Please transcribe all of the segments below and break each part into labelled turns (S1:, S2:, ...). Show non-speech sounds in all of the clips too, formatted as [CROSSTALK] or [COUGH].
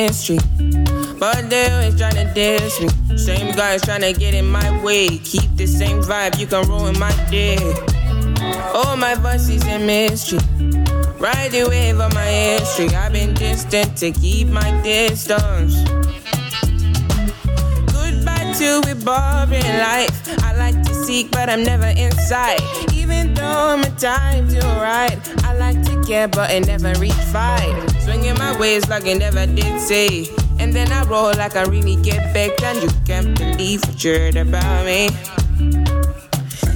S1: mystery. But they always tryna diss me. Same guys tryna get in my way. Keep the same vibe, you can ruin my day. Oh, my voice is a mystery. Ride the wave of my history. I've been distant to keep my distance. Goodbye to a boring life. I like to seek, but I'm never inside. Even though I'm a time to ride, I like to care, but I never reach fight. Swinging my ways like I never did say. And then I roll like I really get back, and you can't believe what you heard about me.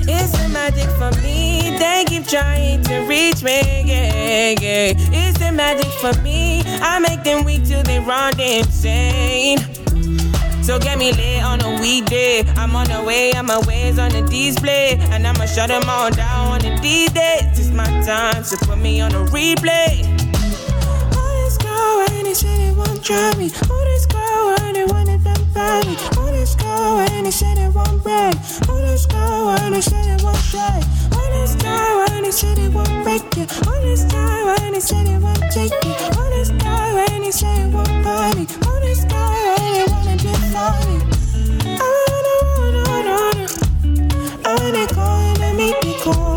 S1: It's the magic for me. They keep trying to reach me. Yeah, yeah. It's the magic for me. I make them weak till they run insane. So get me lit on a weekday. I'm on the way, I'm a ways on the display. And I'ma shut them all down on the D-Day. It's my time, so put me on a replay. Say they won't try me. Oh, this girl, when they wanna dump by me. Oh, this girl, when they say they won't break. Oh, this girl, when they say they won't try. Oh, this girl, when they say they won't break you. Oh, this girl, when they say they won't take you. Oh, this girl, when they say they won't buy me. Oh, this girl, when they wanna defy me. I wanna, wanna, wanna. I wanna go and meet me cool.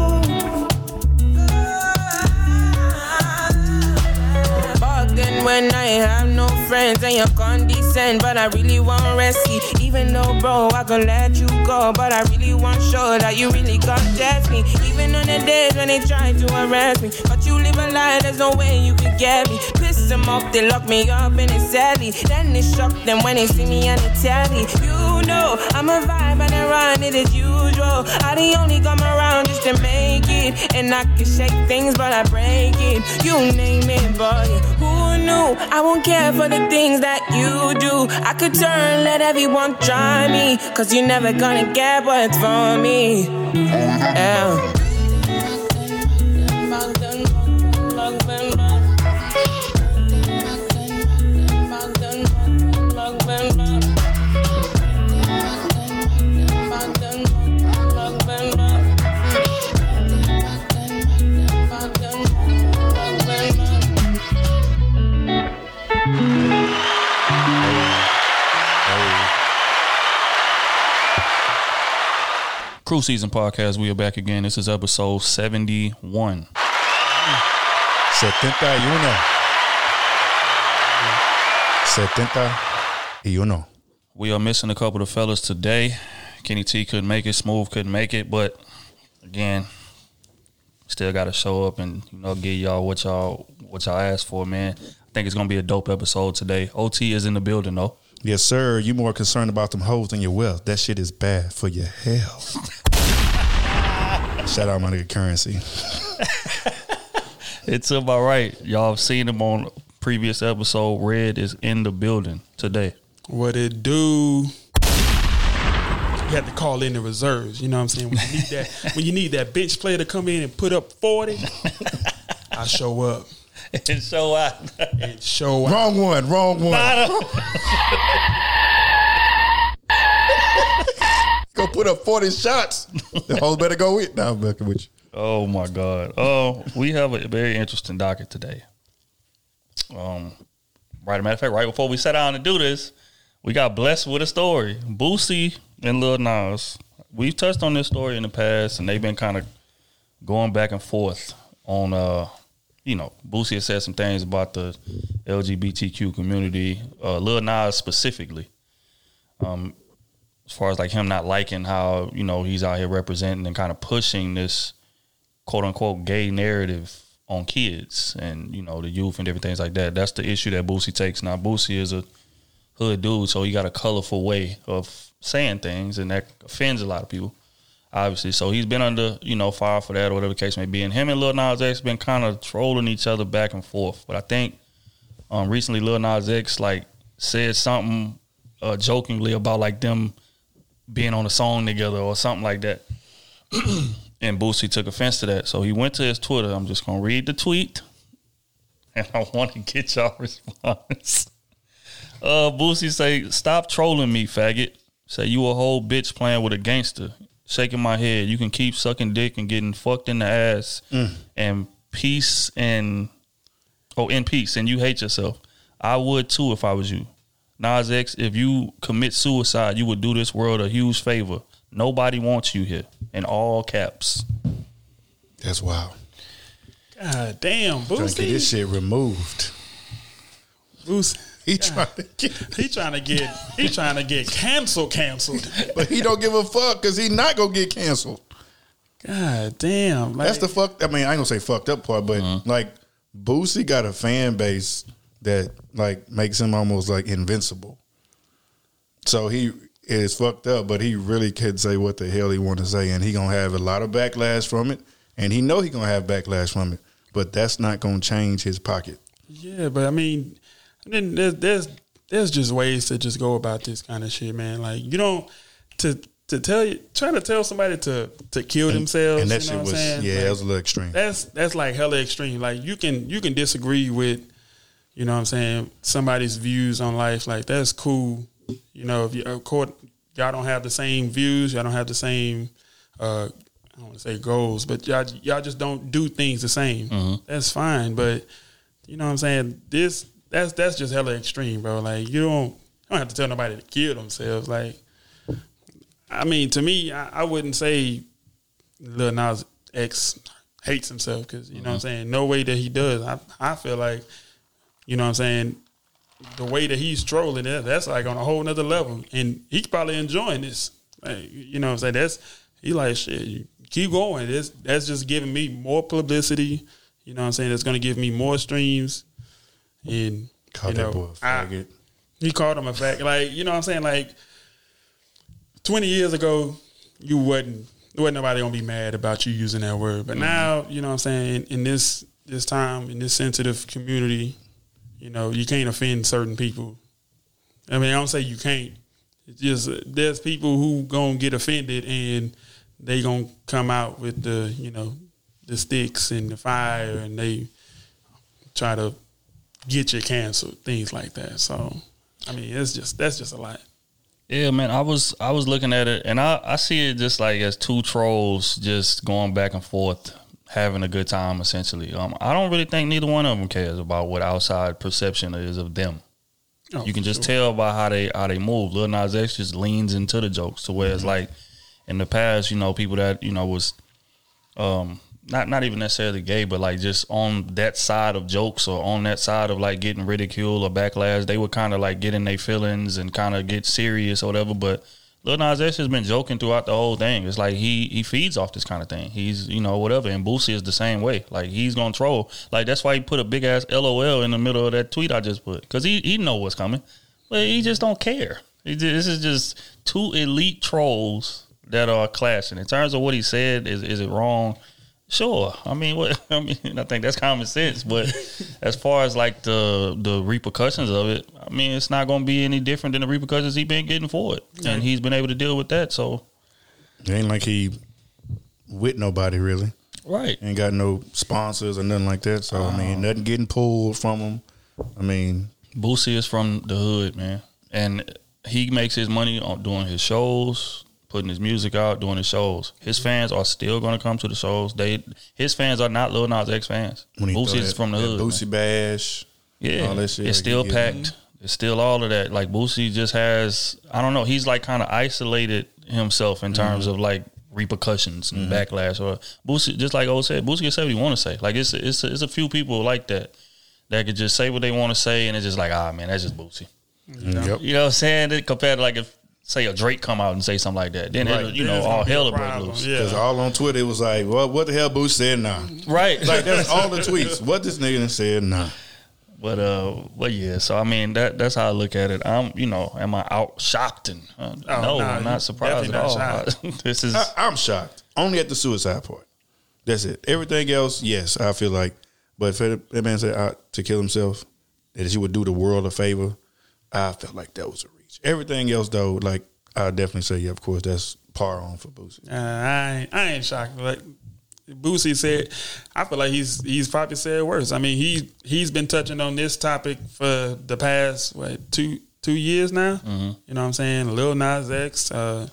S1: When I have no friends and you're condescend, but I really want rescue. Even though, bro, I can let you go, but I really want sure that you really got test me. Even on the days when they try to arrest me, but you live a lie, there's no way you can get me. Piss them off, they lock me up in a celly. Then they shock them when they see me on the telly. You know, I'm a vibe and I run it as usual. I the only come around just to make it, and I can shake things, but I break it. You name it, boy. Knew? I won't care for the things that you do. I could turn, let everyone try me. Cause you're never gonna get what's for me. Yeah.
S2: Crew Season Podcast, we are back again. This is episode 71.
S3: 71. 71.
S2: We are missing a couple of fellas today. Kenny T couldn't make it, Smooth couldn't make it, but again, still got to show up and you know give y'all what y'all what y'all asked for, man. I think it's gonna be a dope episode today. OT is in the building though.
S3: Yes, sir. You more concerned about them hoes than your wealth. That shit is bad for your health. [LAUGHS] Shout out my nigga currency. [LAUGHS]
S2: It's about right. Y'all have seen him on previous episode. Red is in the building today.
S4: What it do? You have to call in the reserves. You know what I'm saying? When you need that, [LAUGHS] when you need that bench player to come in and put up 40, I show up [LAUGHS]
S2: and so I
S4: and show [LAUGHS] up.
S3: Wrong one. Wrong one. [LAUGHS] Go put up 40 shots. The hoes better go with. Now I'm fucking with you.
S2: Oh my God. Oh, we have a very interesting docket today. Um, right. A matter of fact, right before we sat down to do this, we got blessed with a story. Boosie and Lil Nas. We've touched on this story in the past, and they've been kind of going back and forth on. uh You know, Boosie has said some things about the LGBTQ community. Uh, Lil Nas specifically as far as like him not liking how you know he's out here representing and kind of pushing this quote unquote gay narrative on kids and you know the youth and different things like that. That's the issue that Boosie takes. Now Boosie is a hood dude, so he got a colorful way of saying things, and that offends a lot of people. Obviously, so he's been under you know fire for that or whatever the case may be. And him and Lil Nas X been kind of trolling each other back and forth. But I think um, recently Lil Nas X like said something uh, jokingly about like them being on a song together or something like that. [CLEARS THROAT] and Boosie took offense to that. So he went to his Twitter. I'm just gonna read the tweet. [LAUGHS] And I want to get y'all [LAUGHS] response. Uh Boosie say, Stop trolling me, faggot. Say you a whole bitch playing with a gangster. Shaking my head. You can keep sucking dick and getting fucked in the ass mm. and peace and oh in peace and you hate yourself. I would too if I was you. Nas X, if you commit suicide, you would do this world a huge favor. Nobody wants you here. In all caps.
S3: That's wild.
S4: God damn,
S3: Trying to get this shit removed.
S4: Boosie.
S3: He trying to get,
S4: He trying to get he trying to get canceled, canceled.
S3: but he don't give a fuck because he not gonna get canceled.
S4: God damn. Like,
S3: That's the fuck. I mean, I ain't gonna say fucked up part, but uh-huh. like Boosie got a fan base that like makes him almost like invincible. So he is fucked up, but he really can say what the hell he want to say, and he gonna have a lot of backlash from it, and he know he gonna have backlash from it, but that's not gonna change his pocket.
S4: Yeah, but I mean, then there's there's there's just ways to just go about this kind of shit, man. Like you don't to to tell you trying to tell somebody to to kill themselves.
S3: and that
S4: you
S3: shit
S4: know what
S3: was
S4: saying?
S3: yeah,
S4: Like,
S3: it was a little extreme.
S4: that's that's like hella extreme. Like you can you can disagree with, you know what I'm saying, somebody's views on life. Like that's cool. You know, if you of course y'all don't have the same views, y'all don't have the same uh I don't want to say goals, but y'all y'all just don't do things the same. That's fine. But you know what I'm saying? This that's that's just hella extreme, bro. Like you don't don't have to tell nobody to kill themselves. Like I mean, to me, I, I wouldn't say Lil Nas X hates himself because you know what I'm mm-hmm. saying. No way that he does. I I feel like you know what I'm saying. The way that he's trolling it, that's like on a whole nother level, and he's probably enjoying this. Like, you know what I'm saying. That's he like shit. You keep going. That's that's just giving me more publicity. You know what I'm saying. It's gonna give me more streams, and
S3: Called
S4: you
S3: that
S4: know,
S3: boy a
S4: I-
S3: faggot.
S4: he called him a fact. Like, you know what I'm saying? Like, 20 years ago, you wasn't, there wasn't nobody gonna be mad about you using that word. But now, you know what I'm saying? In this this time, in this sensitive community, you know, you can't offend certain people. I mean, I don't say you can't. It's just uh, there's people who gonna get offended and they gonna come out with the, you know, the sticks and the fire and they try to get you canceled, things like that. So, I mean, it's just that's just a lot.
S2: Yeah, man. I was I was looking at it, and I I see it just like as two trolls just going back and forth, having a good time. Essentially, um, I don't really think neither one of them cares about what outside perception is of them.
S4: Oh,
S2: you can just
S4: sure.
S2: tell by how they how they move. Lil Nas X just leans into the jokes to where it's
S4: Mm-hmm.
S2: like in the past, you know, people that you know was um not not even necessarily gay, but like just on that side of jokes or on that side of like getting ridiculed or backlash, they would kind of like get in their feelings and kind of get serious or whatever. But Lil Nas X has been joking throughout the whole thing. It's like he he feeds off this kind of thing. He's you know whatever, and Boosie is the same way. Like he's gonna troll. Like that's why he put a big ass LOL in the middle of that tweet I just put because he he know what's coming, but he just don't care. Just, this is just two elite trolls that are clashing. In terms of what he said, is is it wrong? Sure. I mean, what [LAUGHS] I mean, I think that's common sense. But as far as like the the repercussions of it, I mean, it's not going to be any different than the repercussions he's been getting for it, and he's been able to deal with that. So,
S3: It ain't like he with nobody really.
S2: right,
S3: Ain't got no sponsors or nothing like that. So I mean, uh-huh. nothing getting pulled from him. I mean,
S2: Boosie is from the hood, man, and he makes his money on doing his shows, putting his music out, doing his shows. His fans are still going to come to the shows. They his fans are not Lil Nas X fans.
S3: when he
S2: Boosie is
S3: that-
S2: from the
S3: that
S2: hood.
S3: Boosie bash.
S2: Yeah,
S3: all that shit
S2: it's still
S3: he
S2: packed. It's still all of that. Like Boosie just has, I don't know. He's like kind of isolated himself in terms
S3: Mm-hmm.
S2: of like repercussions and backlash. Or Boosie, just like old said, Boosie can say what he want to say. Like it's it's it's a few people like that that could just say what they want to say, and it's just like, ah, man, that's just Boosie.
S3: Yep.
S2: You know what I'm saying? It- Compared to like if say a Drake come out and say something like that, then
S3: Right.
S2: it'll, you know
S4: Then it's
S2: all
S4: gonna be a
S2: hell will break
S4: problem.
S2: loose.
S3: Because
S4: Yeah.
S3: all on Twitter it was like, well, what the hell Boosie said now?
S2: Right.
S3: Like that's all the tweets. What this nigga done said now.
S2: But uh, but yeah. So I mean, that that's how I look at it. I'm, you know, am I out shocked and uh,
S4: Oh,
S2: no,
S4: nah,
S2: I'm not surprised at all.
S4: definitely [LAUGHS]
S2: this is
S3: I, I'm shocked. Only at the suicide part. That's it. Everything else, yes, I feel like. But if the- that man said uh, to kill himself, that he would do the world a favor. I felt like that was a reach. Everything else, though, like I definitely say, yeah, of course, that's par on for Boosie.
S4: Uh, I ain't, I ain't shocked. Like Boosie said, I feel like he's he's probably said worse. I mean, he he's been touching on this topic for the past what two two years now.
S2: Mm-hmm.
S4: You know what I'm saying? Lil Nas X, uh,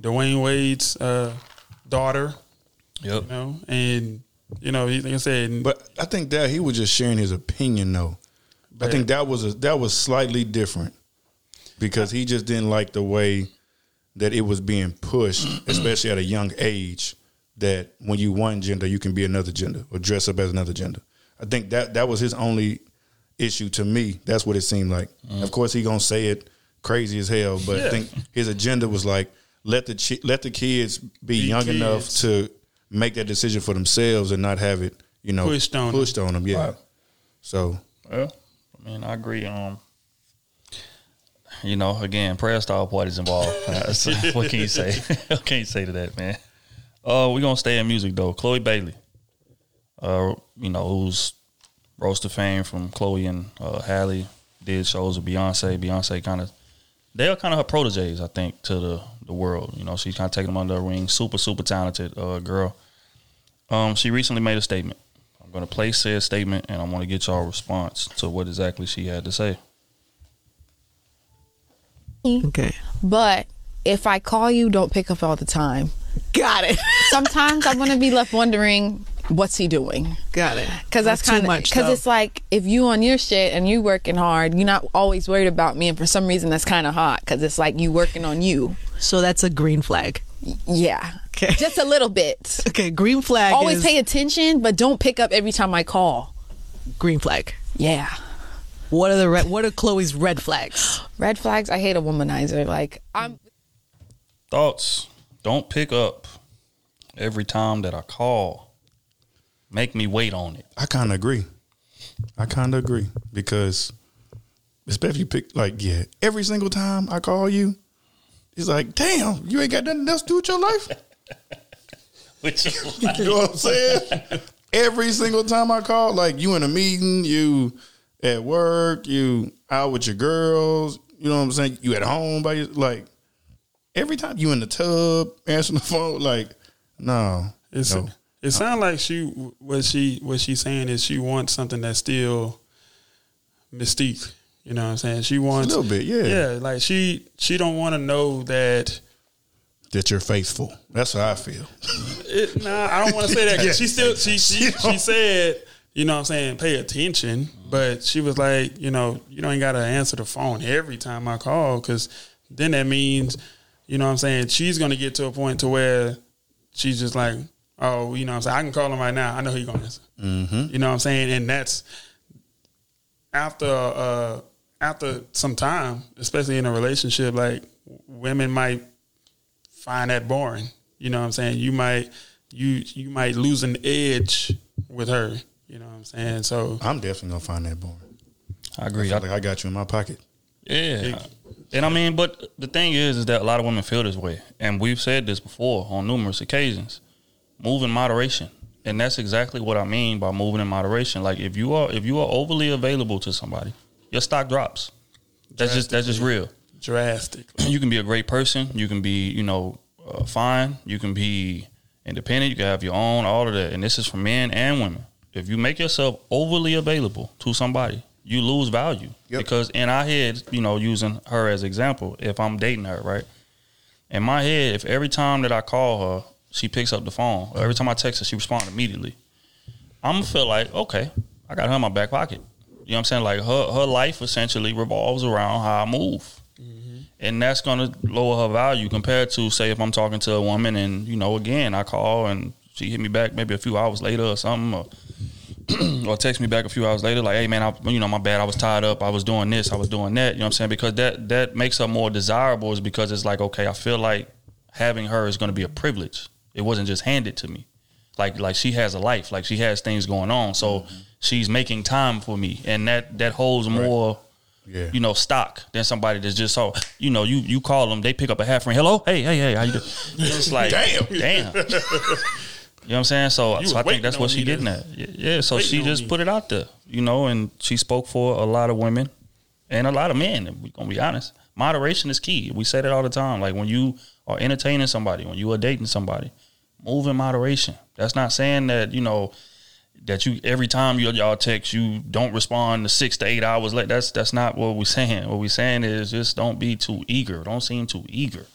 S4: Dwyane Wade's uh, daughter.
S2: yep.
S4: You know, and you know, he, like I said,
S3: But I think that he was just sharing his opinion, though. I think that was a, that was slightly different because he just didn't like the way that it was being pushed, [CLEARS THROAT] especially at a young age. That when you one gender, you can be another gender or dress up as another gender. I think that that was his only issue to me. That's what it seemed like. Of course, he gonna say it crazy as hell, but I think his agenda was like let the chi- let the kids be, young
S4: kids.
S3: enough to make that decision for themselves and not have it, you know,
S4: Pushed on
S3: pushed on them. Yeah.
S2: Right.
S3: So
S2: Well, I mean, I agree. Um, you know, again, prayer style parties involved. [LAUGHS] Uh, so [LAUGHS] what can you say? [LAUGHS] what can you say to that, man? Uh, we're gonna stay in music though. Chloe Bailey, uh, you know, who's rose to fame from Chloe and uh, Halle, did shows with Beyonce. Beyonce kind of, they are kind of her proteges, I think, to the the world. You know, she's kind of taking them under her wing. Super, super talented uh, girl. Um, she recently made a statement. I'm going to play said statement, and I want to get y'all response to what exactly she had to say.
S5: Okay.
S6: But if I call you, don't pick up all the time.
S5: Got it. [LAUGHS]
S6: Sometimes I'm gonna be left wondering what's he doing.
S5: Got it.
S6: Cause that's
S5: too
S6: kind of
S5: much,
S6: because it's like if you on your shit and you working hard, you're not always worried about me, and for some reason that's kind of hot because it's like you working on you.
S5: So that's a green flag.
S6: Yeah,
S5: Okay.
S6: just a little bit. [LAUGHS]
S5: Okay, green flag.
S6: Always
S5: is
S6: pay attention, but don't pick up every time I call.
S5: green flag.
S6: Yeah,
S5: What are the red, what are Chloe's red flags?
S6: red flags. I hate a womanizer. Like I'm.
S2: Thoughts? Don't pick up every time that I call. Make me wait on it.
S3: I kind of agree. I kind of agree because, especially if you pick like yeah, every single time I call you, it's like damn, you ain't got nothing else to do with your life. [LAUGHS]
S2: Which is [LAUGHS]
S3: You know what I'm saying? every single time I call, like you in a meeting, you at work, you out with your girls. You know what I'm saying? You at home by your like every time you in the tub [LAUGHS] answering the phone, like no,
S4: It's
S3: no.
S4: it sounds like she what she what she's saying is she wants something that's still mystique. You know what I'm saying? She wants a
S3: little bit, yeah.
S4: Yeah, like she she don't want to know that
S3: that you're faithful. That's how I feel.
S4: it, nah, I don't want to say that.
S3: Yeah.
S4: she [LAUGHS] still she she,
S3: She
S4: she said, you know what I'm saying, pay attention, but she was like, you know, you don't got to answer the phone every time I call cuz then that means, you know what I'm saying, she's going to get to a point to where she's just like, oh, you know what I'm saying, I can call him right now. I know he's going to answer. Mm-hmm. You know what I'm saying? And that's after uh after some time, especially in a relationship, like women might find that boring. You know what I'm saying? You might you you might lose an edge with her. You know what I'm saying? So
S3: I'm definitely gonna find that boring.
S2: I
S3: I
S2: agree.
S3: feel
S2: I,
S3: like I got you in my pocket.
S2: yeah. And I mean, but the thing is, is that a lot of women feel this way, and we've said this before on numerous occasions. Move in moderation, and that's exactly what I mean by moving in moderation. Like if you are if you are overly available to somebody, your stock drops. That's just that's just real.
S4: drastically.
S2: you can be a great person. You can be, you know, uh, fine. You can be independent. You can have your own, all of that. And this is for men and women. If you make yourself overly available to somebody, you lose value.
S3: Yep.
S2: Because in our head, you know, using her as example, if I'm dating her, right? In my head, if every time that I call her, she picks up the phone, or every time I text her, she responds immediately, I'm gonna feel like, okay, I got her in my back pocket. You know what I'm saying? Like her her life essentially revolves around how I move mm-hmm. and that's gonna lower her value compared to say if I'm talking to a woman and you know again I call and she hit me back maybe a few hours later or something or [CLEARS THROAT] or text me back a few hours later like hey man I you know my bad I was tied up I was doing this I was doing that you know what I'm saying because that that makes her more desirable is because it's like okay I feel like having her is gonna be a privilege it wasn't just handed to me like like she has a life like she has things going on so mm-hmm. she's making time for me and that that holds more
S3: Yeah.
S2: you know, stock than somebody that's just so you know, you you call them, they pick up a half ring. Hello, hey, hey, hey, how you doing? [LAUGHS] It's just like
S3: Damn.
S2: damn. [LAUGHS] You know what I'm saying? So, so I think that's what she
S4: to-
S2: getting at. Yeah, so she just put it out there, you know, and she spoke for a lot of women and a lot of men. If we gonna be honest, moderation is key. We say that all the time. Like when you are entertaining somebody, when you are dating somebody, move in moderation. That's not saying that you know that you every time you y'all text you don't respond to six to eight hours late. That's that's not what we're [LAUGHS] saying. What we're saying is just don't be too eager. Don't seem too eager.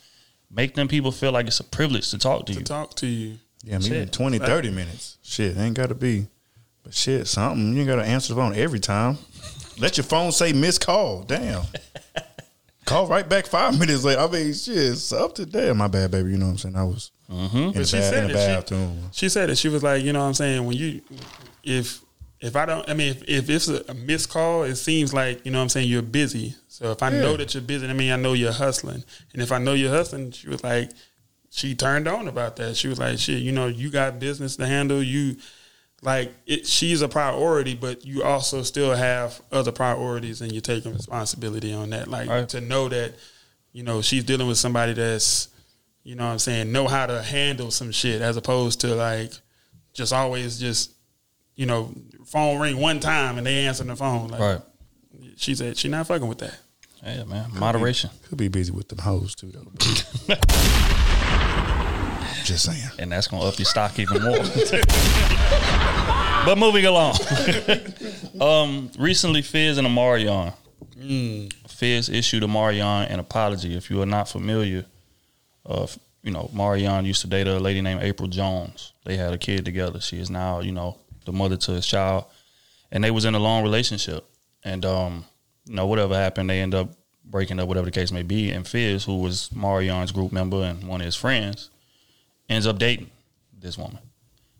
S2: Make them people feel like it's a privilege to talk to
S4: to
S2: you.
S4: talk to you.
S3: Yeah, I mean,
S2: Shit.
S3: 20, 30 minutes. Shit, ain't got to be But shit, something you ain't gotta answer the phone every time. Let your phone say missed call. Damn. [LAUGHS] Call right back five [LAUGHS] minutes later. I mean, shit, to damn. My bad, baby. You know what I'm saying? I was mm-hmm. in, the
S4: But she
S3: ba-
S4: said
S3: in the
S4: it. She- She said it. She was like, you know what I'm saying, when you if if I don't I mean if, if it's a, a missed call, it seems like, you know what I'm saying, you're busy. So if I know that you're busy, I mean I know you're hustling. And if I know you're hustling, she was like she turned on about that. She was like, shit, you know, you got business to handle. You like it she's a priority, but you also still have other priorities and you're taking responsibility on that. Like
S2: Right.
S4: to know that, you know, she's dealing with somebody that's you know what I'm saying, know how to handle some shit as opposed to like just always just, you know, phone ring one time and they answer the phone. Like
S2: Right.
S4: she said she not fucking with that.
S2: Yeah, man. Moderation.
S3: Could be busy with them hoes too, though. [LAUGHS] Just saying.
S2: and that's gonna up your stock even more. but moving along, [LAUGHS] um, recently Fizz and Omarion, Fizz issued Omarion an apology. If you are not familiar, uh, you know Marion used to date a lady named April Jones. They had a kid together. She is now you know the mother to his child, and they was in a long relationship. And um, you know whatever happened, they end up breaking up, whatever the case may be. And Fizz, who was Marion's group member and one of his friends, ends up dating this woman.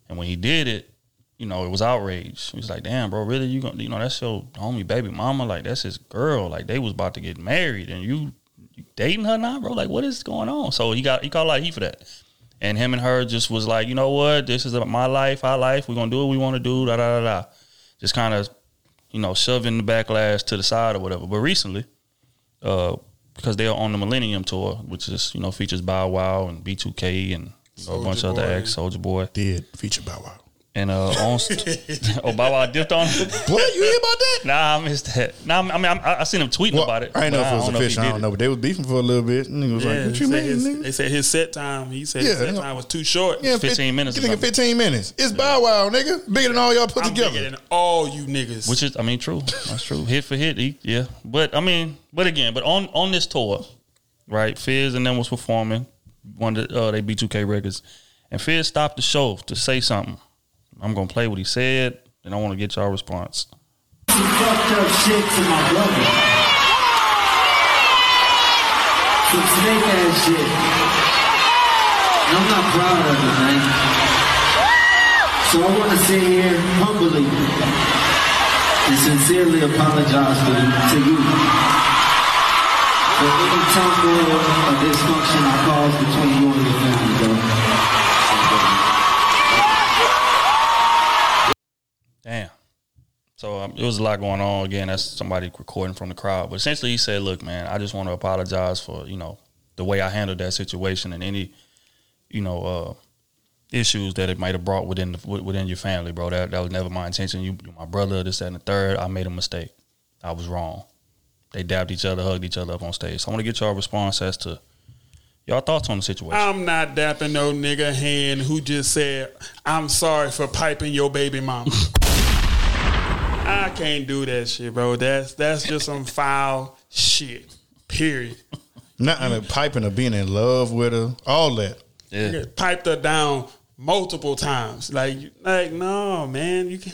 S2: And when he did it, you know, it was outrage. He was like, damn, bro, really? You gonna you know, that's your homie baby mama, like that's his girl. Like they was about to get married and you, you dating her now, bro? Like what is going on? So he got he called a lot of heat for that. And him and her just was like, you know what, this is my life, our life, we're gonna do what we wanna do, da da da da. Just kind of, you know, shoving the backlash to the side or whatever. But recently, uh, because they're on the Millennium Tour, which is, you know, features Bow Wow and B2K and a bunch
S4: Soulja
S2: of other
S4: Boy.
S2: acts, Soulja Boy.
S3: Did feature Bow Wow.
S2: And uh, on [LAUGHS] oh, Bow Wow dipped on. [LAUGHS]
S3: What you hear about that?
S2: nah, I missed that. Nah, I mean, I, I seen him tweeting
S3: Well,
S2: about it.
S3: I didn't know if it was
S2: don't
S3: official. I don't know, but they was beefing for a little bit. And he was like, "What
S4: they
S3: you
S4: said
S3: mean,
S4: his-
S3: nigga?"
S4: they said his set time. He said
S3: Yeah,
S4: his set
S3: yeah.
S4: time was too short.
S3: Yeah,
S2: 15 minutes or
S3: Nigga,
S2: something.
S3: fifteen minutes. It's Bow Wow, nigga. Bigger than all y'all put
S4: I'm
S3: together.
S4: bigger than all you niggas.
S2: Which is, I mean, true. That's true. hit for hit, he, yeah. But I mean, but again, but on on this tour, right? Fizz and them was performing one of the, uh, they B2K records, and Fizz stopped the show to say something. I'm gonna play what he said, and I want to get y'all response.
S7: some fucked up shit to my brother. Some snake ass shit. And I'm not proud of it, man. So I want to sit here humbly and sincerely apologize to you
S2: Damn. So um, it was a lot going on. Again, that's somebody recording from the crowd. But essentially, he said, "Look, man, I just want to apologize for you know the way I handled that situation and any you know uh, issues that it might have brought within the, within your family, bro. That that was never my intention. You, my brother, this, that, and the third. I made a mistake. I was wrong. They dabbed each other, hugged each other up on stage. So I want to get y'all response as to y'all thoughts on the situation.
S4: I'm not dapping no nigga hand who just said, I'm sorry for piping your baby mama. [LAUGHS] I can't do that shit, bro. That's that's just some foul shit. Period.
S3: Not in a piping or being in love with her, all that.
S2: yeah.
S4: Piped her down multiple times. Like, like no, man, you can.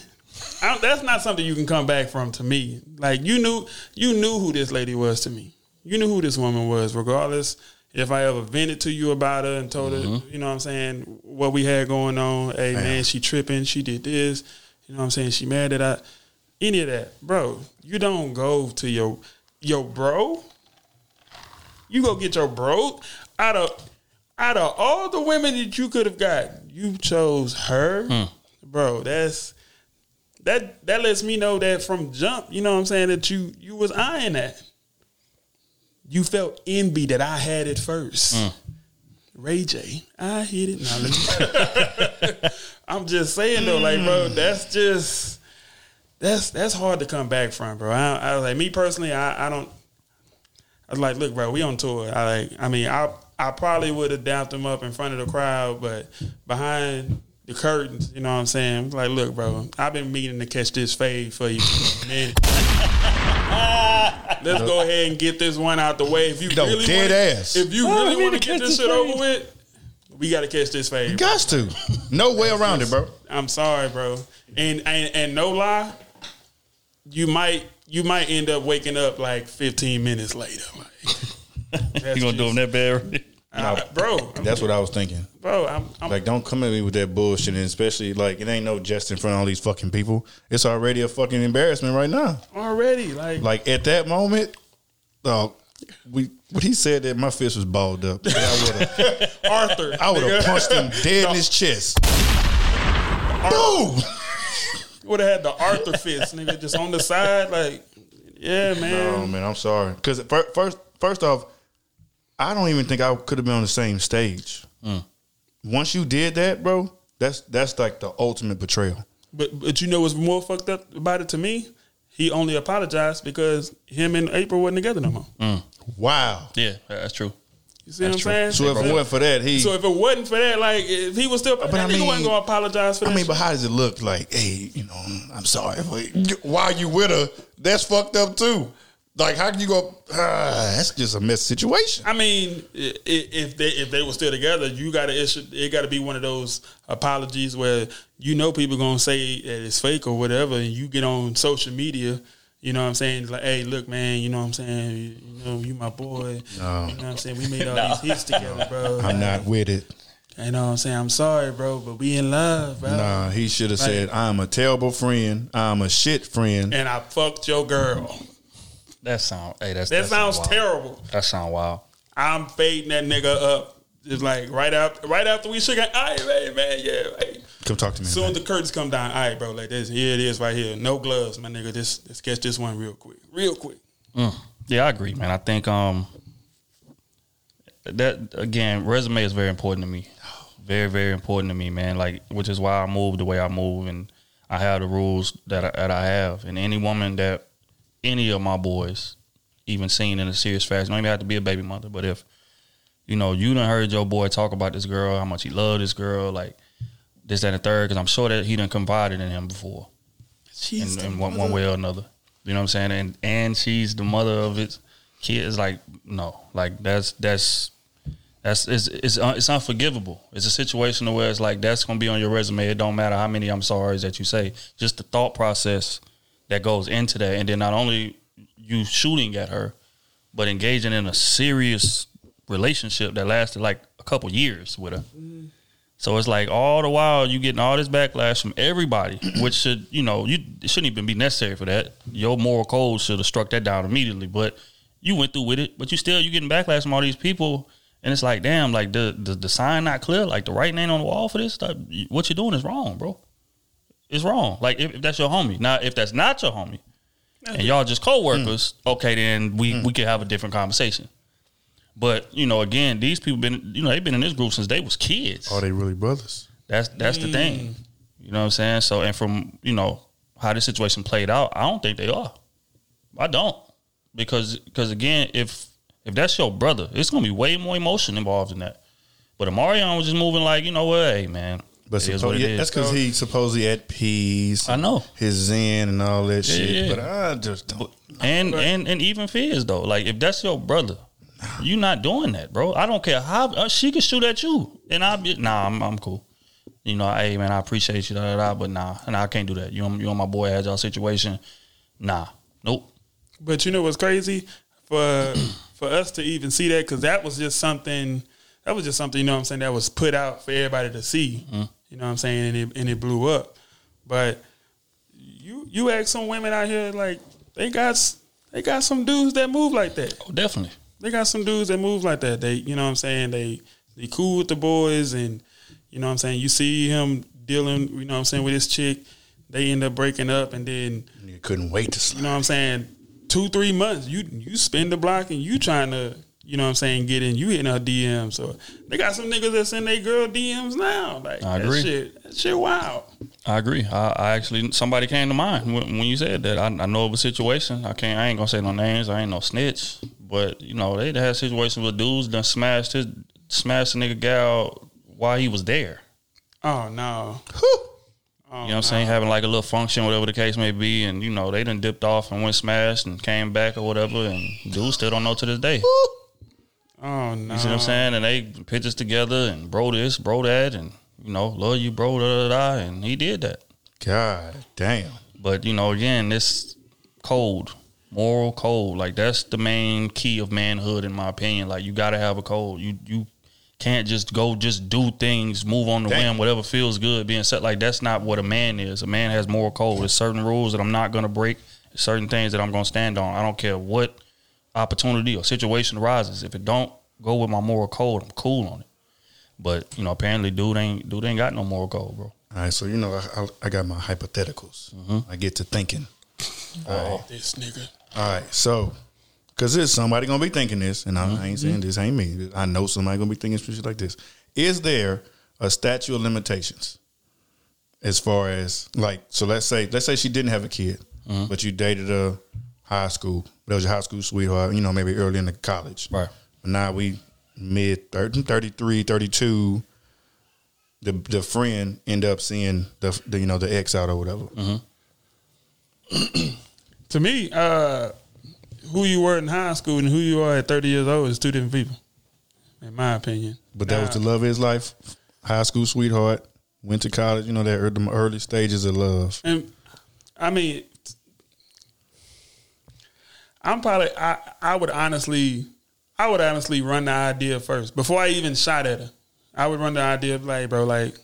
S4: I don't, that's not something you can come back from to me. Like you knew, you knew who this lady was to me. You knew who this woman was, regardless if I ever vented to you about her and told her, mm-hmm. you know what I'm saying, what we had going on. Hey man, she tripping. She did this. You know what I'm saying? She mad that I. Any of that, bro. You don't go to your your bro. You go get your bro out of out of all the women that you could have got, you chose her, hmm. bro. That's that that lets me know that from jump, you know what I'm saying, that you you was eyeing that. You felt envy that I had it first. Mm. Ray J, I hit it. Now, let me- [LAUGHS] I'm just saying though, like, bro, mm. that's just that's that's hard to come back from, bro. I, I like me personally, I, I don't. I was like, look, bro, we on tour. I like, I mean, I I probably would have dapped him up in front of the crowd, but behind the curtains, you know what I'm saying? Like, look, bro, I've been meaning to catch this fade for you, for a minute. [LAUGHS] Let's go ahead and get this one out the way. If you
S3: No,
S4: really
S3: dead
S4: wanna,
S3: ass.
S4: if you
S2: Oh,
S4: really want to
S2: to
S4: get this
S2: this
S4: shit
S2: fade.
S4: over with, we got to catch this fade.
S3: Got to. No way around it, bro.
S4: I'm sorry, bro. And, and and no lie, you might you might end up waking up like 15 minutes later. Like, [LAUGHS]
S2: You gonna do him that bad?
S4: I- bro, I'm-
S3: That's what I was thinking.
S4: bro. I'm, I'm
S3: Like, don't come at me with that bullshit, and especially like it ain't no jest in front of all these fucking people. It's already a fucking embarrassment right now.
S4: already like,
S3: Like at that moment, oh, we when he said that my fist was balled up, I [LAUGHS]
S4: Arthur.
S3: I would have punched him dead in his chest. Boom! [LAUGHS]
S4: Would have had the Arthur fist, nigga, just on the side. Like, yeah, man.
S3: Oh man, I'm sorry. Because first, first off, I don't even think I could have been on the same stage. Hmm. Once you did that, bro, that's that's like the ultimate betrayal.
S4: But but you know what's more fucked up about it to me? He only apologized because him and April wasn't together no more. Hmm.
S3: Wow.
S2: Yeah, that's true.
S4: You see what I'm saying?
S3: So if it wasn't for that, he.
S4: So if it wasn't for that, like if he was still, that
S3: I
S4: nigga
S3: mean-
S4: wasn't gonna apologize for that.
S3: I mean,
S4: shit.
S3: but how does it look? Like, hey, you know, I'm sorry. But while you with her, that's fucked up too. Like, how can you go? Ah, that's just a mess situation.
S4: I mean, i- i- if they if they were still together, you got to issue. It got to be one of those apologies where you know people gonna say that it's fake or whatever, and you get on social media. You know what I'm saying? Like, hey, look, man. You know what I'm saying? You, you know, you my boy.
S3: No.
S4: You know what I'm saying? We made all [LAUGHS] these hits together, bro. [LAUGHS]
S3: I'm not with it.
S4: You know what I'm saying? I'm sorry, bro, but we in love, bro.
S3: Nah, he should have
S4: Like-
S3: said, "I'm a terrible friend. I'm a shit friend."
S4: And I fucked your girl.
S2: That sound. Hey, that's
S4: That sounds
S2: sound
S4: terrible.
S2: That sound wild.
S4: I'm fading that nigga up. Just like right after, right after we shook. All right, man, man, yeah. Hey.
S3: Come talk to me.
S4: Soon
S3: man.
S4: the curtains come down. All right, bro. Like this. Here it is, right here. No gloves, my nigga. Just let's catch this one real quick, real quick.
S2: Yeah, I agree, man. I think um that again, resume is very important to me. Very, very important to me, man. Like, which is why I move the way I move, and I have the rules that I, that I have. And any woman that any of my boys even seen in a serious fashion, don't even have to be a baby mother, but if you know you done heard your boy talk about this girl, how much he loved this girl, like this, that, and the third, because I'm sure that he done confided in him before
S4: She's
S2: in, in one, one way or another. You know what I'm saying? And and she's the mother of his kids. Like no, like that's that's that's it's it's, un, it's unforgivable. It's a situation where it's like that's gonna be on your resume. It don't matter how many I'm sorry's that you say. Just the thought process that goes into that, and then not only you shooting at her, but engaging in a serious relationship that lasted like a couple years with her. So it's like all the while you getting all this backlash from everybody, [CLEARS THROAT] which should you know you it shouldn't even be necessary for that. Your moral code should have struck that down immediately, but you went through with it. But you still you getting backlash from all these people, and it's like damn, like the the, the sign not clear, like the writing ain't on the wall for this stuff. What you're doing is wrong, bro. It's wrong. Like if, if that's your homie. Now if that's not your homie, and y'all just co-workers, mm. okay, then we mm. we could have a different conversation. But you know, again, these people been you know they've been in this group since they was kids.
S3: Are they really brothers?
S2: That's that's the thing. Mm. You know what I'm saying? So and from, you know, how this situation played out, I don't think they are. I don't. Because because again, if if that's your brother, it's gonna be way more emotion involved in that. But Omarion was just moving like, you know what, hey man.
S3: But suppo- yeah, that's because he supposedly at peace.
S2: I know.
S3: his zen and all that shit.
S2: yeah.
S3: But I just don't.
S2: and and and even fears though. Like if that's your brother, you not doing that, bro. I don't care how uh, she can shoot at you, and I be nah, I'm I'm cool. You know, hey man, I appreciate you, da, da, da, but nah, and I can't do that. You on you on my boy agile situation, nah, nope.
S4: But you know what's crazy for [CLEARS THROAT] for us to even see that because that was just something that was just something you know what I'm saying that was put out for everybody to see. You know what I'm saying, and it and it blew up. But you you ask some women out here like they got they got some dudes that move like that.
S2: Oh, definitely.
S4: They got some dudes that move like that. They you know what I'm saying they they cool with the boys and you know what I'm saying you see him dealing you know what I'm saying with his chick. They end up breaking up and then
S3: You couldn't wait to
S4: see
S3: you
S4: know what I'm saying, two, three months, you you spend the block and you trying to, you know what I'm saying, get in, you hitting her DMs. So they got some niggas that send their girl DMs now. Like
S2: I
S4: that
S2: agree.
S4: shit, that shit wild.
S2: I agree. I, I actually somebody came to mind when, when you said that. I, I know of a situation. I can't. I ain't gonna say no names. I ain't no snitch. But you know they had situations where dudes done smashed his smashed a nigga gal while he was there.
S4: Oh no.
S2: Oh, you know what I'm saying? Having like a little function, whatever the case may be, and you know they done dipped off and went smashed and came back or whatever, and dudes still don't know to this day.
S4: Oh no.
S2: You see what I'm saying? And they pictures together and bro this, bro that, and you know, love you, bro, da da da. And he did that.
S3: God damn.
S2: But you know, again, this cold, moral code, like that's the main key of manhood, in my opinion. Like you got to have a code. You you can't just go just do things, move on the
S3: Damn.
S2: whim, whatever feels good, being set. Like that's not what a man is. A man has moral code. There's certain rules that I'm not gonna break. Certain things that I'm gonna stand on. I don't care what opportunity or situation arises. If it don't go with my moral code, I'm cool on it. But you know, apparently, dude ain't dude ain't got no moral code, bro.
S3: All right, so you know I, I, I got my hypotheticals. Mm-hmm. I get to thinking. [LAUGHS]
S4: This nigga.
S3: All right, so because there's somebody gonna be thinking this, and I, I ain't mm-hmm. saying this ain't me. I know somebody gonna be thinking shit like this. Is there a statute of limitations as far as like? So let's say let's say she didn't have a kid, mm-hmm. but you dated a high school. That was your high school sweetheart. You know, maybe early in the college.
S2: Right.
S3: But now we mid 30, 33, 32. The the friend end up seeing the, the you know the ex out or whatever. [CLEARS THROAT]
S4: To me, uh, who you were in high school and who you are at 30 years old is two different people, in my opinion.
S3: But that was the love of his life. High school sweetheart. Went to college. You know that early, the early stages of love.
S4: And I mean, I'm probably I I would honestly I would honestly run the idea first before I even shot at her. I would run the idea of like, bro, like,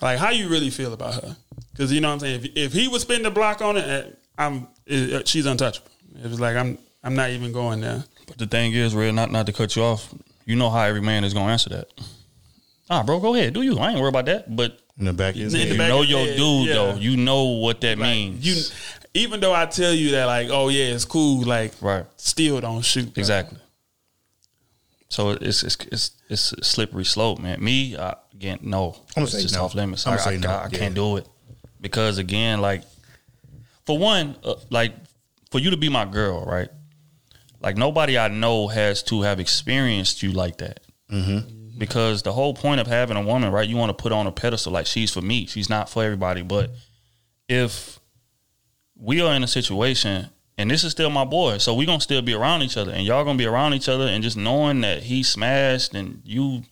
S4: like how you really feel about her? Because you know what I'm saying. If, if he would spin the block on it, eh, I'm eh, she's untouchable. It was like I'm I'm not even going there.
S2: But the thing is, real not not to cut you off. You know how every man is gonna answer that. Ah, bro, go ahead, do you? I ain't worried about that. But
S3: In the back of his
S4: In the
S3: head.
S2: you know your
S4: head,
S2: dude
S4: yeah.
S2: though. You know what that
S4: Like,
S2: means.
S4: you, even though I tell you that, like, oh yeah, it's cool. Like,
S2: Right.
S4: Still don't shoot. bro.
S2: exactly. So it's it's it's it's a slippery slope, man. Me, I, again, no,
S3: I'm
S2: it's just
S3: no.
S2: off limits.
S3: I'm
S2: I,
S3: say
S2: I-
S3: no.
S2: I, I
S3: Yeah.
S2: can't do it because again, like for one, uh, like for you to be my girl, right? Like nobody I know has to have experienced you like that. Mm-hmm. Because the whole point of having a woman, right? You want to put on a pedestal like she's for me. She's not for everybody. But if we are in a situation and this is still my boy, so we gonna still be around each other, and y'all gonna be around each other, and just knowing that he smashed and you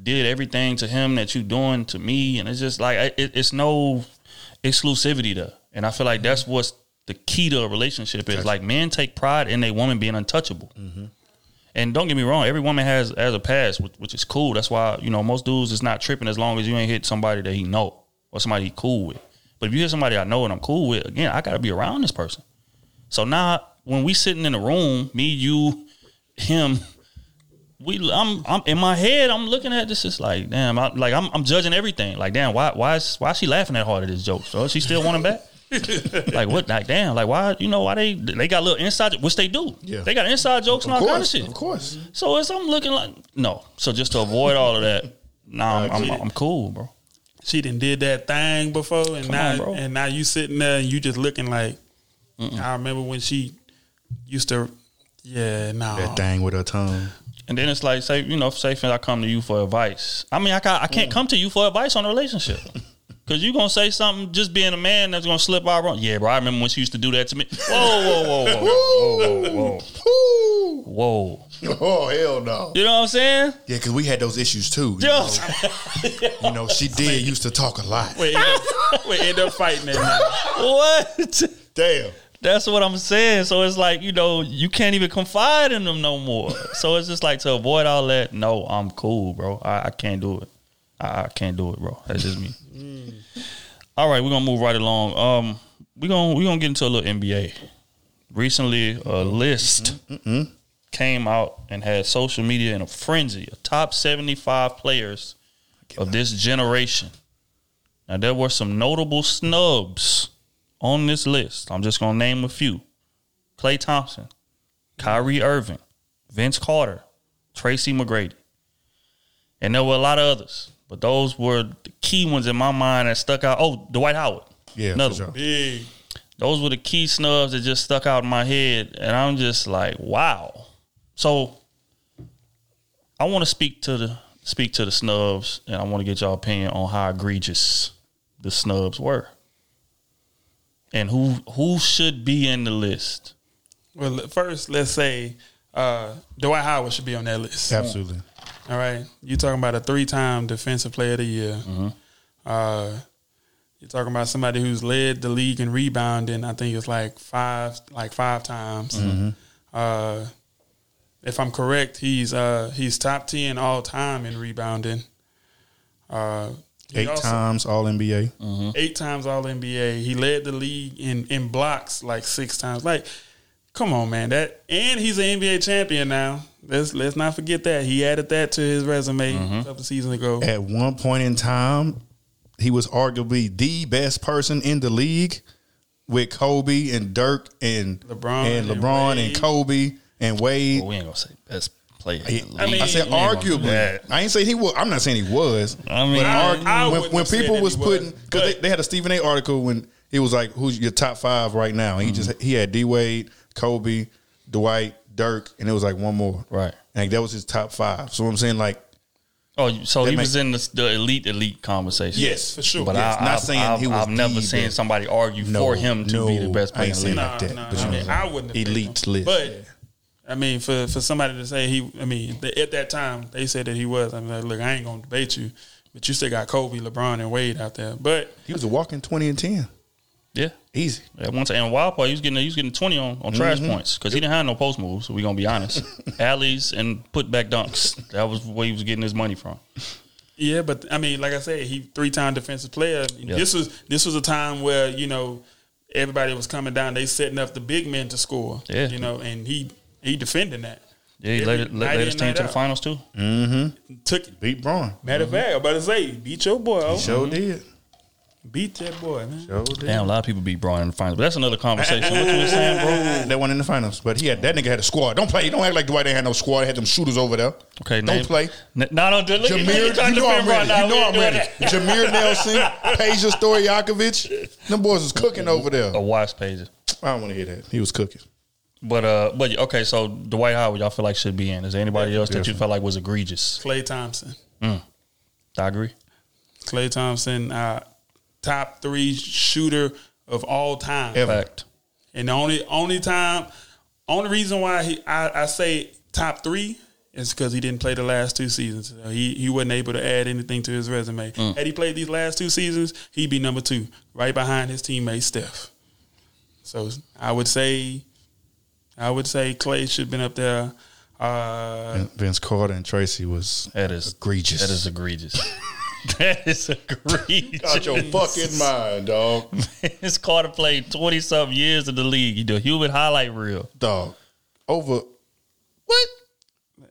S2: did everything to him that you doing to me, and it's just like it, it's no exclusivity there, and I feel like that's mm-hmm. what's the key to a relationship is like men take pride in a woman being untouchable. Mm-hmm. And don't get me wrong, every woman has has a past, which, which is cool. That's why you know most dudes is not tripping as long as you ain't hit somebody that he know or somebody he cool with. But if you hit somebody I know and I'm cool with, again, I got to be around this person. So now when we sitting in a room, me, you, him, we, I'm, I'm in my head. I'm looking at this. It's like, damn, I, like I'm, I'm judging everything. Like, damn, why, why is, why is she laughing that hard at this joke? So she still wanting back? [LAUGHS] like what? Like damn, like why? You know why they they got little inside, which they do.
S3: Yeah.
S2: they got inside jokes and all kind of shit.
S3: of course.
S2: So it's I'm looking like no. So just to avoid all of that, nah, I'm, I'm, I'm cool, bro.
S4: She done did that thing before, and
S2: Come
S4: now
S2: on, bro.
S4: and now you sitting there and you just looking like. I remember when she used to, yeah, no,
S3: That thing with her tongue.
S2: And then it's like, say, you know, say, if I come to you for advice. I mean, I can't, I can't mm. come to you for advice on a relationship. [LAUGHS] Cause you gonna say something just being a man that's gonna slip out wrong. Yeah, bro. I remember when she used to do that to me. Whoa, whoa, whoa, whoa, whoa, whoa, whoa, whoa. [LAUGHS]
S3: Oh hell no!
S2: You know what I'm saying?
S3: Yeah, because we had those issues too. You, know, you know, she did used to talk a lot.
S4: we end up, we end up fighting that. [LAUGHS]
S2: what?
S3: Damn.
S2: That's what I'm saying. So it's like, you know, you can't even confide in them no more. So it's just like to avoid all that, no, I'm cool, bro. I, I can't do it. I, I can't do it, bro. That's just me. Mm. All right, we're gonna move right along. Um, we're gonna we're gonna get into a little NBA. Recently, a list mm-hmm. Mm-hmm. Came out and had social media in a frenzy. A top 75 players of this generation. Now there were some notable snubs on this list. I'm just gonna name a few: Klay Thompson, Kyrie Irving, Vince Carter, Tracy McGrady, and there were a lot of others. But those were the key ones in my mind that stuck out. Oh, Dwight Howard.
S3: Yeah,
S2: Another
S3: for sure.
S2: one.
S4: Big.
S2: Those were the key snubs that just stuck out in my head, and I'm just like, wow. So I want to speak to the speak to the snubs, and I want to get your opinion on how egregious the snubs were, and who who should be in the list.
S4: Well, first, let's say uh, Dwight Howard should be on that list.
S3: Absolutely.
S4: All right, you talking about a three-time Defensive Player of the Year.
S2: Mm-hmm.
S4: Uh, you're talking about somebody who's led the league in rebounding. I think it's like five, like five times.
S3: Mm-hmm.
S4: Uh, if I'm correct, he's uh, he's top ten all time in rebounding. Uh,
S3: Eight
S4: also-
S3: times All NBA.
S2: Mm-hmm.
S4: eight times All NBA. He led the league in in blocks like six times. Like, come on, man. That and he's an NBA champion now. Let's let's not forget that he added that to his resume
S2: Mm-hmm.
S4: a couple seasons ago.
S3: At one point in time, he was arguably the best person in the league with Kobe and Dirk and
S4: LeBron
S3: and
S4: and
S3: LeBron and,
S4: Wade.
S3: Kobe and Wade.
S2: Well, we ain't gonna say best player.
S3: He-
S2: in the
S4: I mean,
S3: I said
S2: We ain't gonna do
S3: arguably. I ain't say he was. I'm not saying he was.
S2: I mean,
S3: but
S2: I-
S3: argu-
S4: I
S3: when, when
S4: have
S3: people
S4: that
S3: was putting because they, they had a Stephen A. article when he was like who's your top five right now. He
S2: Mm-hmm.
S3: just he had D Wade, Kobe, Dwight, Dirk, and it was like one more.
S2: Right.
S3: And like that was his top five. So I'm saying like
S2: Oh, so
S3: That
S2: he
S3: make-
S2: was in the, the elite elite conversation.
S3: yes
S4: for sure.
S2: But
S3: Yes,
S2: I,
S3: not
S2: I've,
S3: saying
S2: I've,
S3: he was
S2: I've never
S3: the
S2: seen
S3: best.
S2: somebody argue
S3: No,
S2: for him to be the
S3: no,
S2: best
S3: I
S2: player
S3: ain't
S2: in the
S3: saying
S2: league.
S3: like that.
S4: Nah,
S3: but
S4: nah,
S3: you
S4: I
S3: know
S4: mean,
S3: what I'm
S4: I
S3: saying.
S4: wouldn't
S3: elite list.
S4: But
S3: yeah.
S4: I mean, for for somebody to say he, I mean, the, at that time they said that he was. I'm like, look, I ain't gonna debate you, but you still got Kobe, LeBron, and Wade out there. But
S3: he was a walking twenty and ten.
S2: Yeah.
S3: Easy.
S2: At one time, and Wild Boy, he was getting he was getting twenty on, on trash
S3: Mm-hmm.
S2: points because he didn't have no post moves. So we gonna be honest, [LAUGHS] alleys and put back dunks. That was where he was getting his money from.
S4: yeah, but I mean, like I said, he three time defensive player. This was this was a time where you know everybody was coming down. They setting up the big men to score.
S2: Yeah.
S4: you know, and he he defending that.
S2: Yeah, he led, led, led his team to the finals too. Mm-hmm.
S4: Took it.
S3: Beat Braun.
S4: matter of fact, I'm about to say beat your boy. Oh,
S3: Sure did.
S4: beat that boy, man.
S3: Sure did.
S2: Damn, a lot of people beat Braun in the finals, but that's another conversation. what you were saying, bro? [LAUGHS]
S3: That one in the finals, but he had that nigga had a squad. Don't play. Don't act like Dwight ain't had no squad. He had them shooters over there.
S2: Okay,
S3: don't
S2: name-
S3: play.
S2: N- no, don't do it. Look
S3: Jameer,
S2: you
S3: you know I'm ready.
S2: now.
S3: You know I'm
S2: ain't doing
S3: ready.
S2: that.
S3: Jameer [LAUGHS] Nelson, Peja Stojakovic, them boys was cooking over there.
S2: A watch page.
S3: I don't want to hear that. He was cooking.
S2: But uh, but okay, so Dwight Howard, y'all feel like should be in. Is there anybody else that you felt like was egregious?
S4: Klay Thompson.
S2: I agree.
S4: Klay Thompson, uh, top three shooter of all time.
S3: Ever.
S2: Fact.
S4: And the only only time, only reason why he I, I say top three is because he didn't play the last two seasons. Uh, he he wasn't able to add anything to his resume. Had he played these last two seasons, he'd be number two, right behind his teammate Steph. So I would say, I would say Klay should have been up there. Uh,
S3: Vince Carter and Tracy was
S2: That is
S3: egregious.
S2: That is egregious. [LAUGHS] that is egregious.
S3: Got your fucking mind, dog. [LAUGHS]
S2: Vince Carter played twenty something years in the league. He did a human highlight reel.
S3: Dog. Over what?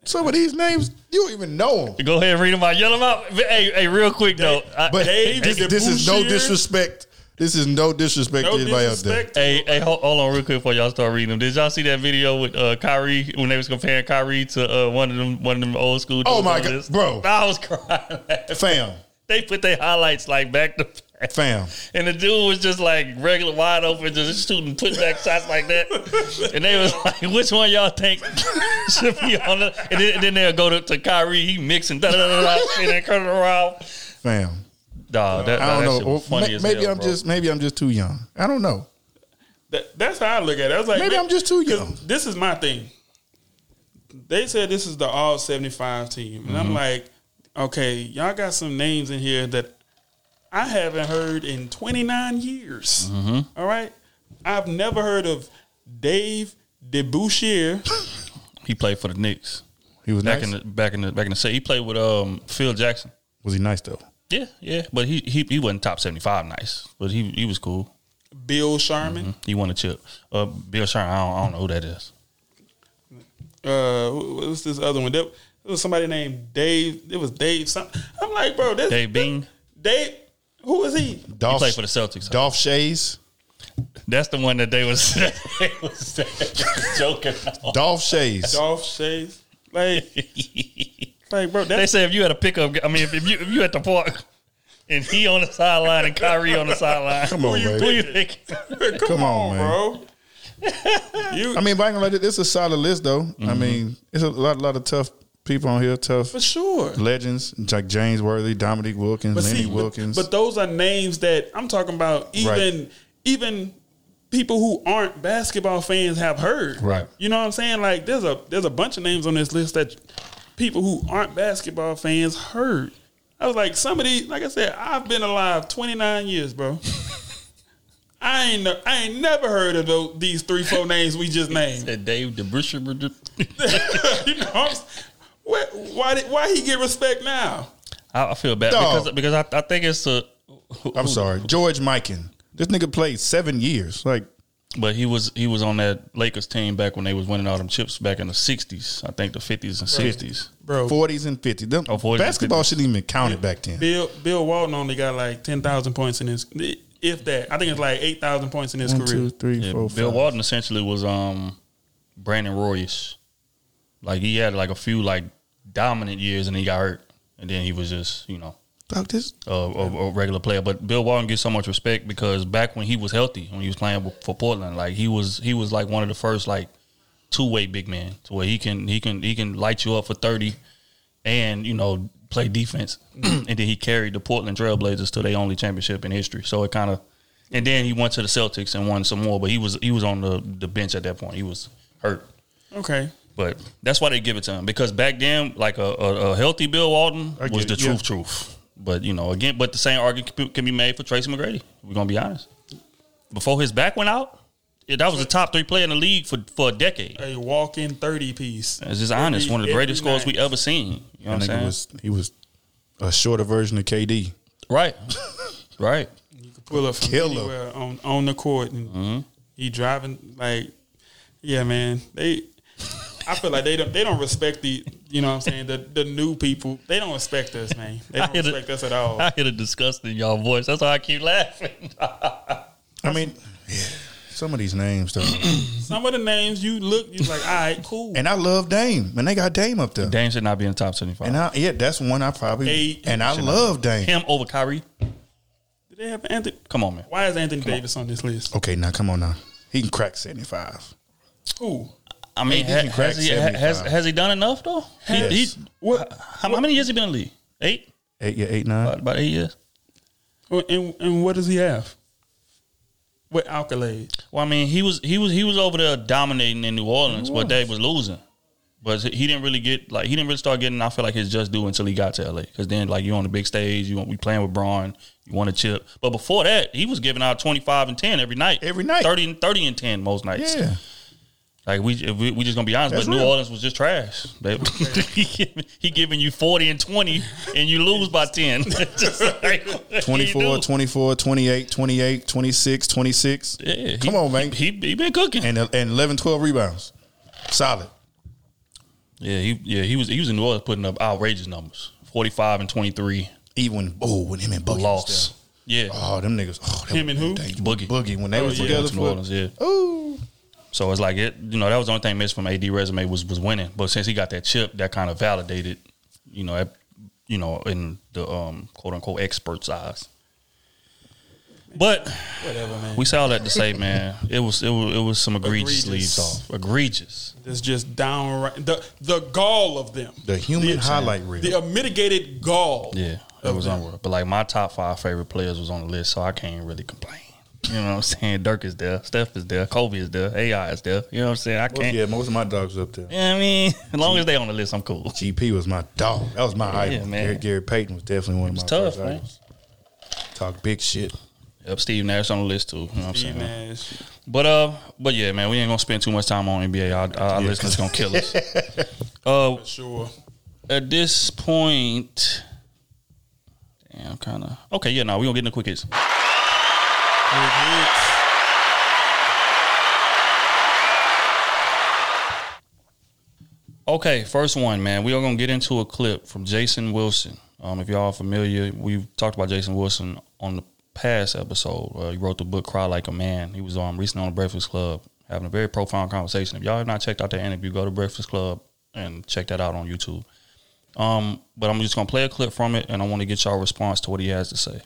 S3: Some of these names you don't even know them.
S2: Go ahead and read them out. Yell them out. Hey, hey, real quick though.
S3: But
S4: Dave
S3: this, this is no disrespect. This is no disrespect
S4: no
S3: to anybody out there.
S4: to
S2: Hey, hey, hold, hold on real quick before y'all start reading them. Did y'all see that video with uh, Kyrie when they was comparing Kyrie to uh, one of them one of them old school?
S3: Oh, my
S2: journalists?
S3: God, bro.
S2: I was crying. [LAUGHS]
S3: Fam.
S2: they put their highlights like back to back.
S3: Fam.
S2: And the dude was just like regular wide open, just shooting put back shots like that. And they was like, which one y'all think [LAUGHS] should be on the and then, and then they'll go to, to Kyrie, he mixing da da da da and then turning around.
S3: Fam.
S2: Dog, that,
S3: I don't
S2: shit
S3: know.
S2: was funny
S3: Ma- maybe
S2: hell,
S3: I'm
S2: bro.
S3: just maybe I'm just too young. I don't know.
S4: That, that's how I look at it. I was like,
S3: Maybe
S4: man,
S3: I'm just too young.
S4: This is my thing. They said this is the all 75 team. And
S3: Mm-hmm.
S4: I'm like, okay, y'all got some names in here that I haven't heard in 29 years.
S3: Mm-hmm.
S4: All right? I've never heard of Dave DeBusschere.
S2: he played for the Knicks.
S3: He was
S2: Back
S3: nice.
S2: in the back in the back in the set. He played with um Phil Jackson.
S3: was he nice though?
S2: Yeah, yeah. But he he, he wasn't top seventy five nice. But he he was cool.
S4: Bill Sharman.
S2: He won a chip. Uh Bill Sharman. I don't, I don't know who that is.
S4: Uh, who- what's this other one? There, there was somebody named Dave. It was Dave something. I'm like, bro, this
S2: Dave Bing.
S4: Dave. Who is he?
S3: Dolph,
S2: He played for the Celtics.
S3: Dolph Schayes.
S2: That's the one that they was, [LAUGHS] they was [LAUGHS] joking on.
S3: Dolph Schayes.
S4: Dolph Schayes. Like, [LAUGHS] like, bro,
S2: They say if you had a pickup, I mean, if, if you if you at the park and he on the sideline and Kyrie on the sideline,
S3: Come on,
S2: who you,
S3: baby.
S2: who you think?
S4: come,
S3: Come
S4: on,
S3: on, man.
S4: bro. you
S3: I mean, but I ain't gonna. It's a solid list though. I mm-hmm. mean, it's a lot, lot of tough people on here. Tough
S4: for sure.
S3: legends like James Worthy, Dominique Wilkins,
S4: But
S3: Lenny
S4: see, but,
S3: Wilkens.
S4: but those are names that I'm talking about. Even
S3: Right.
S4: even people who aren't basketball fans have heard.
S3: Right.
S4: You know what I'm saying? Like there's a there's a bunch of names on this list that people who aren't basketball fans heard. I was like, somebody, like I said, I've been alive 29 years, bro. [LAUGHS] I ain't I ain't never heard of those, these three four names we just named.
S2: That Dave DeBrisher. [LAUGHS]
S4: you know, I'm, why, why did why he get respect now?
S2: I, I feel bad
S3: Dog.
S2: because because I, I think it's a.
S3: I'm sorry, George Mikan. This nigga played seven years. Like
S2: But he was he was on that Lakers team back when they was winning all them chips back in the '60s. I think the '50s and '60s.
S4: Bro,
S3: 40s and 50s. Them,
S2: Oh, 40s and
S3: basketball
S2: 50s.
S3: shouldn't even count it back then.
S4: Bill Bill Walton only got like ten thousand points in his if that. I think it's like eight thousand points in his
S3: One,
S4: career.
S3: two, three,
S2: Yeah,
S3: four,
S2: Bill
S3: five.
S2: Walton essentially was um Brandon Royish. Like he had like a few like dominant years and he got hurt, and then he was just you know
S3: Dog, this
S2: a, a, a regular player. But Bill Walton gets so much respect because back when he was healthy, when he was playing for Portland, like he was he was like one of the first like two way big men to where he can he can he can light you up for thirty, and you know play defense, [CLEARS THROAT] and then he carried the Portland Trailblazers to their only championship in history. So it kind of, and then he went to the Celtics and won some more. But he was he was on the the bench at that point. He was hurt.
S4: Okay.
S2: But that's why they give it to him because back then, like a, a, a healthy Bill Walton was the
S3: it, yeah.
S2: truth, truth. But you know, again, but the same argument can be- made for Tracy McGrady. We're gonna be honest. Before his back went out, yeah, that was the top three player in the league for for a decade.
S4: A walk in thirty piece.
S2: It's just honest, one of the greatest scores we ever seen. You know
S3: that
S2: what I'm
S3: nigga
S2: saying?
S3: was he was a shorter version of KD.
S2: right, right.
S4: You could pull up from
S3: Killer.
S4: anywhere on on the court and mm-hmm. he driving like yeah man they I feel like they don't they don't respect the you know what I'm saying the the new people they don't respect us man they don't
S2: I hear the-
S4: respect us at all
S2: I hear the disgust in y'all voice. That's why I keep laughing.
S3: I mean, yeah, some of these names though. [CLEARS THROAT]
S4: some of the names you look you like all right cool
S3: and I love Dame, and they got Dame up there.
S2: Dame should not be in the top seventy-five.
S3: And I, yeah, that's one I probably.
S4: Hey,
S3: and I love Dame.
S2: Him over Kyrie.
S4: did they have Anthony
S2: Come on, man.
S4: why is Anthony Davis on this list
S3: Okay, now come on now. He can crack seventy five.
S4: who
S2: I mean,
S3: Hey, he
S2: ha- has, he, ha- has has he done enough though? He,
S3: Yes.
S2: he,
S4: what
S2: how, how many years he been in the league? Eight,
S3: Eight, yeah, eight, nine.
S2: about, about eight years.
S4: and and what does he have what accolade
S2: Well, I mean, he was he was he was over there dominating in New Orleans, but they was losing. But he didn't really get like he didn't really start getting. I feel like his just due until he got to LA, because then like you on the big stage, you want we playing with Braun, you want a chip. But before that, he was giving out twenty five and ten every night,
S3: Every night.
S2: 30 and thirty and ten most nights.
S3: Yeah,
S2: Like we if we, we just gonna be honest,
S3: That's
S2: but New. Orleans was just trash. They, he, [LAUGHS] giving, he giving you forty and twenty, and you lose by ten. [LAUGHS] Just like,
S3: 24, 24, 28, 28, 26, 26.
S2: Yeah, he-
S3: Come on, man.
S2: He, he been cooking.
S3: And, and 11, 12 rebounds. Solid.
S2: Yeah, he yeah he was he was in New Orleans putting up outrageous numbers, forty five and twenty three.
S3: Even, oh, when him and Boogie was
S2: Yeah.
S3: Oh, them niggas. Oh, that
S4: Him and who?
S3: dangerous.
S2: Boogie.
S3: Boogie. When they
S4: Oh,
S3: was
S4: yeah.
S3: together
S2: New. Orleans. Yeah.
S3: Ooh.
S2: So it's like it. You know that was the only thing missed from AD resume was was winning. But since he got that chip, that kind of validated. You know, that, you know, in the um, quote unquote experts' eyes. But
S4: whatever man
S2: we saw that to say, man, it was it was it was some egregious,
S4: Egregious.
S2: leaves off. Egregious.
S4: It's just downright the the gall of them.
S3: The human highlight reel.
S4: The unmitigated gall.
S2: Yeah, that was unreal. But like my top five favorite players was on the list, so I can't really complain. You know what I'm saying? Dirk is there, Steph is there, Kobe is there, AI is there. You know what I'm saying? I can't.
S3: yeah, most of my dogs up there.
S2: You know what I mean? [LAUGHS] As long as they on the list, I'm cool.
S3: GP was my dog. That was my idol.
S2: man.
S3: Gary, Gary Payton was definitely one of
S2: was
S3: my
S2: tough,
S3: first
S2: man.
S3: idols. Talk big shit.
S2: Yep, Steve Nash on the list too. You know what I'm
S4: Steve
S2: saying?
S4: Nash.
S2: But uh, but yeah, man, we ain't gonna spend too much time on NBA. Our, our listeners gonna kill us. [LAUGHS] uh,
S4: For sure.
S2: at this point, damn, kind of okay. Yeah, no, we gonna get in the quick hits.
S4: Hits.
S2: Okay, first one, man. We are gonna get into a clip from Jason Wilson. Um, if y'all are familiar, we've talked about Jason Wilson on the past episode. Uh, he wrote the book "Cry Like a Man." He was um, recently on the Breakfast Club having a very profound conversation. If y'all have not checked out that interview, go to Breakfast Club and check that out on YouTube. Um, but I'm just gonna play a clip from it, and I want to get y'all response to what he has to say.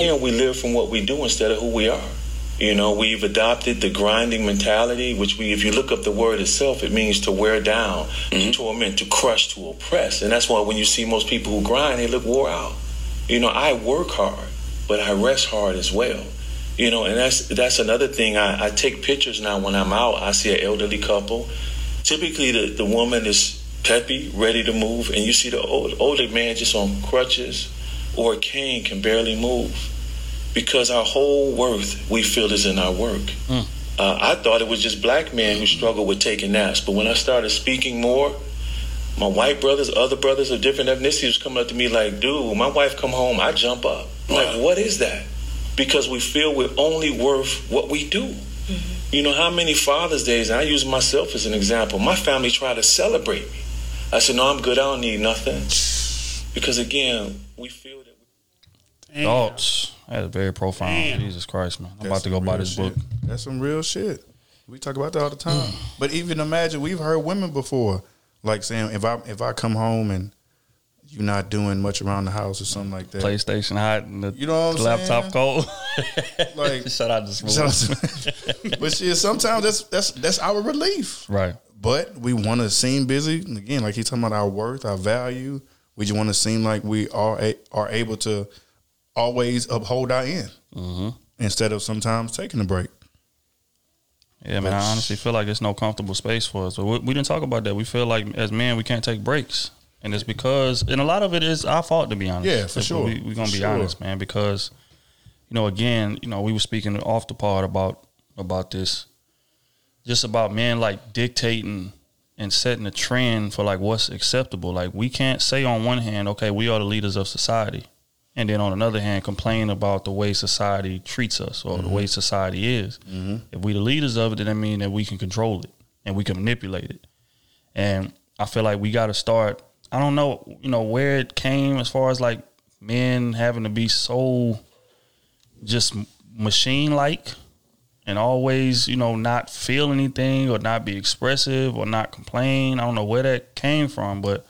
S8: And we live from what we do instead of who we are. You know, we've adopted the grinding mentality, which we, if you look up the word itself, it means to wear down, to mm-hmm. torment, to crush, to oppress. And that's why when you see most people who grind, they look wore out. You know, I work hard, but I rest hard as well. You know, and that's that's another thing. I, I take pictures now when I'm out. I see an elderly couple. Typically, the, the woman is peppy, ready to move, and you see the old, older man just on crutches or a cane can barely move because our whole worth we feel is in our work. Uh, I thought it was just black men who struggle with taking naps, but when I started speaking more, my white brothers, other brothers of different ethnicities was coming up to me like, dude, when my wife come home, I jump up. I'm like, what is that? Because we feel we're only worth what we do. You know how many Father's Days, and I use myself as an example, my family tried to celebrate me. I said, no, I'm good, I don't need nothing. Because again, we feel that
S4: Damn.
S2: Thoughts. That is very profound.
S4: Damn.
S2: Jesus Christ, man. I'm
S3: That's
S2: about to go buy
S3: real
S2: this book.
S3: That's some real shit. We talk about that all the time. [SIGHS] but even imagine we've heard women before, like saying if I if I come home and you're not doing much around the house or something like that.
S2: PlayStation hot and the
S3: You know what I'm
S2: laptop
S3: saying?
S2: cold. [LAUGHS]
S3: Like- [LAUGHS]
S2: shout out to Smooth. [LAUGHS]
S3: But shit, sometimes that's that's that's our relief.
S2: right.
S3: But we want to seem busy. And Again, like he's talking about our worth, our value. We just want to seem like we are a, are able to always uphold our end
S2: Mm-hmm.
S3: instead of sometimes taking a break.
S2: Yeah, man. I honestly feel like it's no comfortable space for us. But we, we didn't talk about that. We feel like as men we can't take breaks, and it's because, and a lot of it is our fault to be honest.
S3: Yeah, for
S2: If
S3: sure.
S2: We, we're gonna
S3: For
S2: be
S3: sure.
S2: honest, man, because you know, again, you know, we were speaking off the part about about this, just about men like dictating and setting a trend for like what's acceptable. Like we can't say on one hand, okay, we are the leaders of society, and then on another hand, complain about the way society treats us or the mm-hmm. way society is. Mm-hmm. If we the leaders of it, then that mean that we can control it and we can manipulate it. And I feel like we got to start. I don't know, you know, where it came as far as like men having to be so just machine like and always, you know, not feel anything or not be expressive or not complain. I don't know where that came from, but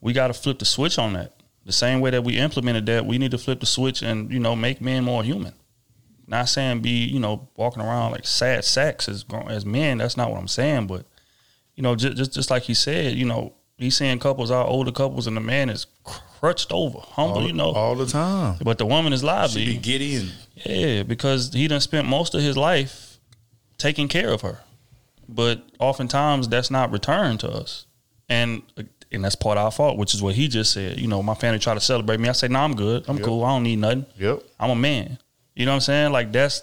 S2: we got to flip the switch on that. The same way that we implemented that, we need to flip the switch and, you know, make men more human. Not saying be, you know, walking around like sad sacks as as men. That's not what I'm saying, but you know, just, just just like he said, you know, he's seeing couples, our older couples, and the man is crutched over, humble,
S3: all,
S2: you know,
S3: all the time.
S2: but the woman is
S3: She
S2: lively.
S3: be giddy and
S2: Yeah, because he done spent most of his life taking care of her. But oftentimes that's not returned to us. And uh, and that's part of our fault, which is what he just said. You know, my family try to celebrate me. I say, no, I'm good. I'm cool. I don't need nothing.
S3: Yep.
S2: I'm a man. You know what I'm saying? Like that's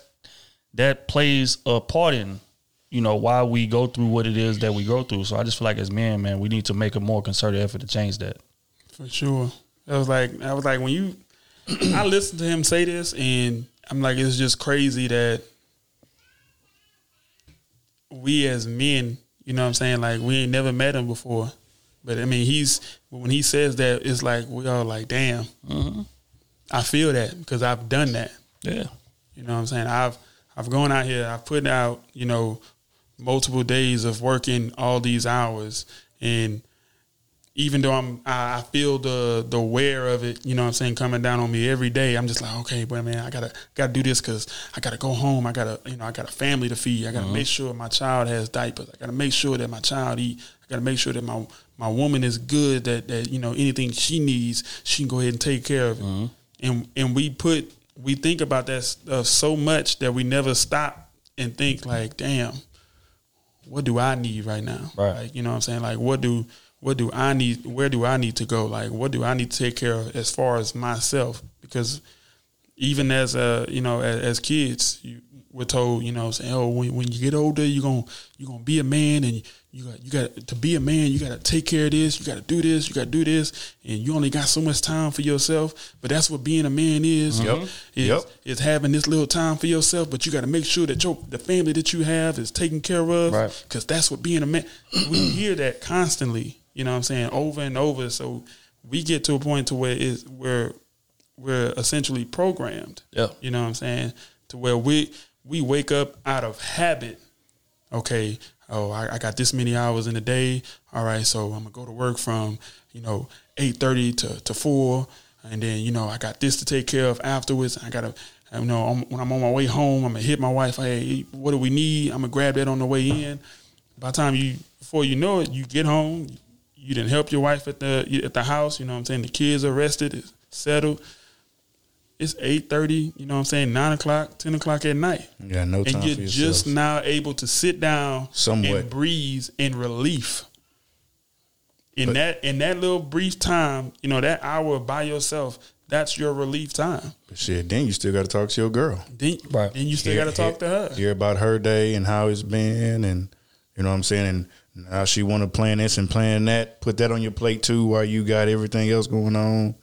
S2: that plays a part in, you know, why we go through what it is that we go through. So I just feel like as men, man, we need to make a more concerted effort to change that.
S4: For sure. I was like I was like when you [CLEARS THROAT] I listened to him say this and I'm like it's just crazy that we as men, you know what I'm saying, like we ain't never met him before. But I mean he's when he says that it's like we all like, damn. Mm-hmm. I feel that because I've done that.
S2: Yeah.
S4: You know what I'm saying? I've I've gone out here, I've put out, you know, multiple days of working all these hours and even though I'm I feel the the wear of it, you know what I'm saying, coming down on me every day, I'm just like, okay, but man, I gotta gotta do this because I gotta go home. I gotta, you know, I got a family to feed. I gotta uh-huh. make sure my child has diapers. I gotta make sure that my child eat. I gotta make sure that my my woman is good. That that you know anything she needs, she can go ahead and take care of it. Uh-huh. And and we put we think about that stuff uh, so much that we never stop and think like, damn, what do I need right now?
S2: Right.
S4: Like, you know what I'm saying? Like what do what do I need where do I need to go? Like what do I need to take care of as far as myself? Because even as uh, you know, as, as kids, you we're told, you know, saying, oh, when, when you get older, you're gonna you're gonna be a man, and you got you got to be a man, you got to take care of this, you got to do this, you got to do this, and you only got so much time for yourself. But that's what being a man is. Mm-hmm.
S3: Yep.
S4: Is,
S3: Yep.
S4: is having this little time for yourself, but you got to make sure that your the family that you have is taken care of,
S2: Right.
S4: Because that's what being a man. we hear that constantly. You know what I'm saying over and over. So we get to a point to where is where we're essentially programmed.
S2: Yeah.
S4: You know what I'm saying? To where we we wake up out of habit. Okay, oh, I, I got this many hours in a day. All right, so I'm gonna go to work from you know eight thirty to to four, and then you know I got this to take care of afterwards. I gotta. You know, I'm, when I'm on my way home, I'm gonna hit my wife. Hey, what do we need? I'm gonna grab that on the way in. By the time you, before you know it, you get home. You didn't help your wife at the at the house. You know what I'm saying? The kids are rested, settled it's eight thirty. You know what I'm saying? Nine o'clock, ten o'clock at night,
S3: You got no time
S4: and you're
S3: yourself.
S4: just now able to sit down
S3: Somewhat.
S4: and breathe in relief. In
S3: But-
S4: that in that little brief time, you know that hour by yourself, that's your relief time.
S3: But shit, then you still got to talk to your girl.
S4: Then,
S2: Right.
S4: then you still got to talk to her.
S3: Hear about her day and how it's been, and you know what I'm saying. And now she want to plan this and plan that. Put that on your plate too, while you got everything else going on.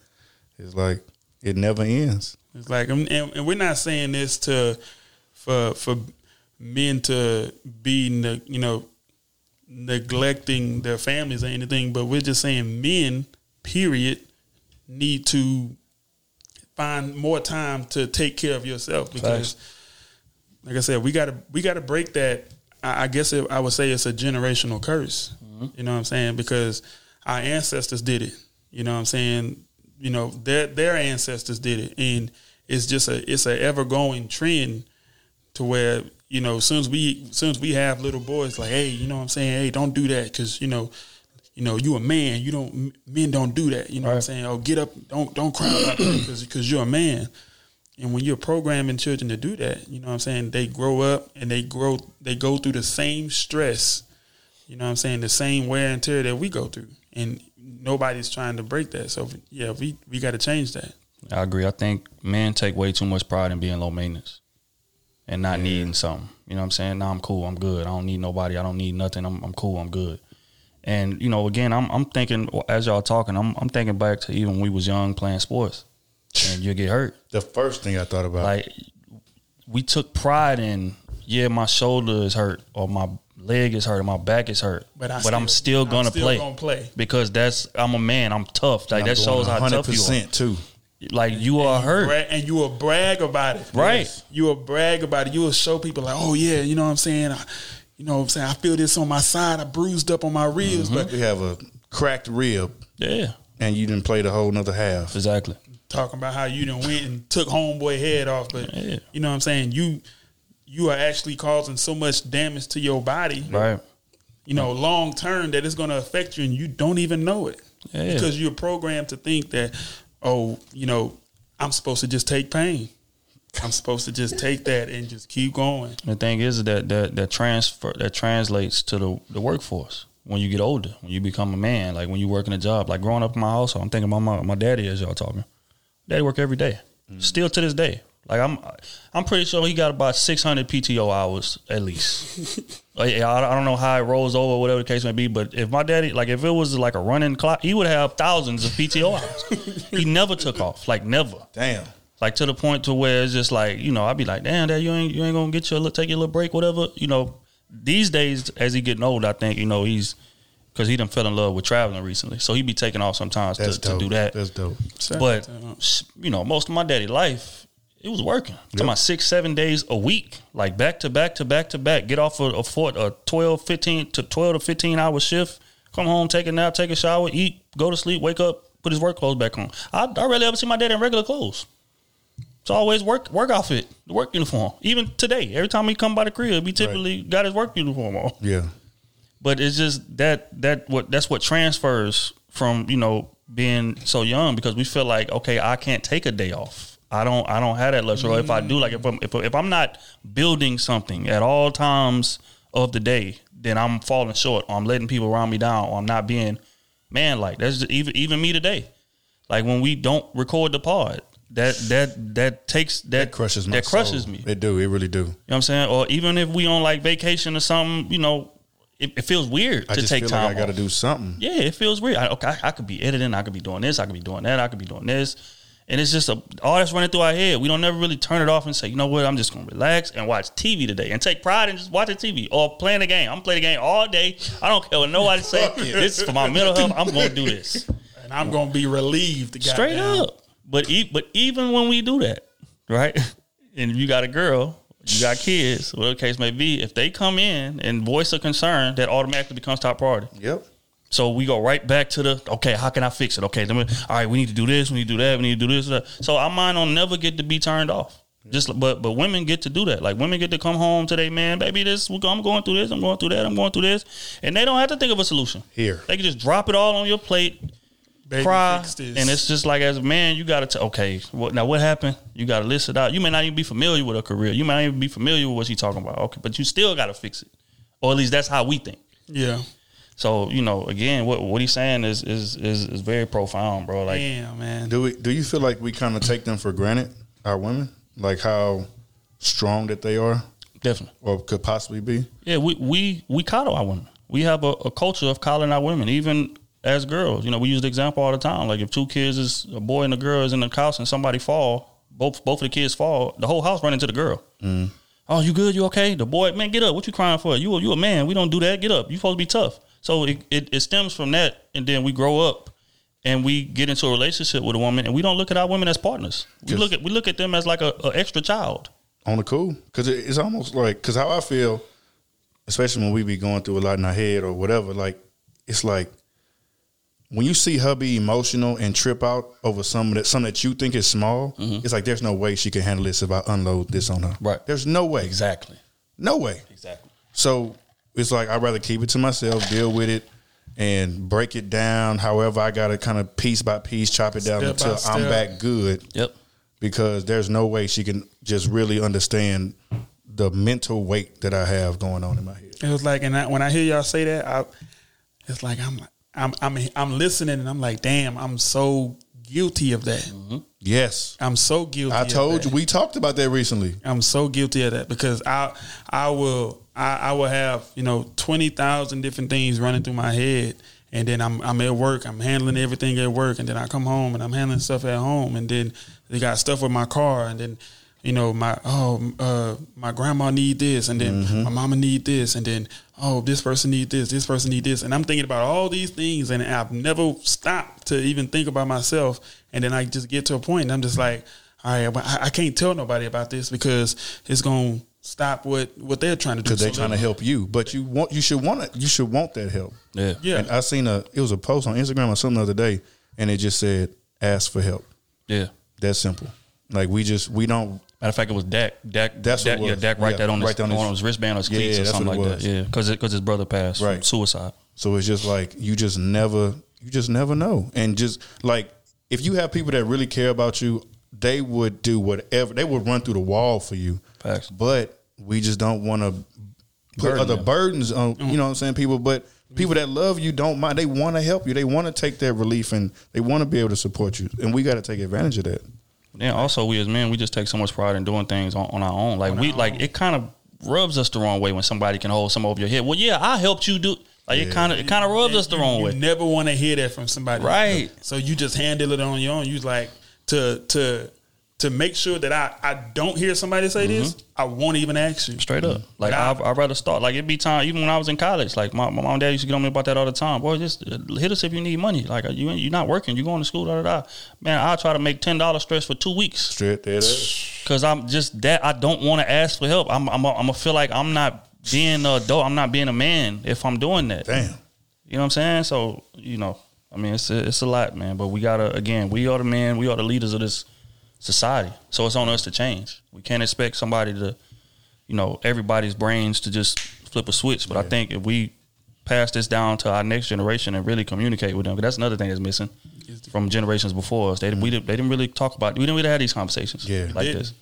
S3: It's like it never ends.
S4: It's like, and, and we're not saying this to for for men to be, ne- you know, neglecting their families or anything, but we're just saying men, period, need to find more time to take care of yourself because, like I said, we gotta we gotta break that. I, I guess it, I would say it's a generational curse. Mm-hmm. You know what I'm saying? Because our ancestors did it. You know what I'm saying? You know their their ancestors did it, and it's just a it's a ever going trend to where you know soon as we soon as we have little boys like hey you know what I'm saying? Hey don't do that because you know you know you a man. You don't men don't do that. You know what I'm saying? Oh get up. Don't don't cry about because because you're a man. And when you're programming children to do that you know what I'm saying? They grow up and they grow they go through the same stress you know what I'm saying? The same wear and tear that we go through. And nobody's trying to break that so yeah we we got to change that
S2: I agree. I think men take way too much pride in being low maintenance and not needing something. You know what I'm saying? No, I'm cool. I'm good. I don't need nobody. I don't need nothing. I'm, I'm cool. I'm good. And you know, again, I'm I'm thinking as y'all talking, I'm I'm thinking back to even when we was young playing sports, and you get hurt.
S3: The first thing I thought about,
S2: Like we took pride in, yeah, my shoulder is hurt or my leg is hurt or my back is hurt,
S4: But I
S2: I'm still
S4: still- I'm
S2: gonna
S4: still
S2: play
S4: gonna play.
S2: because that's I'm a man. I'm tough. Like
S3: I'm
S2: that shows how tough you are.
S3: too.
S2: Like you are hurt.
S4: Bra- and you will brag about it.
S2: Right.
S4: You will brag about it. You will show people like, oh yeah, you know what I'm saying. I, you know what I'm saying. I feel this on my side. I bruised up on my ribs, mm-hmm. but
S3: You have a cracked rib,
S2: Yeah,
S3: and you didn't play the whole nother half.
S2: exactly.
S4: talking about how you done went and took homeboy head off. But
S2: Yeah.
S4: you know what I'm saying. You you are actually causing so much damage to your body.
S2: Right.
S4: You know, long term that it's going to affect you, and you don't even know it
S2: Yeah.
S4: because you're programmed to think that, oh, you know, I'm supposed to just take pain. I'm supposed to just take that and just keep going.
S2: The thing is that that that transfer that translates to the the workforce when you get older, when you become a man, like when you work in a job. Like growing up in my household, I'm thinking about my my daddy as y'all talking. Daddy work every day, mm. still to this day. Like I'm, I'm pretty sure he got about 600 PTO hours at least. [LAUGHS] Like, I, I don't know how it rolls over, whatever the case may be. But if my daddy, like if it was like a running clock, he would have thousands of PTO hours. he [LAUGHS] never took off, like never
S3: Damn.
S2: like to the point to where it's just like you know I'd be like damn dad you ain't you ain't gonna get your little take your little break whatever you know these days as he getting old I think you know he's because he done fell in love with traveling recently so he be taking off sometimes to, to do that
S3: That's dope.
S2: but you know most of my daddy life it was working to my six seven days a week like back to back to back to back get off a, a, four, a 12 15 to 12 to 15 hour shift come home take a nap take a shower eat go to sleep wake up put his work clothes back on I, I rarely ever see my dad in regular clothes it's always work work outfit, the work uniform. Even today, every time he come by the crib, he typically got his work uniform on.
S3: Yeah.
S2: But it's just that that what that's what transfers from you know being so young because we feel like okay, I can't take a day off. I don't I don't have that luxury. Or if I do, like if I'm if, if I'm not building something at all times of the day, then I'm falling short. Or I'm letting people around me down. Or I'm not being man like. That's just even even me today. Like when we don't record the pod, that that that takes that,
S3: That crushes
S2: that crushes
S3: soul.
S2: me.
S3: It do. It really do.
S2: You know what I'm saying? Or even if we on like vacation or something, you know, it, it feels weird
S3: I
S2: to
S3: just
S2: take
S3: feel
S2: time.
S3: like I got to do something.
S2: Yeah, it feels weird. I, okay, I could be editing. I could be doing this. I could be doing that. I could be doing this. And it's just a, all that's running through our head. We don't never really turn it off and say, you know what, I'm just gonna relax and watch TV today and take pride in just watching TV or playing the game. I'm playing the game all day. I don't care what nobody say. [LAUGHS] this is for my mental health. I'm gonna do this
S4: And I'm gonna be relieved.
S2: straight up. But e- but even when we do that, right? [LAUGHS] And you got a girl, you got kids, whatever the case may be, if they come in and voice a concern, that automatically becomes top priority.
S3: Yep.
S2: So we go right back to the okay, how can I fix it? Okay, then we, all right, we need to do this, we need to do that, we need to do this. That. So our mind will never get to be turned off. Just but but women get to do that. Like women get to come home today, man, baby. This I'm going through this, I'm going through that, I'm going through this, and they don't have to think of a solution.
S3: Here.
S2: they can just drop it all on your plate.
S4: Baby,
S2: cry,
S4: fix this.
S2: and it's just like as a man, you got to tell. Okay, what now? What happened? You got to list it out. You may not even be familiar with her career. You may not even be familiar with what she's talking about. Okay, but you still got to fix it, or at least that's how we think.
S4: Yeah.
S2: So you know, again, what what he's saying is is is, is very profound, bro. Like,
S4: Damn, man.
S3: Do we? Do you feel like we kind of take them for granted, our women, like how strong that they are,
S2: definitely.
S3: or could possibly be?
S2: Yeah, we we we coddle our women. We have a, a culture of coddling our women, even as girls. You know, we use the example all the time. Like if two kids is a boy and a girl is in the house and somebody fall, both both of the kids fall, the whole house run into the girl. Mm. Oh, you good? You okay? The boy, man, get up. What you crying for? You a- you a man? We don't do that. Get up. You supposed to be tough. So it, it, it stems from that, and then we grow up and we get into a relationship with a woman, and we don't look at our women as partners. We look at we look at them as like a, a extra child.
S3: on the cool because it, it's almost like because how I feel, especially when we be going through a lot in our head or whatever. Like it's like when you see her be emotional and trip out over something that something that you think is small. It's like there's no way she can handle this if I unload this on her.
S2: Mm-hmm. Right.
S3: There's no way.
S2: Exactly.
S3: No way.
S2: Exactly.
S3: So it's like I'd rather keep it to myself, deal with it, and break it down. However, I got to kind of piece by piece chop it down
S4: Step
S3: until I'm back good
S2: Yep.
S3: because there's no way she can just really understand the mental weight that I have going on in my head.
S4: It was like, and I, when I hear y'all say that, I, it's like I'm, I'm, I'm, I'm listening, and I'm like, damn, I'm so guilty of that.
S3: Yes.
S4: I'm so guilty.
S3: I told you we talked about that recently.
S4: I'm so guilty of that because I I will I, I will have you know twenty thousand different things running through my head, and then I'm I'm at work, I'm handling everything at work, and then I come home and I'm handling stuff at home, and then they got stuff with my car, and then you know my oh uh, my grandma need this, and then my mama need this, and then oh this person need this, this person need this, and I'm thinking about all these things, and I've never stopped to even think about myself, and then I just get to a point, and I'm just like all right, but I, I can't tell nobody about this because it's gonna stop what what they're trying to do.
S3: Because they're
S4: So
S3: trying to help you, but you want you should want it. You should want that help.
S2: Yeah.
S4: Yeah,
S3: And I seen a it was a post on Instagram or something the other day, and it just said ask for help.
S2: Yeah.
S3: That simple. Like we just we don't.
S2: Matter of fact, it was Dak. Dak.
S3: That's what
S2: Dak,
S3: it
S2: yeah. Dak. Write
S3: Yeah,
S2: that on his,
S3: write down his-
S2: on his wristband or his
S3: Yeah,
S2: cleats
S3: yeah,
S2: or something like
S3: it
S2: that. Yeah, because because his brother passed from
S3: Right.
S2: suicide.
S3: So it's just like you just never you just never know. And just like if you have people that really care about you, they would do whatever. They would run through the wall for you.
S2: Facts.
S3: But we just don't want to put
S2: Burden
S3: other
S2: them.
S3: burdens on, you mm-hmm. know what I'm saying, people, but people that love you don't mind. They want to help you. They want to take that relief and they want to be able to support you. And we got to take advantage of that.
S2: Then also we as men, we just take so much pride in doing things on, on our own. Like we like it kind of rubs us the wrong way when somebody can hold some over your head. Well, yeah, I helped you do. Like it kind of it kind of rubs us the
S4: you,
S2: wrong
S4: you
S2: way.
S4: never want to hear that from somebody,
S2: Right.
S4: So you just handle it on your own. You like to to to make sure that I I don't hear somebody say this.
S3: Mm-hmm.
S4: I won't even ask you
S2: Straight up. Like
S4: But I-
S2: I, I'd rather start. Like it'd be time. Even when I was in college, like my, my mom and dad used to get on me about that all the time. Boy, just uh, hit us if you need money. Like you, you're not working, you're going to school. Da da da. Man, I'll try to make ten dollars stress for two weeks
S3: Straight there. that.
S2: because I'm just that. I don't want to ask for help. I'm I'm I'm gonna feel like I'm not being an adult. I'm not being a man if I'm doing that.
S3: Damn.
S2: You know what I'm saying? So you know, I mean, it's a, it's a lot, man. But we gotta again, we are the men, we are the leaders of this society. So it's on us to change. We can't expect somebody to, you know, everybody's brains to just flip a switch. But I think if we pass this down to our next generation and really communicate with them, 'cause that's another thing that's missing from generations before us. They we didn't, they didn't really talk about. We didn't really have these conversations
S3: Yeah.
S2: like this.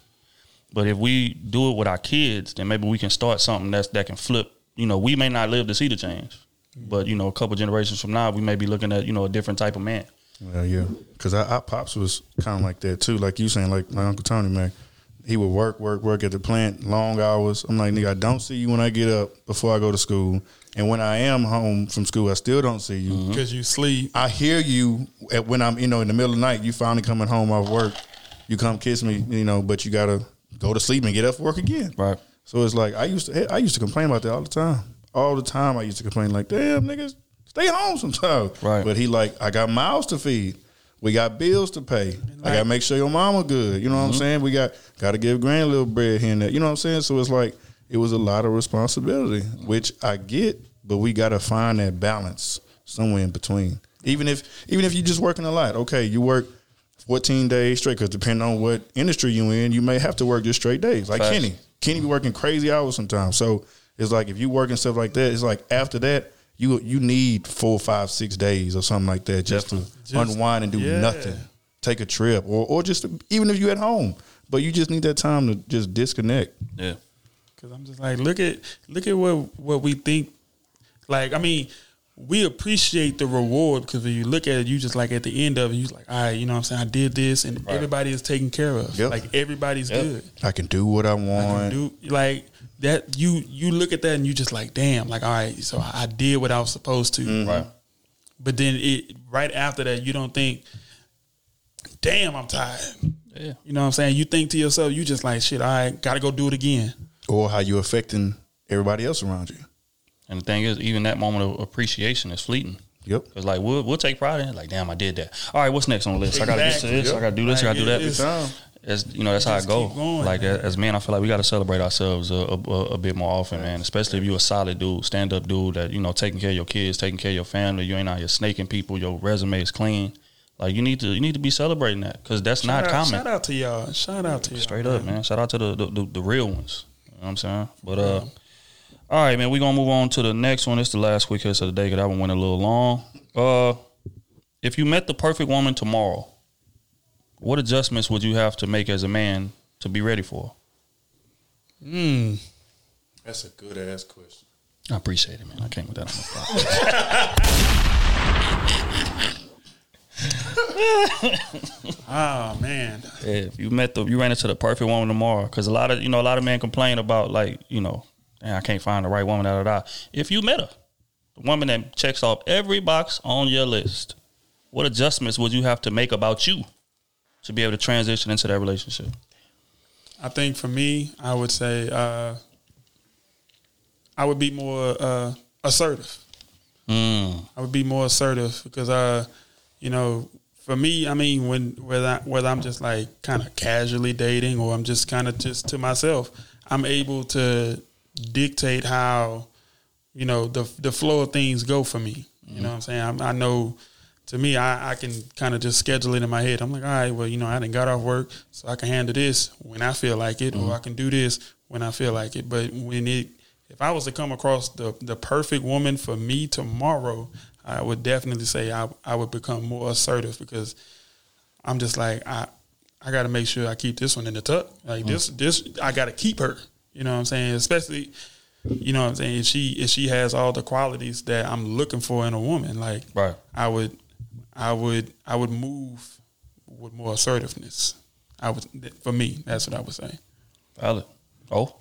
S2: But if we do it with our kids, then maybe we can start something that's that can flip. You know, we may not live to see the change, mm. but you know, a couple generations from now, we may be looking at you know a different type of man.
S3: Well, yeah, because our, our pops was kind of like that too. Like you saying, like my uncle Tony, man, he would work, work, work at the plant, long hours. I'm like, nigga, I don't see you when I get up before I go to school, and when I am home from school, I still don't see you. Mm-hmm.
S4: because you sleep.
S3: I hear you at, when I'm, you know, in the middle of the night. You finally coming home off work. You come kiss me, you know, but you gotta go to sleep and get up for work again.
S2: Right.
S3: So it's like I used to, I used to complain about that all the time. All the time, I used to complain like, "Damn, niggas, stay home sometimes."
S2: Right.
S3: But he like, I got mouths to feed. We got bills to pay. I gotta make sure your mama good. You know what I'm mm-hmm. saying? We got got to give grand little bread here and there. You know what I'm saying? So it's like it was a lot of responsibility, which I get, but we gotta find that balance somewhere in between. Even if even if you just working a lot, okay, you work 14 days straight because depending on what industry you in, you may have to work just straight days. Like
S2: Facts.
S3: Kenny, Kenny be working crazy hours sometimes. So it's like if you work and stuff like that, it's like after that, you you need four, five, six days or something like that just to
S4: Just-
S3: unwind and do
S4: yeah.
S3: nothing. Take a trip or or just even if you're at home, but you just need that time to just disconnect.
S2: Yeah.
S4: Cause I'm just like, look at look at what what we think. Like, I mean, we appreciate the reward because when you look at it, you just like at the end of it, you like, all right, you know what I'm saying? I did this, and everybody is taken care of.
S3: Yep.
S4: Like everybody's
S2: Yep.
S4: good.
S3: I can do what I
S4: I
S3: want.
S4: can do like that. You you look at that and you just like, damn, like all right, so I I did what I was supposed to.
S3: Mm-hmm.
S2: Right.
S4: But then it right after that, you don't think, damn, I'm tired.
S2: Yeah.
S4: You know what I'm saying? You think to yourself, you just like, shit, all right, gotta go do it again.
S3: or how you affecting everybody else around you.
S2: And the thing is, even that moment of appreciation is fleeting.
S3: Yep.
S2: Cause like we'll we'll take pride in it. Like, damn, I did that. All right, what's next on the list? I gotta get to
S4: Exactly.
S2: this. I gotta do this. I gotta do that. As you know, that's how it go.
S4: going,
S2: like
S4: man.
S2: as men, I feel like we got to celebrate ourselves a, a, a bit more often, man. Especially if you're a solid dude, stand up dude that you know taking care of your kids, taking care of your family. You ain't out here snaking people. Your resume is clean. Like you need to you need to be celebrating that because that's not
S4: out,
S2: common.
S4: Shout out to y'all. Shout out to y'all.
S2: Straight up, man. Shout out to the the, the, the real ones. You know what I'm saying? But uh, all right, man. We gonna move on to the next one. It's the last quick hits of the day because that one went a little long. Uh, if you met the perfect woman tomorrow, what adjustments would you have to make as a man to be ready for?
S4: Mm.
S3: That's a good ass question.
S2: I appreciate it, man. I came with that on the spot.
S4: Oh [LAUGHS] man.
S2: Yeah, if you met the you ran into the perfect woman tomorrow, because a lot of you know a lot of men complain about like you know, "Man, I can't find the right woman. Da, da, da. If you met her, the woman that checks off every box on your list, what adjustments would you have to make about you to be able to transition into that relationship?
S4: I think for me, I would say uh, I would be more uh, assertive.
S2: Mm.
S4: I would be more assertive because, uh, you know, for me, I mean, when whether I, whether I'm just like kind of casually dating or I'm just kind of just to myself, I'm able to dictate how, you know, the the flow of things go for me. You know what I'm saying? I'm, I know. To me, I, I can kind of just schedule it in my head. I'm like, all right, well, you know, I didn't got off work, so I can handle this when I feel like it, or I can do this when I feel like it. But when it, if I was to come across the the perfect woman for me tomorrow, I would definitely say I I would become more assertive because I'm just like I I got to make sure I keep this one in the tuck. Like this this I got to keep her. You know what I'm saying? Especially you know what I'm saying if she if she has all the qualities that I'm looking for in a woman, like
S2: Right.
S4: I would I would I would move with more assertiveness. I would for me that's what I would say.
S2: Valid. Oh,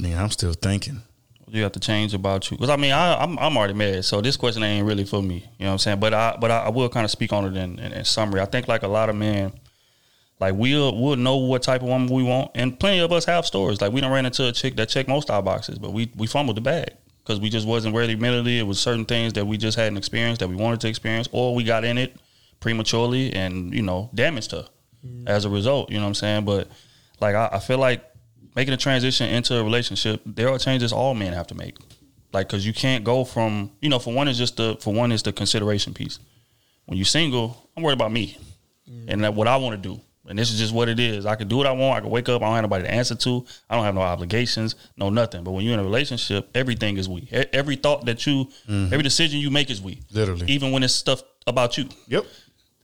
S3: Man, I'm still thinking.
S2: you have to change about you because I mean I, I'm I'm already married, so this question ain't really for me. You know what I'm saying? But I but I, I will kind of speak on it in, in, in summary. I think like a lot of men, like we'll we'll know what type of woman we want, and plenty of us have stories. Like we don't ran into a chick that checked most of our boxes, but we we fumbled the bag because we just wasn't ready mentally. It was certain things that we just hadn't experienced that we wanted to experience, or we got in it prematurely and you know damaged her mm-hmm. as a result. You know what I'm saying? But like I, I feel like making a transition into a relationship, there are changes all men have to make. Like, cause you can't go from, you know, for one is just the, for one is the consideration piece. When you're single, I'm worried about me mm-hmm. and that what I want to do. And this is just what it is. I can do what I want. I can wake up. I don't have nobody to answer to. I don't have no obligations, no nothing. But when you're in a relationship, everything is we. Every thought that you, mm-hmm. every decision you make is we.
S3: Literally.
S2: Even when it's stuff about you.
S3: Yep.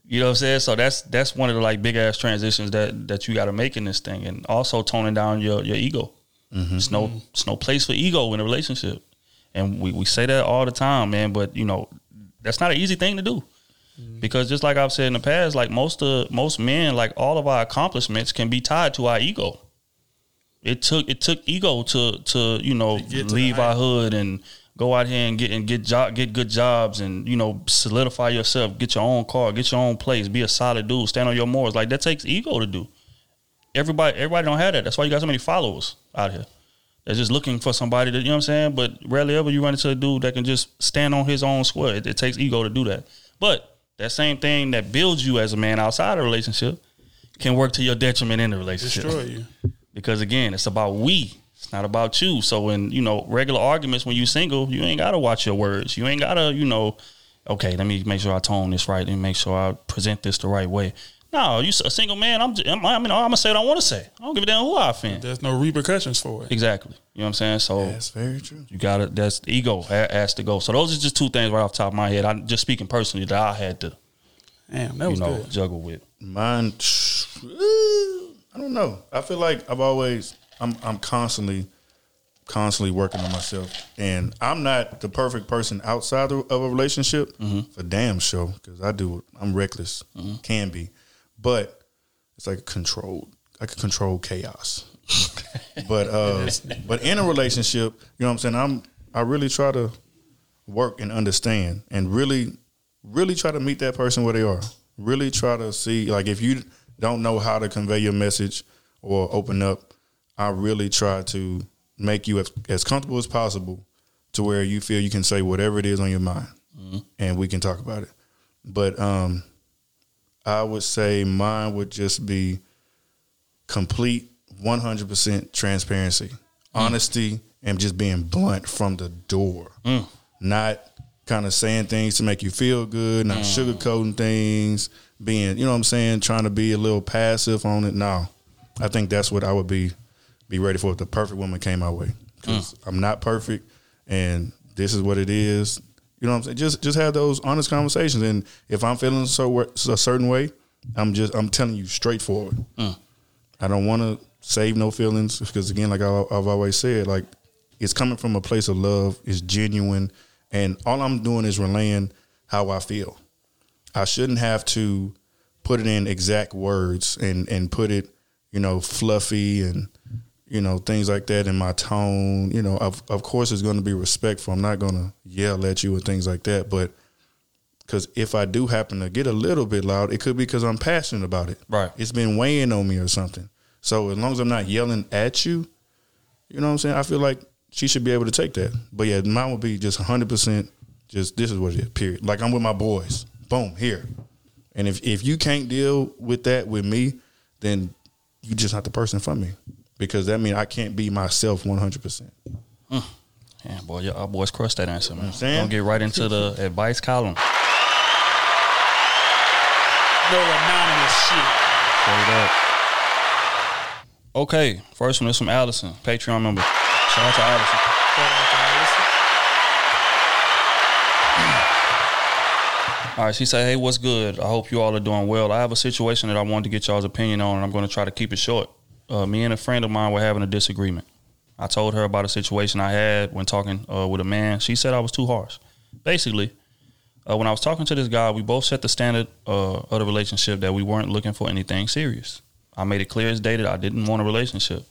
S2: You know what I'm saying? So that's that's one of the like big ass transitions that that you got to make in this thing, and also toning down your your ego. Mm-hmm. It's no it's no place for ego in a relationship, and we we say that all the time, man. But you know that's not an easy thing to do Mm-hmm. because just like I've said in the past, like most of most men, like all of our accomplishments can be tied to our ego. It took it took ego to to you know
S4: to
S2: leave our hood and go out here and get and get job get good jobs and you know solidify yourself, get your own car, get your own place, be a solid dude, stand on your morals. Like that takes ego to do. Everybody everybody don't have that. That's why you got so many followers out here. They're just looking for somebody that you know what I'm saying. But rarely ever you run into a dude that can just stand on his own square. It, it takes ego to do that. But that same thing that builds you as a man outside a relationship can work to your detriment in the relationship
S4: Destroy you.
S2: because again, it's about we. It's not about you. So in, you know regular arguments when you single, you ain't gotta watch your words. You ain't gotta you know, okay, let me make sure I tone this right. Me make sure I present this the right way. No, you a single man. I'm. j- I'm I mean, I'm gonna say what I want to say. I don't give a damn who I offend.
S4: There's no repercussions for it.
S2: Exactly. You know what I'm saying? So
S3: That's very true.
S2: you got it. That's the ego has to go. So those are just two things right off the top of my head. I'm just speaking personally that I had to,
S4: Damn, that
S2: you
S4: was
S2: know,
S4: good.
S2: juggle with.
S3: Mine, I don't know. I feel like I've always, I'm, I'm constantly, constantly working on myself, and I'm not the perfect person outside of of a relationship mm-hmm. for damn sure because I do. I'm reckless, mm-hmm. can be, but it's like controlled. I can control chaos. [LAUGHS] but uh, but in a relationship, you know what I'm saying. I'm I really try to work and understand, and really, really try to meet that person where they are. Really try to see like if you don't know how to convey your message or open up, I really try to make you as, as comfortable as possible to where you feel you can say whatever it is on your mind, and we can talk about it. But um, I would say mine would just be complete 100% transparency, mm. honesty, and just being blunt from the door. Mm. Not kind of saying things to make you feel good, not mm. sugarcoating things, being, you know what I'm saying, trying to be a little passive on it. No. I think that's what I would be be ready for if the perfect woman came my way. Cuz I'm not perfect and this is what it is. You know what I'm saying? Just just have those honest conversations and if I'm feeling so a certain way, I'm just I'm telling you straightforward. Mm. I don't want to save no feelings because again, like I, I've always said, like it's coming from a place of love, it's genuine, and all I'm doing is relaying how I feel. I shouldn't have to put it in exact words and and put it, you know, fluffy and you know things like that in my tone. You know, of of course it's going to be respectful. I'm not going to yell at you and things like that, but because if I do happen to get a little bit loud, it could be because I'm passionate about it.
S2: Right.
S3: It's been weighing on me or something. So as long as I'm not yelling at you, you know what I'm saying? I feel like she should be able to take that. But yeah, mine would be just 100% just this is what it is, period. Like I'm with my boys. Boom, here. And if, if you can't deal with that with me, then you just not the person for me. Because that means I can't be myself 100%.
S2: Yeah, boy, y'all boys crushed that answer, man.
S3: saying?
S2: Don't get right into the [LAUGHS] advice column.
S4: No anonymous shit.
S2: Straight up. Okay, first one is from Allison, Patreon member. Shout out to Allison. All right, she said, "Hey, what's good? I hope you all are doing well. I have a situation that I wanted to get y'all's opinion on, and I'm going to try to keep it short. Uh, me and a friend of mine were having a disagreement. I told her about a situation I had when talking uh, with a man. She said I was too harsh. Basically, uh, when I was talking to this guy, we both set the standard uh, of the relationship that we weren't looking for anything serious. I made it clear as day that I didn't want a relationship.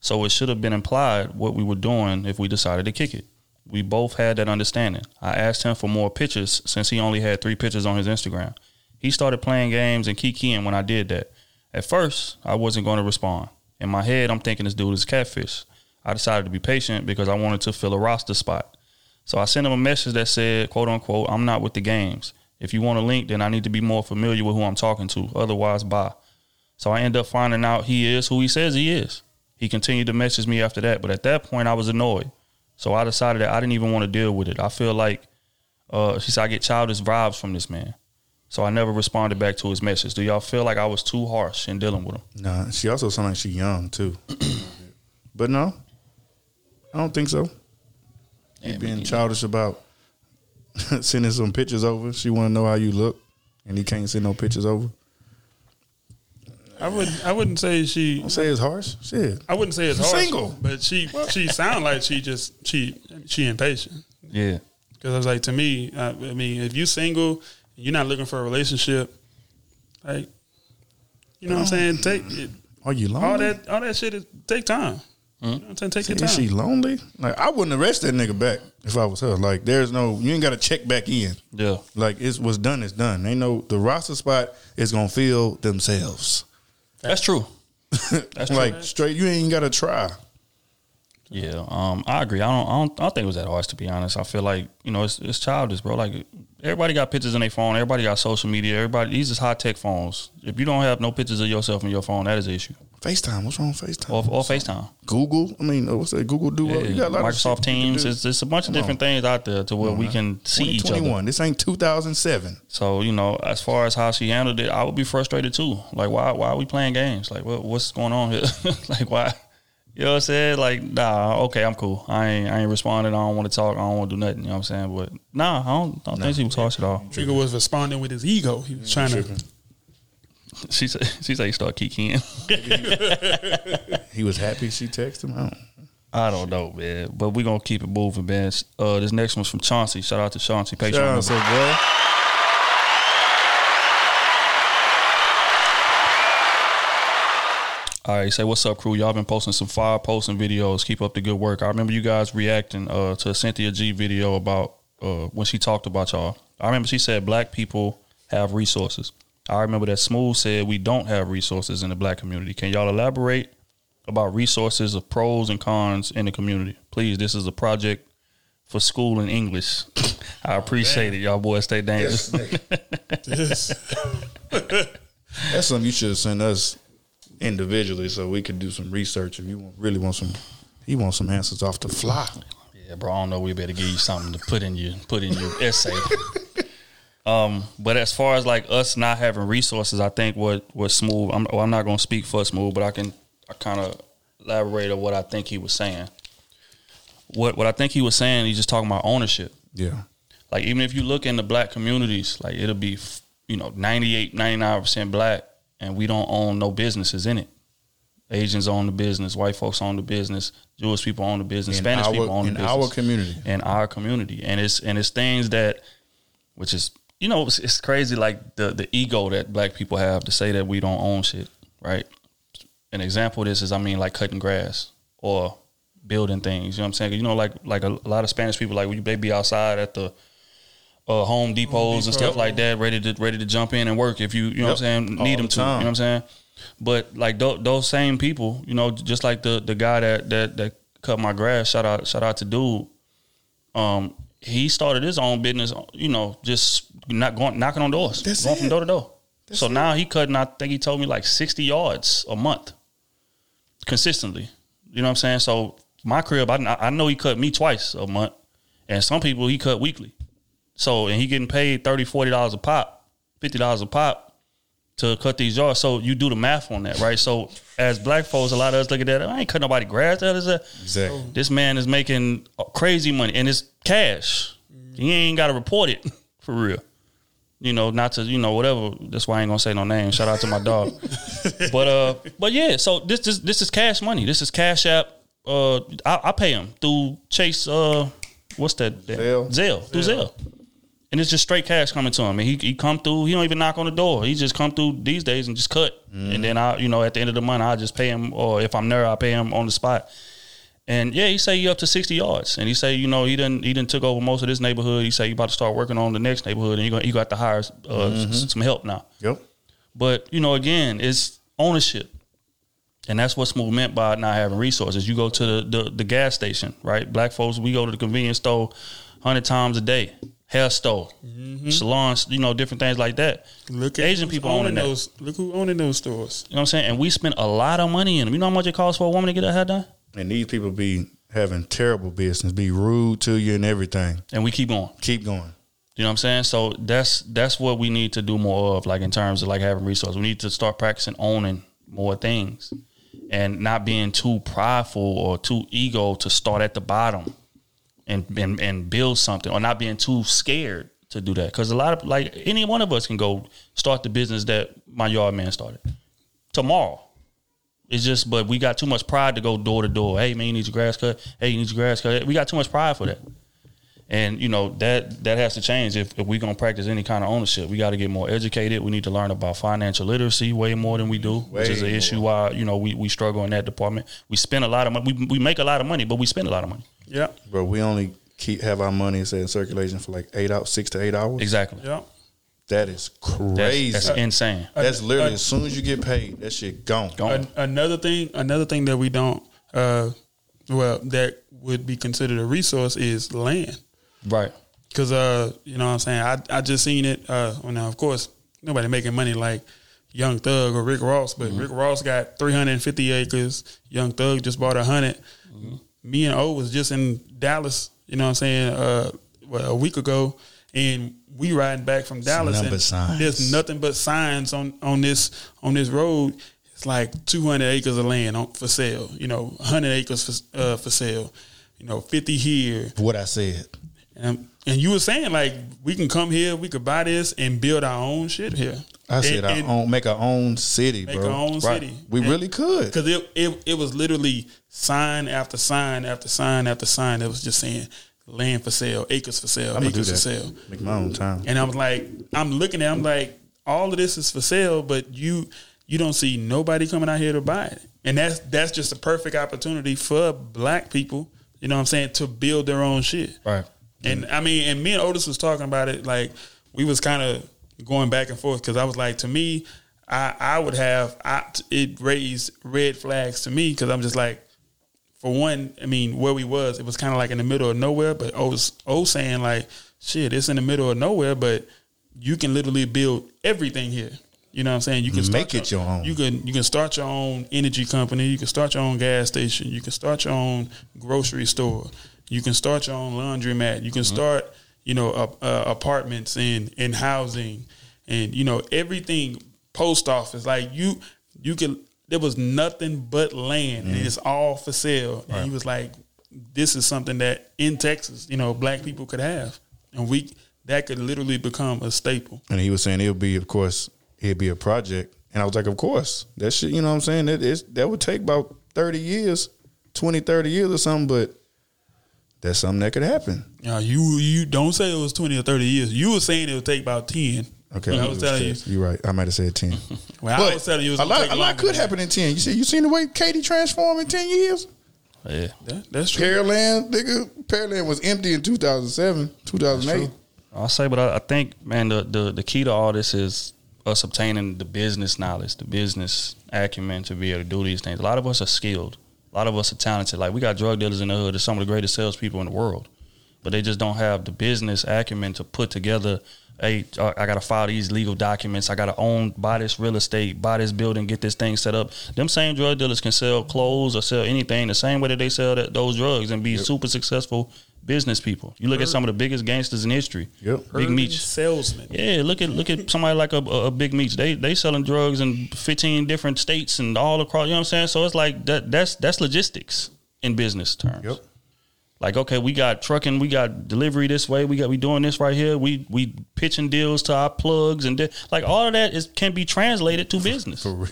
S2: So it should have been implied what we were doing if we decided to kick it. We both had that understanding. I asked him for more pictures since he only had three pictures on his Instagram. He started playing games and kikiing when I did that. At first, I wasn't going to respond. In my head, I'm thinking this dude is catfish. I decided to be patient because I wanted to fill a roster spot. So I sent him a message that said, quote unquote, I'm not with the games. If you want a link, then I need to be more familiar with who I'm talking to. Otherwise, bye. So I end up finding out he is who he says he is. He continued to message me after that, but at that point I was annoyed. So I decided that I didn't even want to deal with it. I feel like uh, she said I get childish vibes from this man. So I never responded back to his message. Do y'all feel like I was too harsh in dealing with him?
S3: Nah, she also sounds like she young too. [CLEARS THROAT] but no, I don't think so. You being childish about [LAUGHS] sending some pictures over. She want to know how you look, and he can't send no pictures over.
S4: I wouldn't. I wouldn't say she.
S3: Don't say it's harsh. Shit.
S4: I wouldn't say it's
S3: She's
S4: harsh,
S3: single.
S4: but she she sound like she just she she impatient.
S2: Yeah.
S4: Because I was like, to me, I, I mean, if you single, and you're not looking for a relationship, like, you know what I'm saying? Take oh. it,
S3: Are you lonely?
S4: all that all that shit is take time. You know what I'm saying? Take your
S3: Is she lonely? Like I wouldn't arrest that nigga back if I was her. Like there's no you ain't got to check back in.
S2: Yeah.
S3: Like it's what's done is done. They know the roster spot is gonna fill themselves.
S2: That's true. [LAUGHS] That's true.
S3: Like straight, you ain't got to try.
S2: Yeah, um, I agree. I don't, I don't, I don't think it was that harsh to be honest. I feel like you know it's it's childish, bro. Like everybody got pictures in their phone. Everybody got social media. Everybody these is high tech phones. If you don't have no pictures of yourself in your phone, that is an issue.
S3: FaceTime. What's wrong with FaceTime?
S2: Or, or FaceTime.
S3: Google. I mean, uh, what's that? Google Duo.
S2: Yeah,
S3: You got a lot of
S2: Microsoft
S3: can
S2: Teams. It's, it's a bunch of different
S3: on.
S2: things out there to where we can see each other.
S3: This ain't 2007.
S2: So you know, as far as how she handled it, I would be frustrated too. Like, why why are we playing games? Like, what what's going on here? [LAUGHS] like, why? You know what I'm saying? Like, nah, okay, I'm cool. I ain't I ain't responding. I don't want to talk. I don't want to do nothing. You know what I'm saying? But nah, I don't, I don't think she was harsh at all.
S4: Trigger was responding with his ego. He was trying to.
S2: She said [LAUGHS] she said he started kicking. [LAUGHS]
S3: He was happy she texted him. I don't-
S2: I don't know, man. But we're gonna keep it moving, man. Uh, this next one's from Chauncey. Shout out to Chauncey. Patreon.
S3: Shout out to boy.
S2: All right, say what's up, crew? Y'all been posting some fire posting videos. Keep up the good work. I remember you guys reacting uh, to a Cynthia G video about uh, when she talked about y'all. I remember she said black people have resources. I remember that Smooth said we don't have resources in the black community. Can y'all elaborate about resources of pros and cons in the community? Please, this is a project for school in English. [LAUGHS] I appreciate it. Y'all boys stay dangerous.
S4: This. [LAUGHS] [LAUGHS]
S3: That's something you should send us individually so we could do some research if you really want some. He wants some answers off the fly.
S2: Yeah, bro. I don't know. We better give you something to put in your put in your essay. [LAUGHS] Um, but as far as like us not having resources, I think what what smooth. I'm, well, I'm not gonna speak for smooth, but I can I kind of elaborate on what I think he was saying. What what I think he was saying, he's just talking about ownership.
S3: Yeah.
S2: Like even if you look in the black communities, like it'll be you know 98, 99 percent black, and we don't own no businesses in it. Asians own the business, white folks own the business, Jewish people own the business,
S3: In
S2: Spanish
S3: our-
S2: people own the business.
S3: in our community.
S2: in our community, and it's and it's things that, which is you know it's, it's crazy like the the ego that black people have to say that we don't own shit, right? An example of this is I mean like cutting grass or building things. You know what I'm saying? You know, like like a, a lot of Spanish people like they be outside at the uh, Home Depots and stuff like that, ready to ready to jump in and work if you you know what I'm saying
S3: All
S2: need
S3: the
S2: them to. You know what I'm saying? But like tho- those same people, you know, just like the the guy that that that cut my grass. Shout out shout out to dude. Um, he started his own business. You know, just not going knocking on doors,
S3: That's
S2: going from door to door. so now he cutting. I think he told me like 60 yards a month, consistently. You know what I'm saying? So my crib, I, I know he cut me twice a month, and some people he cut weekly. So and he getting paid 30 40 dollars a pop, fifty dollars a pop to cut these yards. So you do the math on that, right? So as black folks, a lot of us look at that. I ain't cut nobody grass. That is a
S3: Exactly.
S2: this man is making crazy money and it's cash. He ain't got to report it [LAUGHS] for real. You know, not to you know whatever. That's why I ain't gonna say no name. Shout out to my dog. [LAUGHS] but uh, but yeah. So this this this is cash money. This is Cash App. Uh, I, I pay him through Chase. Uh, what's that?
S3: Zelle.
S2: Zelle through Zelle. And it's just straight cash coming to him. And he he come through. He don't even knock on the door. He just come through these days and just cut. And then I, you know, at the end of the month, I just pay him. Or if I'm there, I pay him on the spot. And yeah, he say he up to sixty yards, and he say you know he didn't he didn't took over most of this neighborhood. He say he about to start working on the next neighborhood, and he got he got to hire uh, s- some help now.
S3: Yep.
S2: But you know, again, it's ownership, and that's what's Smooth meant by not having resources. You go to the, the the gas station, right? Black folks, we go to the convenience store hundred times a day. Hair store, mm-hmm. salons, you know, different things like that.
S4: Look at
S2: Asian people
S4: owning
S2: owning that.
S4: those. Look who owning those stores.
S2: You know what I'm saying? And we spend a lot of money in them. You know how much it costs for a woman to get her hair done?
S3: And these people be having terrible business, be rude to you and everything.
S2: And we keep going.
S3: Keep going.
S2: You know what I'm saying? So that's that's what we need to do more of, like in terms of like having resources. We need to start practicing owning more things and not being too prideful or too ego to start at the bottom and and, and build something or not being too scared to do that. Because a lot of like any one of us can go start the business that my yard man started tomorrow. It's just, but we got too much pride to go door to door. Hey man, you need your grass cut. Hey, you need your grass cut. We got too much pride for that. And you know that that has to change if, if we're gonna practice any kind of ownership. We got to get more educated. We need to learn about financial literacy way more than we do, which is an
S3: Way
S2: issue why you know we, we struggle in that department. We spend a lot of money. We, we make a lot of money, but we spend a lot of money.
S4: Yeah.
S3: But we only keep have our money say, in circulation for like eight hours, six to eight hours.
S2: Exactly.
S4: Yeah.
S3: That is crazy.
S2: that's
S3: That's,
S2: insane.
S3: That's literally
S4: uh,
S3: as soon as you get paid, that shit gone.
S2: Gone.
S4: An- another thing, another thing that we don't uh, well, that would be considered a resource is land.
S2: Right.
S4: Cause uh, you know what I'm saying? I I just seen it uh well now of course nobody making money like Young Thug or Rick Ross, but Rick Ross got 350 acres. Young Thug just bought a 100 Me and O was just in Dallas, you know what I'm saying, uh well, a week ago and we riding back from Dallas and
S3: signs.
S4: there's nothing but signs on on this on this road. It's like 200 acres of land on, for sale, you know, 100 acres for, uh, for sale, you know, 50 here,
S3: What I said.
S4: and, and you were saying like we can come here, we could buy this and build our own shit here.
S3: I said
S4: and,
S3: our
S4: and
S3: own make our own city, bro.
S4: make
S3: bro.
S4: our own
S3: Right.
S4: city.
S3: We really could.
S4: because it, it it was literally sign after sign after sign after sign that was just saying land for sale, acres for sale,
S3: I'm
S4: acres for sale.
S3: Make my own time.
S4: And I was like, I'm looking at, I'm like, all of this is for sale, but you you don't see nobody coming out here to buy it, and that's that's just a perfect opportunity for black people. You know what I'm saying to build their own shit.
S2: Right.
S4: And I mean, and me and Otis was talking about it. Like we was kind of going back and forth because I was like, to me, I I would have I, it raised red flags to me because I'm just like, for one, I mean, where we was, it was kind of like in the middle of nowhere. But O was O saying like, shit, it's in the middle of nowhere, but you can literally build everything here. You know what I'm saying? You can start
S3: Make it your own.
S4: You can you can start your own energy company. You can start your own gas station. You can start your own grocery store. You can start your own laundromat. You can mm-hmm. start you know uh, uh, apartments and and housing and you know everything. Post office like you you can. There was nothing but land and it's all for sale. And he was like, "This is something that in Texas, you know, black people could have, and we that could literally become a staple."
S3: And he was saying it'll be, of course, it'd be a project. And I was like, of course. That shit, you know what I'm saying? That is that would take about 30 years, 20, 30 years or something, but that's something that could happen.
S4: Now you you don't say it was twenty or thirty years. You were saying it would take about ten.
S3: Okay.
S4: I was telling you. [LAUGHS]
S3: You're right. I might have said 10. [LAUGHS]
S4: Well, I was telling you it was
S3: a lot,
S4: take
S3: a lot could happen in 10. You see, you seen the way Katy transformed in 10 years?
S2: Yeah.
S4: that. That's true.
S3: Pearland, nigga, Pearland was empty in 2007, 2008.
S2: I'll say, but I, I think, man, the, the the key to all this is us obtaining the business knowledge, the business acumen to be able to do these things. A lot of us are skilled. A lot of us are talented. Like we got drug dealers in the hood, They're some of the greatest salespeople in the world, but they just don't have the business acumen to put together. Hey, uh, I got to file these legal documents. I got to own, buy this real estate, buy this building, get this thing set up. Them same drug dealers can sell clothes or sell anything the same way that they sell that, those drugs and be super successful business people. You look at some of the biggest gangsters in history.
S3: Yep.
S2: Big
S4: Urban
S2: Meech.
S4: salesman.
S2: Yeah, look at look at somebody like a, a Big Meech. They they selling drugs in fifteen different states and all across. You know what I'm saying? So it's like that. That's that's logistics in business terms.
S3: Yep.
S2: Like okay, we got trucking, we got delivery this way, we got we doing this right here. We we pitching deals to our plugs and di- like all of that is can be translated to business.
S3: For real.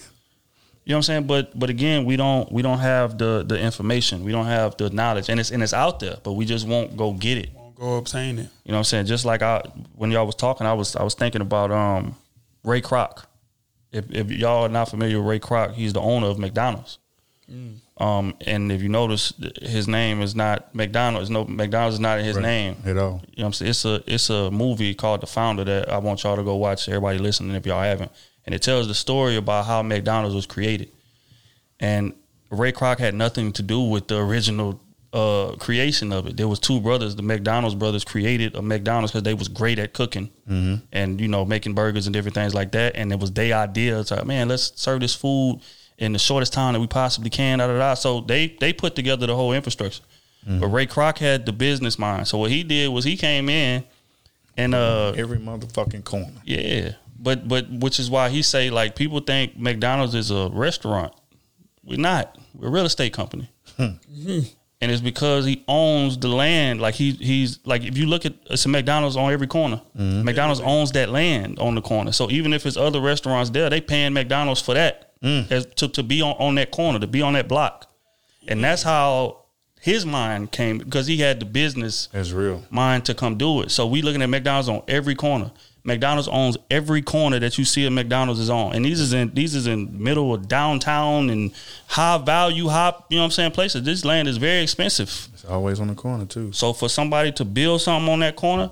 S2: You know what I'm saying? But but again, we don't we don't have the the information. We don't have the knowledge, and it's and it's out there, but we just won't go get it.
S4: Won't go obtain it.
S2: You know what I'm saying? Just like I when y'all was talking, I was I was thinking about um Ray Kroc. If if y'all are not familiar with Ray Kroc, he's the owner of McDonald's. Um, and if you notice, his name is not McDonald's. No, McDonald's is not in his
S3: Right.
S2: name.
S3: At all.
S2: You know what I'm saying? It's a it's a movie called The Founder that I want y'all to go watch. Everybody listening, if y'all haven't, and it tells the story about how McDonald's was created. And Ray Kroc had nothing to do with the original uh, creation of it. There was two brothers, the McDonald's brothers, created a McDonald's because they was great at cooking and you know making burgers and different things like that. And it was their idea. It's like, man, let's serve this food in the shortest time that we possibly can. Da, da, da. So they they put together the whole infrastructure. But Ray Kroc had the business mind. So what he did was he came in and uh
S3: Every motherfucking corner.
S2: yeah, but but which is why he say like people think McDonald's is a restaurant. We're not. We're a real estate company, hmm. [LAUGHS] and it's because he owns the land. Like he he's like if you look at it's a McDonald's on every corner. Mm-hmm. McDonald's owns that land on the corner. So even if it's other restaurants there, they paying McDonald's for that mm. as to to be on on that corner to be on that block, and that's how his mind came because he had the business
S3: That's real.
S2: mind to come do it. So we looking at McDonald's on every corner. McDonald's owns every corner that you see a McDonald's is on, and these is in these is in middle of downtown and high value, high you know what I'm saying places. This land is very expensive.
S3: It's always on the corner too.
S2: So for somebody to build something on that corner,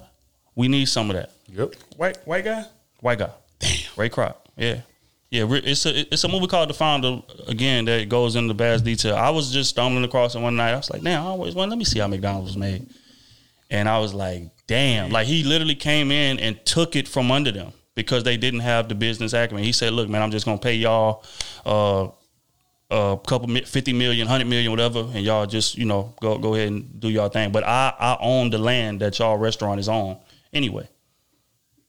S2: we need some of that.
S3: Yep.
S4: White white guy.
S2: White guy, damn, Ray Kroc, yeah. Yeah, it's a it's a movie called The Founder. Again, that goes into vast detail. I was just stumbling across it one night. I was like, damn, I always want. Let me see how McDonald's was made. And I was like, damn, like he literally came in and took it from under them because they didn't have the business acumen. He said, look, man, I'm just gonna pay y'all uh, a couple 50 million, 100 million, whatever, and y'all just you know go go ahead and do y'all thing. But I I own the land that y'all restaurant is on anyway.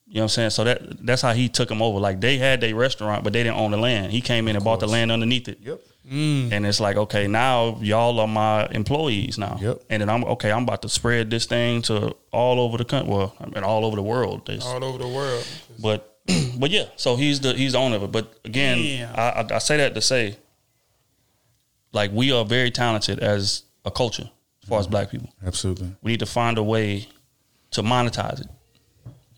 S2: You know what I'm saying? So that that's how he took them over. Like they had their restaurant, but they didn't own the land. He came in and bought the land underneath it.
S3: Yep. Mm.
S2: And it's like, okay, now y'all are my employees now.
S3: Yep.
S2: And then I'm okay. I'm about to spread this thing to all over the country. Well, I mean, all over the world.
S4: All over the world.
S2: but [CLEARS THROAT] but yeah, so he's the he's the owner of it. But again, I, I I say that to say, like we are very talented as a culture as far as mm-hmm. black people.
S3: Absolutely.
S2: We need to find a way to monetize it.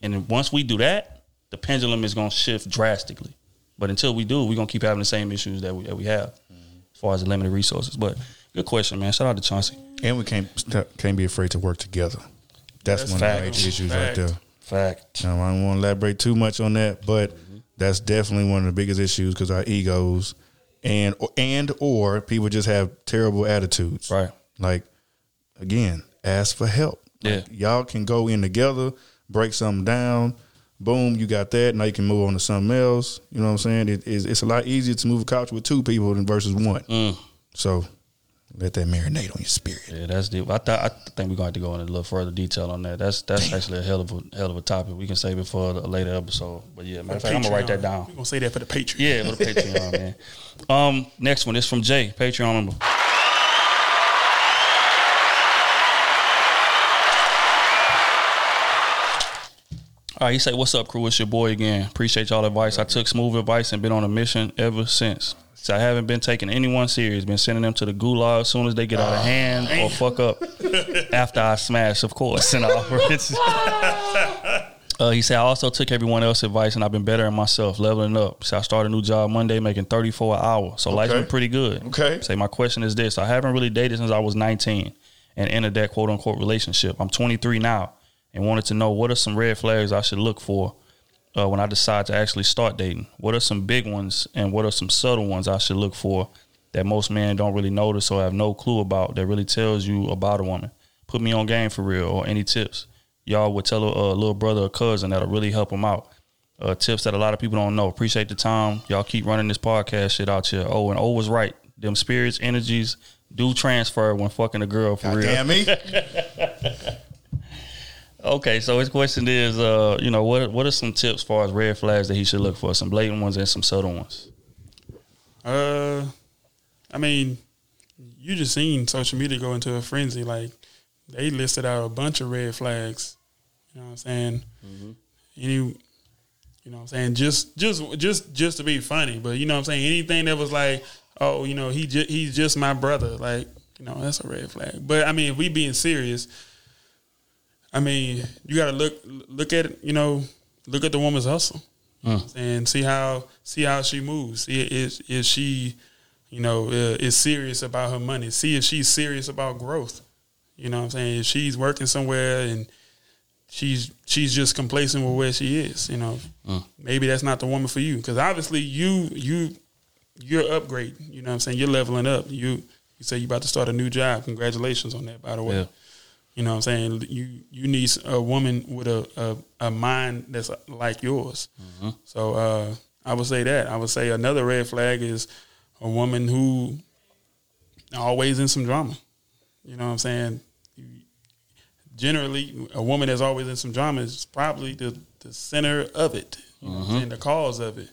S2: And once we do that, the pendulum is going to shift drastically. But until we do, we're going to keep having the same issues that we, that we have as far as the limited resources. But good question, man. Shout out to Chauncey.
S3: And we can't can't be afraid to work together. That's,
S4: That's
S3: one
S2: fact.
S3: of the major issues
S4: Fact.
S3: right there.
S2: Fact.
S3: Um, I don't want to elaborate too much on that, but that's definitely one of the biggest issues because our egos and and or people just have terrible attitudes.
S2: Right.
S3: Like again, ask for help. Like,
S2: Yeah.
S3: y'all can go in together, break something down. Boom, you got that. Now you can move on to something else. You know what I'm saying? It, it's, it's a lot easier to move a couch with two people than versus one.
S2: Mm.
S3: So let that marinate on your spirit.
S2: Yeah, that's deep. I, th- I think we're going to have to go into a little further detail on that. That's that's actually a hell of a hell of a topic. We can save it for a later episode. But yeah, matter of fact, I'm gonna write that down.
S4: We're gonna say that for the Patreon.
S2: Yeah, for the Patreon, man. [LAUGHS] Um, next one is from Jay, Patreon member. All right, he said, "What's up, crew? It's your boy again. Appreciate y'all advice. I took smooth advice and been on a mission ever since. So I haven't been taking anyone serious. Been sending them to the gulag as soon as they get out of hand or fuck up. [LAUGHS] After I smash, of course, and [LAUGHS] all. [LAUGHS] Uh, he said, I also took everyone else's advice and I've been bettering myself, leveling up. So I started a new job Monday making 34 an hour. So life's
S3: Okay.
S2: been pretty good.
S3: Okay.
S2: Say my question is this. I haven't really dated since I was 19 and entered that quote unquote relationship. I'm 23 now and wanted to know what are some red flags I should look for uh, when I decide to actually start dating. What are some big ones and what are some subtle ones I should look for that most men don't really notice or have no clue about that really tells you about a woman? Put me on game for real or any tips y'all would tell a, a little brother or cousin that'll really help them out. Uh, tips that a lot of people don't know. Appreciate the time. Y'all keep running this podcast shit out here. Oh, and O was right. Them spirits, energies do transfer when fucking a girl for real.
S3: Damn me. [LAUGHS]
S2: Okay, so his question is, uh, you know, what what are some tips as far as red flags that he should look for? Some blatant ones and some subtle ones.
S4: Uh, I mean, you just seen social media go into a frenzy. Like they listed out a bunch of red flags. You know what I'm saying? Any, you know what I'm saying? Just just just just to be funny, but you know what I'm saying? Anything that was like, oh, you know, he ju- he's just my brother. Like, you know, that's a red flag. But I mean, if we being serious, I mean, you got to look look at. You know, look at the woman's hustle and see how see how she moves. See is is she, you know, uh, is serious about her money. See if she's serious about growth. You know what I'm saying? If she's working somewhere and she's she's just complacent with where she is, you know, maybe that's not the woman for you. Because obviously you you you're upgrading. You know what I'm saying? You're leveling up. You you say you about to start a new job. Congratulations on that, by the way.
S2: Yeah.
S4: You know what I'm saying? You you need a woman with a a, a mind that's like yours. So uh, I would say that. I would say another red flag is a woman who always in some drama. You know what I'm saying? Generally, a woman that's always in some drama is probably the, the center of it you know I'm saying? the cause of it.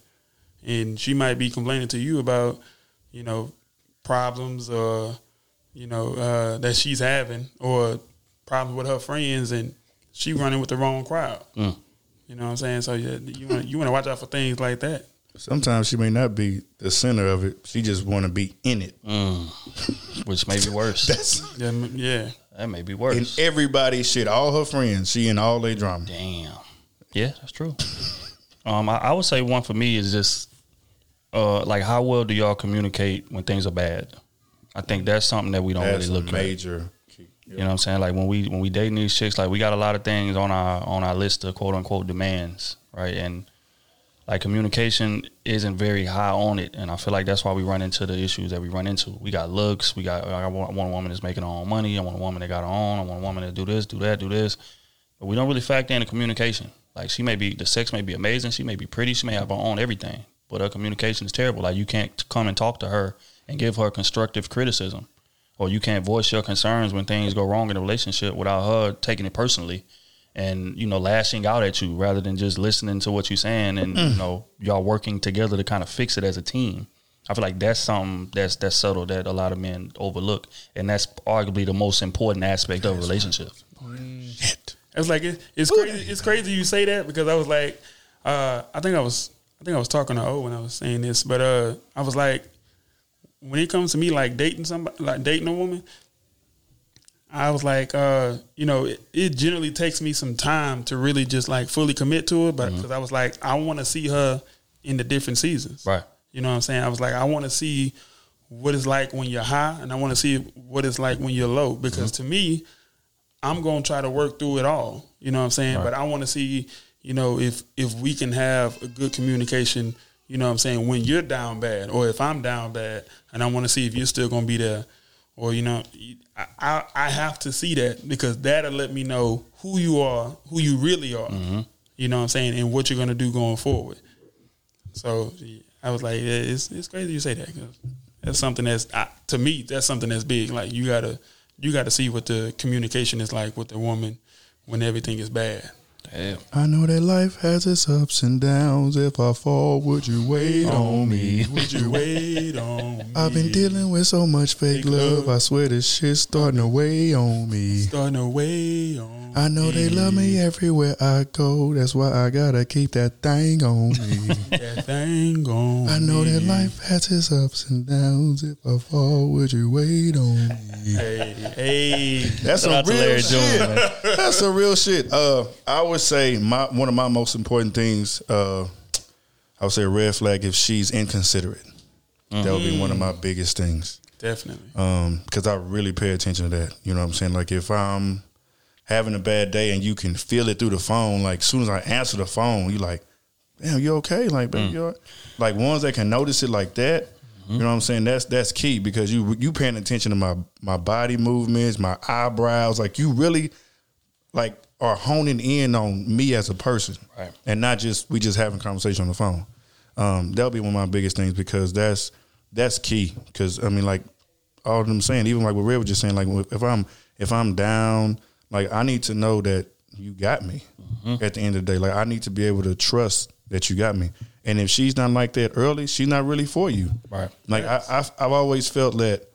S4: And she might be complaining to you about, you know, problems or, you know, uh, that she's having or problems with her friends and she running with the wrong crowd.
S2: Mm.
S4: You know what I'm saying? So yeah, you want you want to watch out for things like that.
S3: Sometimes she may not be the center of it. She just want to be in it.
S2: Which may be worse. [LAUGHS]
S3: That's
S4: Yeah, yeah.
S2: that may be worse.
S3: And everybody shit. All her friends, she in all their drama.
S2: Damn. Yeah, that's true. [LAUGHS] um, I, I would say one for me is just uh, like how well do y'all communicate when things are bad? I think that's something that we don't
S3: That's
S2: really
S3: a
S2: look at.
S3: major.
S2: You know what I'm saying? Like when we when we dating these chicks, like we got a lot of things on our on our list of quote unquote demands, right? And like communication isn't very high on it, and I feel like that's why we run into the issues that we run into. We got looks. We got. I want, I want a woman that's making her own money. I want a woman that got her own. I want a woman that do this, do that, do this. But we don't really factor in the communication. Like she may be the sex may be amazing. She may be pretty. She may have her own everything, but her communication is terrible. Like you can't come and talk to her and give her constructive criticism, or you can't voice your concerns when things go wrong in a relationship without her taking it personally and you know lashing out at you rather than just listening to what you're saying and you know y'all working together to kind of fix it as a team. I feel like that's something that's that's subtle that a lot of men overlook, and that's arguably the most important aspect of a relationship.
S4: It's like it, it's crazy. It's crazy you say that because I was like, uh, I think I was, I think I was talking to O when I was saying this, but uh, I was like, when it comes to me like dating somebody, like dating a woman, I was like, uh, you know, it, it generally takes me some time to really just like fully commit to it, but because I was like, I want to see her in the different seasons,
S2: Right.
S4: You know what I'm saying? I was like, I want to see what it's like when you're high, and I want to see what it's like when you're low. Because to me, I'm gonna try to work through it all. You know what I'm saying? But I want to see, you know, if if we can have a good communication. You know what I'm saying? When you're down bad, or if I'm down bad, and I want to see if you're still gonna be there, or you know, I I, I have to see that because that'll let me know who you are, who you really are. Mm-hmm. You know what I'm saying, and what you're gonna do going forward. So I was like, yeah, it's it's crazy you say that that's something that's I, to me that's something that's big. Like you gotta you gotta see what the communication is like with the woman when everything is bad.
S2: Damn.
S3: I know that life has its ups and downs. If I fall, would you wait on me?
S4: Would you [LAUGHS] wait on me?
S3: I've been dealing with so much fake love. I swear this shit's starting to weigh on me.
S4: starting to weigh on.
S3: I know they love me everywhere I go. That's why I gotta keep that thing on me.
S4: That thing on.
S3: I know that life has its ups and downs. If I fall, would you wait on me?
S4: Hey, hey.
S3: That's
S2: Shout
S3: some real
S2: Larry
S3: shit.
S2: June. [LAUGHS]
S3: That's some real shit. Uh, I would say my one of my most important things. Uh, I would say a red flag if she's inconsiderate. That would be one of my biggest things.
S4: Definitely.
S3: Um, because I really pay attention to that. You know what I'm saying? Like if I'm having a bad day and you can feel it through the phone, like as soon as I answer the phone, you like, damn, you okay? Like, baby, you right? like ones that can notice it like that. You know what I'm saying? That's that's key because you you paying attention to my my body movements, my eyebrows. Like you really like are honing in on me as a person,
S2: Right.
S3: And not just we just having conversation on the phone. Um, that'll be one of my biggest things because that's that's key. Because I mean, like all of them saying, even like what Red was just saying, like if I'm if I'm down, like I need to know that you got me. Mm-hmm. At the end of the day, like I need to be able to trust that you got me. And if she's not like that early, she's not really for you.
S2: Right.
S3: Like I, I've, I've always felt that,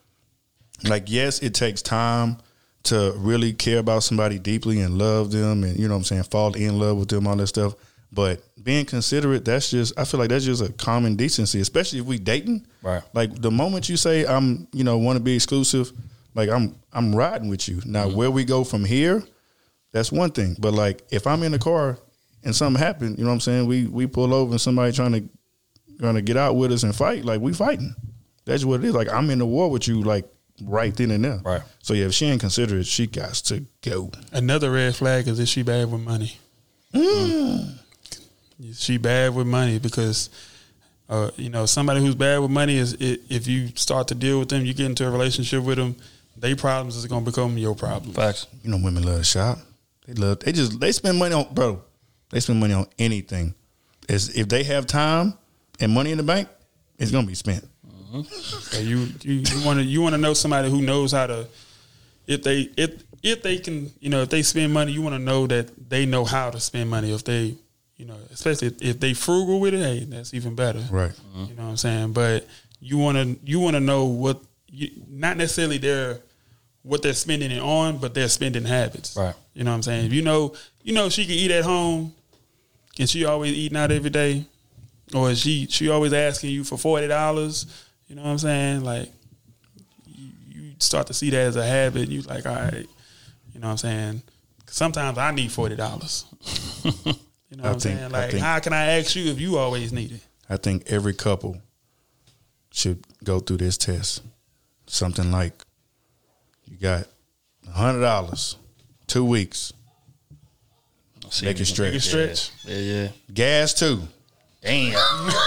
S3: like yes, it takes time to really care about somebody deeply and love them, and you know what I'm saying, fall in love with them, all that stuff. But being considerate, that's just I feel like that's just a common decency, especially if we dating.
S2: Right.
S3: Like the moment you say I'm, you know, want to be exclusive, like I'm I'm riding with you. Now mm-hmm. where we go from here, that's one thing. But like if I'm in the car and something happened, you know what I'm saying? We we pull over and somebody trying to trying to get out with us and fight, like we fighting. That's what it is. Like I'm in the war with you, like right then and there.
S2: Right.
S3: So yeah, if she ain't considerate, she got to go.
S4: Another red flag is if she bad with money. Mm. Mm. She bad with money because, uh, you know, somebody who's bad with money is i if you start to deal with them, you get into a relationship with them, their problems is gonna become your problem.
S2: Facts.
S3: You know, women love to shop. They love. They just they spend money on bro. They spend money on anything. Is if they have time and money in the bank, it's gonna be spent. Mm-hmm.
S4: So you you want to you want to know somebody who knows how to if they if if they can you know if they spend money you want to know that they know how to spend money if they you know especially if, if they frugal with it hey that's even better
S3: Right.
S4: you know what I'm saying but you want to you want to know what you, not necessarily their what they're spending it on but their spending habits.
S2: Right.
S4: you know what I'm saying? If you know you know she can eat at home and she always eating out every day or is she she always asking you for forty dollars you know what I'm saying? Like you, you start to see that as a habit you like all right you know what I'm saying? Sometimes I need forty dollars. [LAUGHS] You know what
S3: I
S4: I'm
S3: think-
S4: saying? Like
S3: think-
S4: how can I ask you if you always need it?
S3: I think every couple should go through this test. Something like you got hundred dollars, two weeks,
S2: See
S3: Make it
S2: if you
S3: stretch.
S4: Make it stretch.
S2: Yeah, yeah.
S3: gas too.
S2: Damn. [LAUGHS]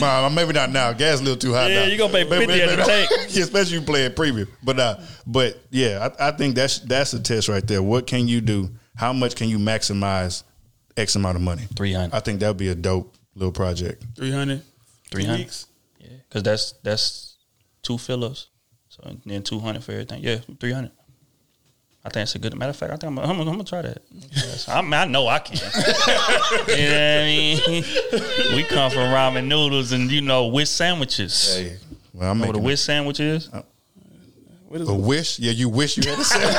S3: Nah, maybe not now. Gas a little too high
S2: Yeah,
S3: now.
S2: you gonna pay 50 at the tank. [LAUGHS]
S3: Yeah, especially you play it preview. But uh, but yeah, I, I think that's that's the test right there. What can you do? How much can you maximize X amount of money?
S2: 300.
S3: I think that would be a dope little project.
S4: 300.
S2: 300.
S4: weeks.
S2: Yeah, because that's that's two fillers. So and then two hundred for everything. Yeah, three hundred. I think it's a good matter of fact. I think I'm, I'm, I'm gonna try that. Yes, I, mean, I know I can. [LAUGHS] you know what I mean? We come from ramen noodles and you know wish sandwiches.
S3: Hey, well, I'm
S2: know what a
S3: making
S2: wish sandwich is?
S3: Uh, a wish. Yeah, you wish you had a sandwich.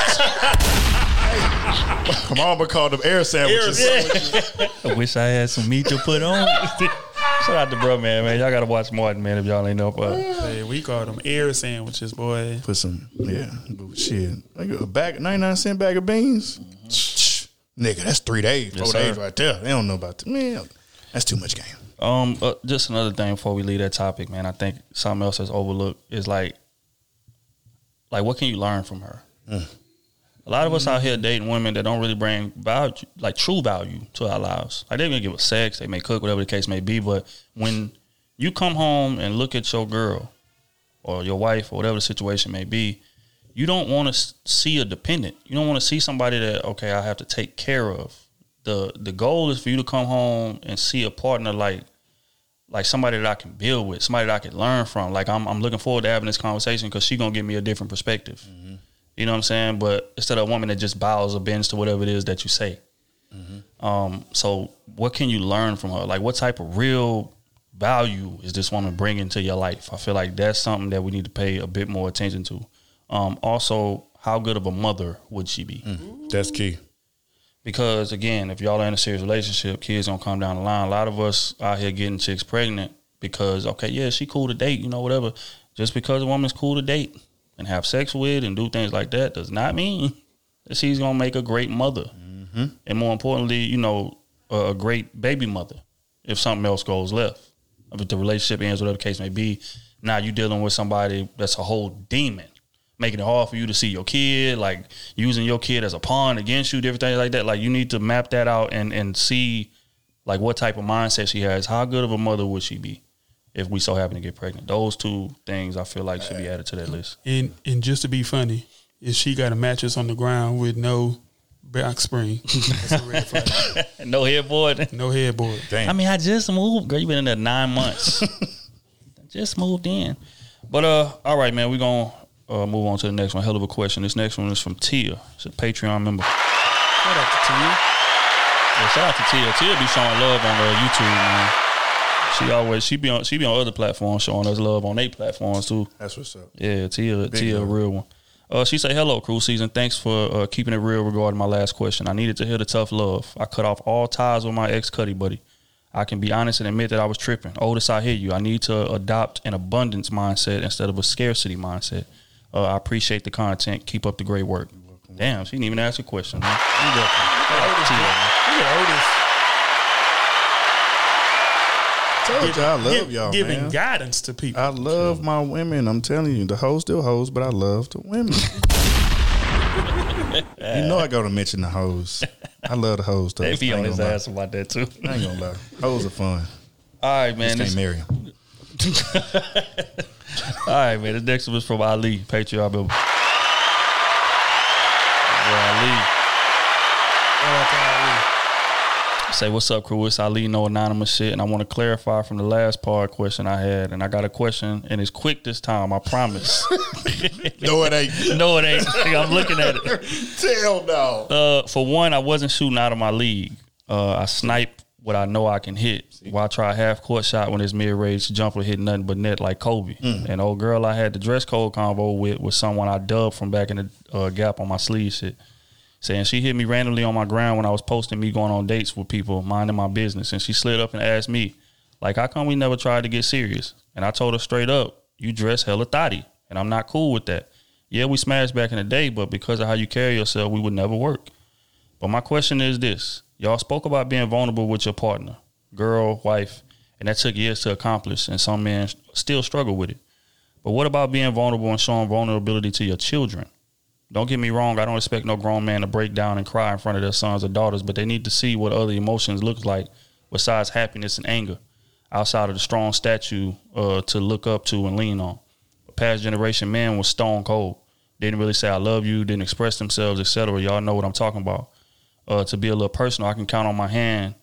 S3: Hey, My mama called them air sandwiches. [LAUGHS]
S2: I wish I had some meat to put on. [LAUGHS] Shout out to bro man, man. Y'all gotta watch Martin, man, if y'all ain't know about it.
S4: Hey, we call them air sandwiches, boy.
S3: Put some, yeah, shit. Like a bag, ninety nine cent bag of beans. Shh, Nigga, that's three days, four
S2: Yes,
S3: days right there. They don't know about that. Man, that's too much game.
S2: Um, uh, just another thing before we leave that topic, man. I think something else that's overlooked is like, like what can you learn from her? A lot of us out here mm-hmm. dating women that don't really bring value, like true value, to our lives. Like they may give us sex, they may cook, whatever the case may be. But when you come home and look at your girl or your wife or whatever the situation may be, you don't want to see a dependent. You don't want to see somebody that okay, I have to take care of. the The goal is for you to come home and see a partner like like somebody that I can build with, somebody that I can learn from. Like I'm, I'm looking forward to having this conversation because she gonna give me a different perspective. Mm-hmm. You know what I'm saying? But instead of a woman that just bows or bends to whatever it is that you say. Um, so what can you learn from her? Like what type of real value is this woman bringing to your life? I feel like that's something that we need to pay a bit more attention to. Um, also, how good of a mother would she be?
S3: That's key.
S2: Because again, if y'all are in a serious relationship, kids gonna come down the line. A lot of us out here getting chicks pregnant because okay, yeah, she cool to date, you know, whatever. Just because a woman's cool to date and have sex with and do things like that does not mean that she's gonna make a great mother, mm-hmm. and more importantly, you know, a, a great baby mother. If something else goes left, if the relationship ends, whatever the case may be, now you're dealing with somebody that's a whole demon making it hard for you to see your kid, like using your kid as a pawn against you, different things like that. Like you need to map that out and and see like what type of mindset she has. How good of a mother would she be if we so happen to get pregnant? Those two things I feel like should be added to that list.
S4: And and just to be funny, if she got a mattress on the ground with no back spring, [LAUGHS] that's a red flag. [LAUGHS]
S2: no headboard.
S4: No headboard. Damn.
S2: I mean, I just moved. Girl, you been in there nine months. [LAUGHS] just moved in. But uh, all right, man, we're gonna uh, move on to the next one. Hell of a question. This next one is from Tia. It's a Patreon member.
S4: Shout out to Tia.
S2: Yeah, shout out to Tia. Tia be showing love on uh, YouTube, man. She always she be on she be on other platforms showing us love on eight platforms too.
S3: That's what's up.
S2: Yeah, Tia, Tia, a real one. Uh, she say, "Hello, crew season. Thanks for uh, keeping it real regarding my last question. I needed to hear the tough love. I cut off all ties with my ex Cuddy buddy. I can be honest and admit that I was tripping. Otis, I hear you. I need to adopt an abundance mindset instead of a scarcity mindset. Uh, I appreciate the content. Keep up the great work. Damn, she didn't even ask a question. Man. You're welcome. Shout out to Tia, man.
S4: Look at Otis.
S3: Told you I love
S4: Give-
S3: y'all,
S4: giving
S3: man.
S4: guidance to people.
S3: I love my women. I'm telling you, the hoes still hoes, but I love the women. [LAUGHS] you know I gotta mention the hoes. I love the hoes though.
S2: They be
S3: I
S2: on
S3: ain't
S2: his
S3: gonna lie.
S2: ass about that too.
S3: I ain't gonna lie. Hoes are fun.
S2: All right, man.
S3: Just
S2: This,
S3: can't marry 'em. [LAUGHS]
S2: all right, man. The next one is from Ali, Patreon member. Boy, Ali. Say what's up, crew? It's Ali, no anonymous shit, and I want to clarify from the last part question I had, and I got a question, and it's quick this time, I promise. [LAUGHS]
S3: No, it ain't.
S2: no, it ain't. I'm looking at it.
S3: Hell no.
S2: Uh, for one, I wasn't shooting out of my league. Uh, I snipe what I know I can hit. While I try a half court shot when it's mid range jumper hit nothing but net like Kobe. And old girl I had the dress code convo with was someone I dubbed from back in the uh, gap on my sleeve shit. Saying she hit me randomly on my ground when I was posting me going on dates with people, minding my business. And she slid up and asked me, like, how come we never tried to get serious? And I told her straight up, you dress hella thotty. And I'm not cool with that. Yeah, we smashed back in the day, but because of how you carry yourself, we would never work. But my question is this: Y'all spoke about being vulnerable with your partner, girl, wife, and that took years to accomplish, and some men still struggle with it. But what about being vulnerable and showing vulnerability to your children? Don't get me wrong, I don't expect no grown man to break down and cry in front of their sons or daughters, but they need to see what other emotions look like besides happiness and anger, outside of the strong statue uh, to look up to and lean on. Past generation man was stone cold. Didn't really say I love you, didn't express themselves, etc. Y'all know what I'm talking about. Uh, to be a little personal, I can count on my hand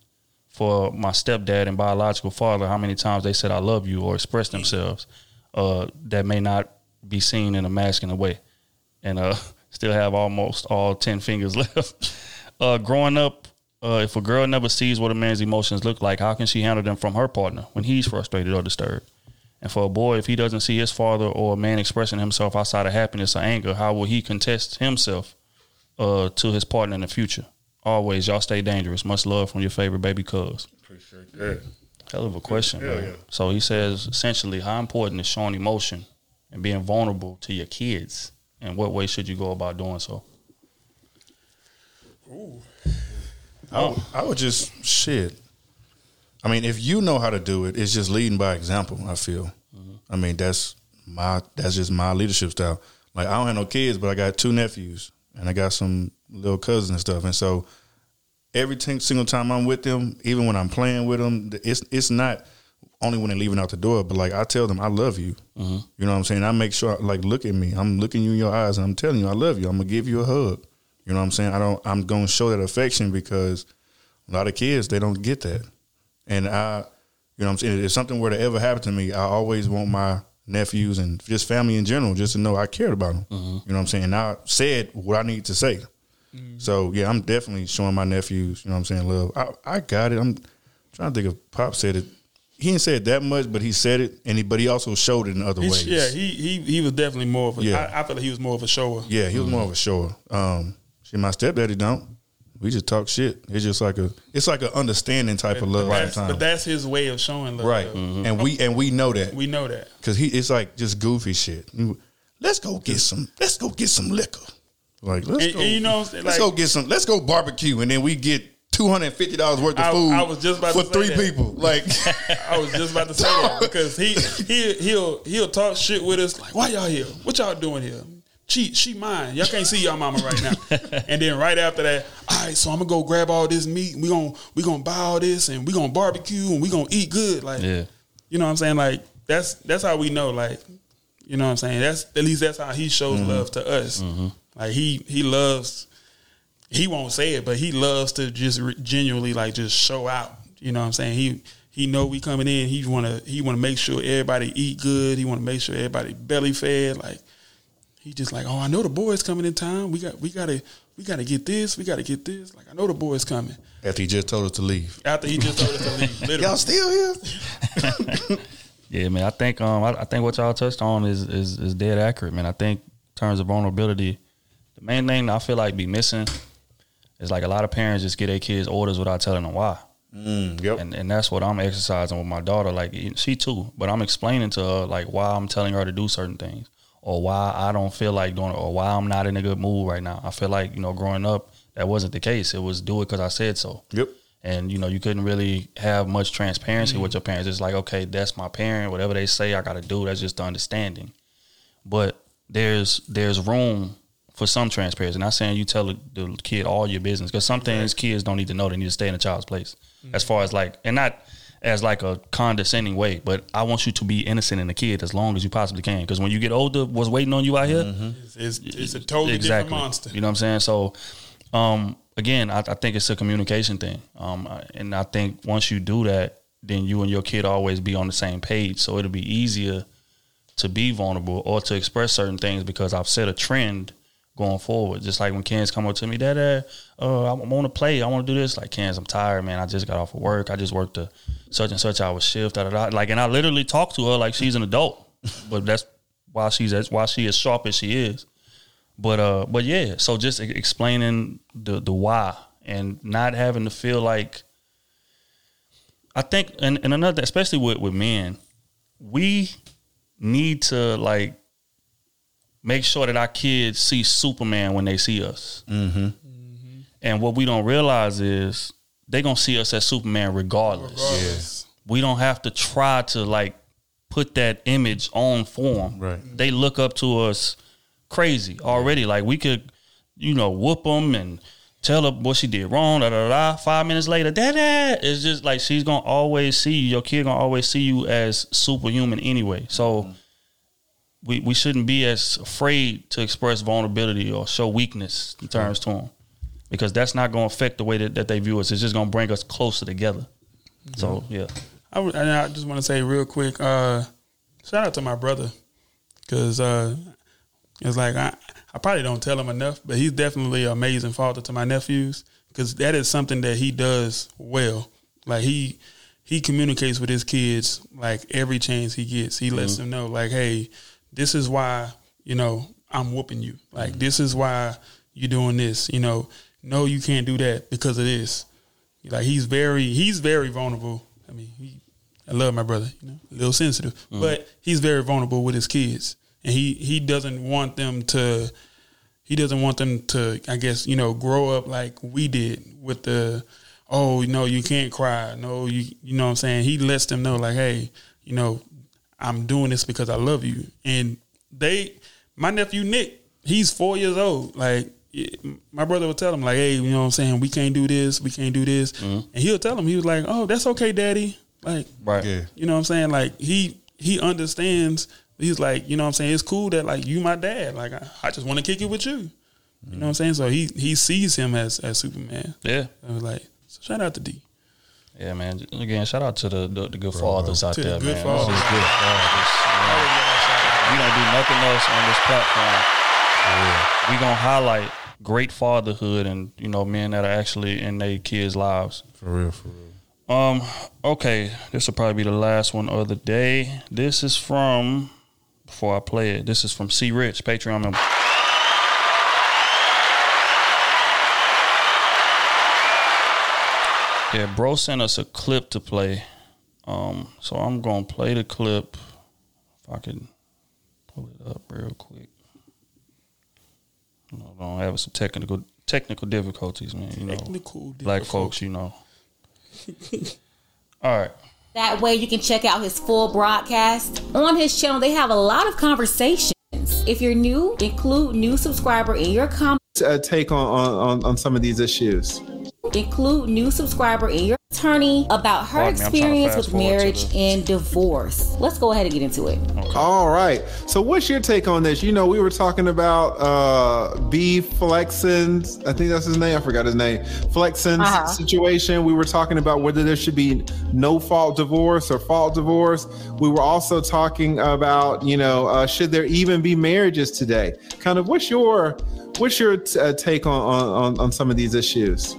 S2: for my stepdad and biological father how many times they said I love you or expressed themselves uh, that may not be seen in a masculine way. And uh, [LAUGHS] still have almost all 10 fingers [LAUGHS] left. uh, growing up, uh, if a girl never sees what a man's emotions look like, how can she handle them from her partner when he's frustrated or disturbed? And for a boy, if he doesn't see his father or a man expressing himself outside of happiness or anger, how will he contest himself uh, to his partner in the future? Always, y'all stay dangerous. Much love from your favorite baby cuz.
S3: Appreciate that.
S2: Hell of a question,
S3: Hell
S2: man.
S3: yeah.
S2: So he says essentially, how important is showing emotion and being vulnerable to your kids, and what way should you go about doing so?
S3: I, would- I would just shit. I mean, if you know how to do it, it's just leading by example. I feel. Mm-hmm. I mean, that's my that's just my leadership style. Like I don't have no kids, but I got two nephews and I got some little cousins and stuff. And so every t- single time I'm with them, even when I'm playing with them, it's it's not only when they're leaving out the door, but like I tell them I love you. Mm-hmm. You know what I'm saying? I make sure like look at me. I'm looking you in your eyes and I'm telling you I love you. I'm gonna give you a hug. You know what I'm saying? I don't I'm gonna show that affection because a lot of kids they don't get that. And I you know what I'm saying, if something were to ever happen to me, I always want my nephews and just family in general just to know I cared about them. Mm-hmm. You know what I'm saying? And I said what I need to say. Mm-hmm. So yeah, I'm definitely showing my nephews, you know what I'm saying, love. I, I got it. I'm trying to think if Pop said it. He didn't say it that much, but he said it, and he but he also showed it in other ways.
S4: yeah, he he he was definitely more of a.
S3: Yeah.
S4: I, I feel like he was more of a shower.
S3: Yeah, he was more of a shower. Um, see, my stepdaddy don't. We just talk shit. It's just like a, it's like an understanding type of love
S4: But that's,
S3: time,
S4: but that's his way of showing love.
S3: right?
S4: though.
S3: And we and we know that
S4: We know that.
S3: because he it's like just goofy shit. Let's go get some. Let's go get some liquor. Like let's
S4: And-
S3: go.
S4: and you know what I'm saying?
S3: let's
S4: Like-
S3: go get some. Let's go barbecue, and then we get two hundred and fifty dollars worth of food.
S4: I was just about
S3: for
S4: to say
S3: three
S4: that.
S3: people. Like [LAUGHS]
S4: I was just about to say that [LAUGHS] because he he he'll he'll talk shit with us like, why y'all here? What y'all doing here? She she mine. Y'all can't see y'all mama right now. [LAUGHS] and then right after that, all right, so I'm gonna go grab all this meat. We gonna we gonna buy all this and we gonna barbecue and we gonna eat good. Like
S2: Yeah.
S4: you know what I'm saying? Like that's that's how we know. Like you know what I'm saying? That's at least that's how he shows mm-hmm. love to us. Mm-hmm. Like he he loves. He won't say it, but he loves to just re- genuinely like just show out. You know what I'm saying? He he know we coming in. He wanna he wanna make sure everybody eat good. He wanna make sure everybody belly fed. Like he just like, oh, I know the boys coming in time. We got we gotta we gotta get this. We gotta get this. Like I know the boys coming.
S3: after he just told us to leave.
S4: After he just told us to leave, [LAUGHS] literally.
S3: Y'all still here? [LAUGHS]
S2: Yeah, man. I think um, I, I think what y'all touched on is, is is dead accurate, man. I think in terms of vulnerability, the main thing I feel like be missing is like a lot of parents just get their kids orders without telling them why.
S3: Mm, yep.
S2: and and that's what I'm exercising with my daughter. Like she too, but I'm explaining to her like why I'm telling her to do certain things, or why I don't feel like doing it, or why I'm not in a good mood right now. I feel like you know, growing up, that wasn't the case. It was do it because I said so.
S3: Yep.
S2: And you know, you couldn't really have much transparency with your parents. It's like, okay, that's my parent. Whatever they say, I got to do. That's just the understanding. But there's there's room for some transparency. Not saying you tell the, the kid all your business because some things kids don't need to know. They need to stay in a child's place. As far as like, and not as like a condescending way, but I want you to be innocent in the kid as long as you possibly can. Because when you get older, what's waiting on you out here?
S4: It's, it's, it's a totally different monster.
S2: You know what I'm saying? So, um, again, I, I think it's a communication thing. Um, and I think once you do that, then you and your kid always be on the same page. So it'll be easier to be vulnerable or to express certain things because I've set a trend going forward. Just like when kids come up to me, Dad, uh, I want to play. I want to do this. Like, Kens, I'm tired, man. I just got off of work. I just worked a such and such hour shift. Da, da, da. Like, and I literally talk to her like she's an adult, [LAUGHS] but that's why she's as why she as sharp as she is. But uh, but yeah. So just explaining the the why and not having to feel like. I think, and, and another, especially with with men, we need to like make sure that our kids see Superman when they see us.
S3: Mm-hmm.
S2: And what we don't realize is they're gonna see us as Superman regardless.
S4: Regardless.
S2: We don't have to try to like put that image on form.
S3: Right.
S2: They look up to us crazy already. Like we could, you know, whoop them and tell her what she did wrong. Da da da. Five minutes later, dad, it's just like she's gonna always see you. Your kid gonna always see you as superhuman anyway. So we we shouldn't be as afraid to express vulnerability or show weakness in terms to them because that's not gonna affect the way that, that they view us. It's just gonna bring us closer together. So yeah,
S4: I, and I just want to say real quick, uh, shout out to my brother because uh, it's like I, I probably don't tell him enough, but he's definitely an amazing father to my nephews because that is something that he does well. Like he he communicates with his kids like every chance he gets. He lets them know like, hey, this is why you know I'm whooping you. Like mm-hmm. this is why you're doing this. You know, no, you can't do that because of this. Like he's very he's very vulnerable. I mean, he, I love my brother. You know, a little sensitive, mm. but he's very vulnerable with his kids, and he he doesn't want them to. He doesn't want them to, I guess, you know, grow up like we did with the, oh, no, you can't cry. No, you, you know what I'm saying? He lets them know, like, hey, you know, I'm doing this because I love you. And they, my nephew Nick, he's four years old. Like my brother would tell him, like, hey, you know what I'm saying? We can't do this. We can't do this. Mm-hmm. And he'll tell him, he was like, oh, that's okay, daddy. Like,
S2: right.
S3: Yeah.
S4: you know what I'm saying? Like he he understands. He's like, you know what I'm saying? It's cool that like you my dad. Like I, I just want to kick it with you. You know what I'm saying? So he he sees him as as Superman.
S2: Yeah.
S4: I was like, so shout out to D.
S2: Yeah, man. Again, shout out to the the, the good fathers out
S4: To the
S2: there,
S4: good
S2: man.
S4: fathers.
S2: This is good fathers. man. We don't do nothing else on this platform. We gonna highlight great fatherhood and you know men that are actually in their kids' lives.
S3: For real, for real.
S2: Um. Okay, this will probably be the last one of the day. This is from before I play it. This is from C Rich Patreon member. Yeah, bro sent us a clip to play. Um, so I'm gonna play the clip. If I can pull it up real quick. You know, don't have some technical technical difficulties, man. You know,
S4: Technical
S2: black folks, you know. All right.
S9: That way you can check out his full broadcast. On his channel, they have a lot of conversations. If you're new, include new subscriber in your comment.
S10: uh, take on, on on some of these issues.
S9: Include new subscriber in your attorney about her
S2: Pardon me, I'm trying to
S9: experience
S2: fast
S9: with marriage and divorce. Let's go ahead and get into it.
S10: All right. So, what's your take on this? You know, we were talking about uh B Flexen's, I think that's his name. I forgot his name. Flexen's
S9: Uh-huh.
S10: situation. We were talking about whether there should be no fault divorce or fault divorce. We were also talking about, you know, uh, should there even be marriages today? Kind of, what's your what's your t- uh, take on, on on on some of these issues?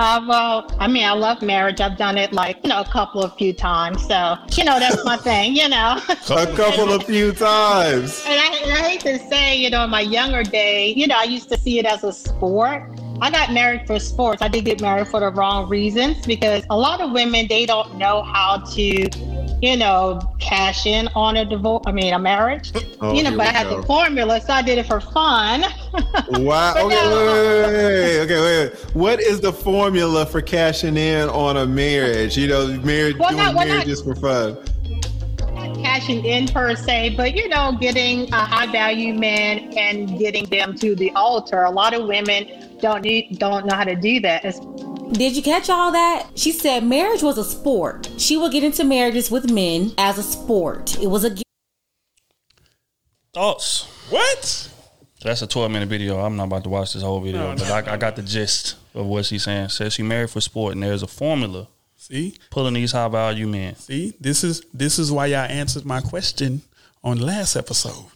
S11: Uh, well, I mean, I love marriage. I've done it like, you know, a couple of few times. So, you know, that's my thing, you know. [LAUGHS]
S10: A couple of few times.
S11: And I, and I hate to say, you know, in my younger day, you know, I used to see it as a sport. I got married for sports. I did get married for the wrong reasons because a lot of women, they don't know how to, you know, cash in on a divorce. I mean, a marriage.
S10: Oh,
S11: you know, but I had
S10: go.
S11: the formula, so I did it for fun. [LAUGHS]
S10: Wow. Okay,
S11: no.
S10: wait, wait, wait. Okay, wait. What is the formula for cashing in on a marriage? You know, marriage
S11: Well,
S10: doing
S11: not- well, not-
S10: marriages for fun.
S11: not cashing in per se, but you know, getting a high value man and getting them to the altar. A lot of women don't need, don't know how to do that. It's-
S9: Did you catch all that? She said marriage was a sport. She would get into marriages with men as a sport. It was a
S2: Thoughts?
S4: What?
S2: That's a 12 minute video. I'm not about to watch this whole video,
S4: No,
S2: but I, I got the gist of what she's saying. Says she married for sport, and there's a formula
S4: See,
S2: pulling these high value men.
S4: see, this is this is why y'all answered my question on the last episode.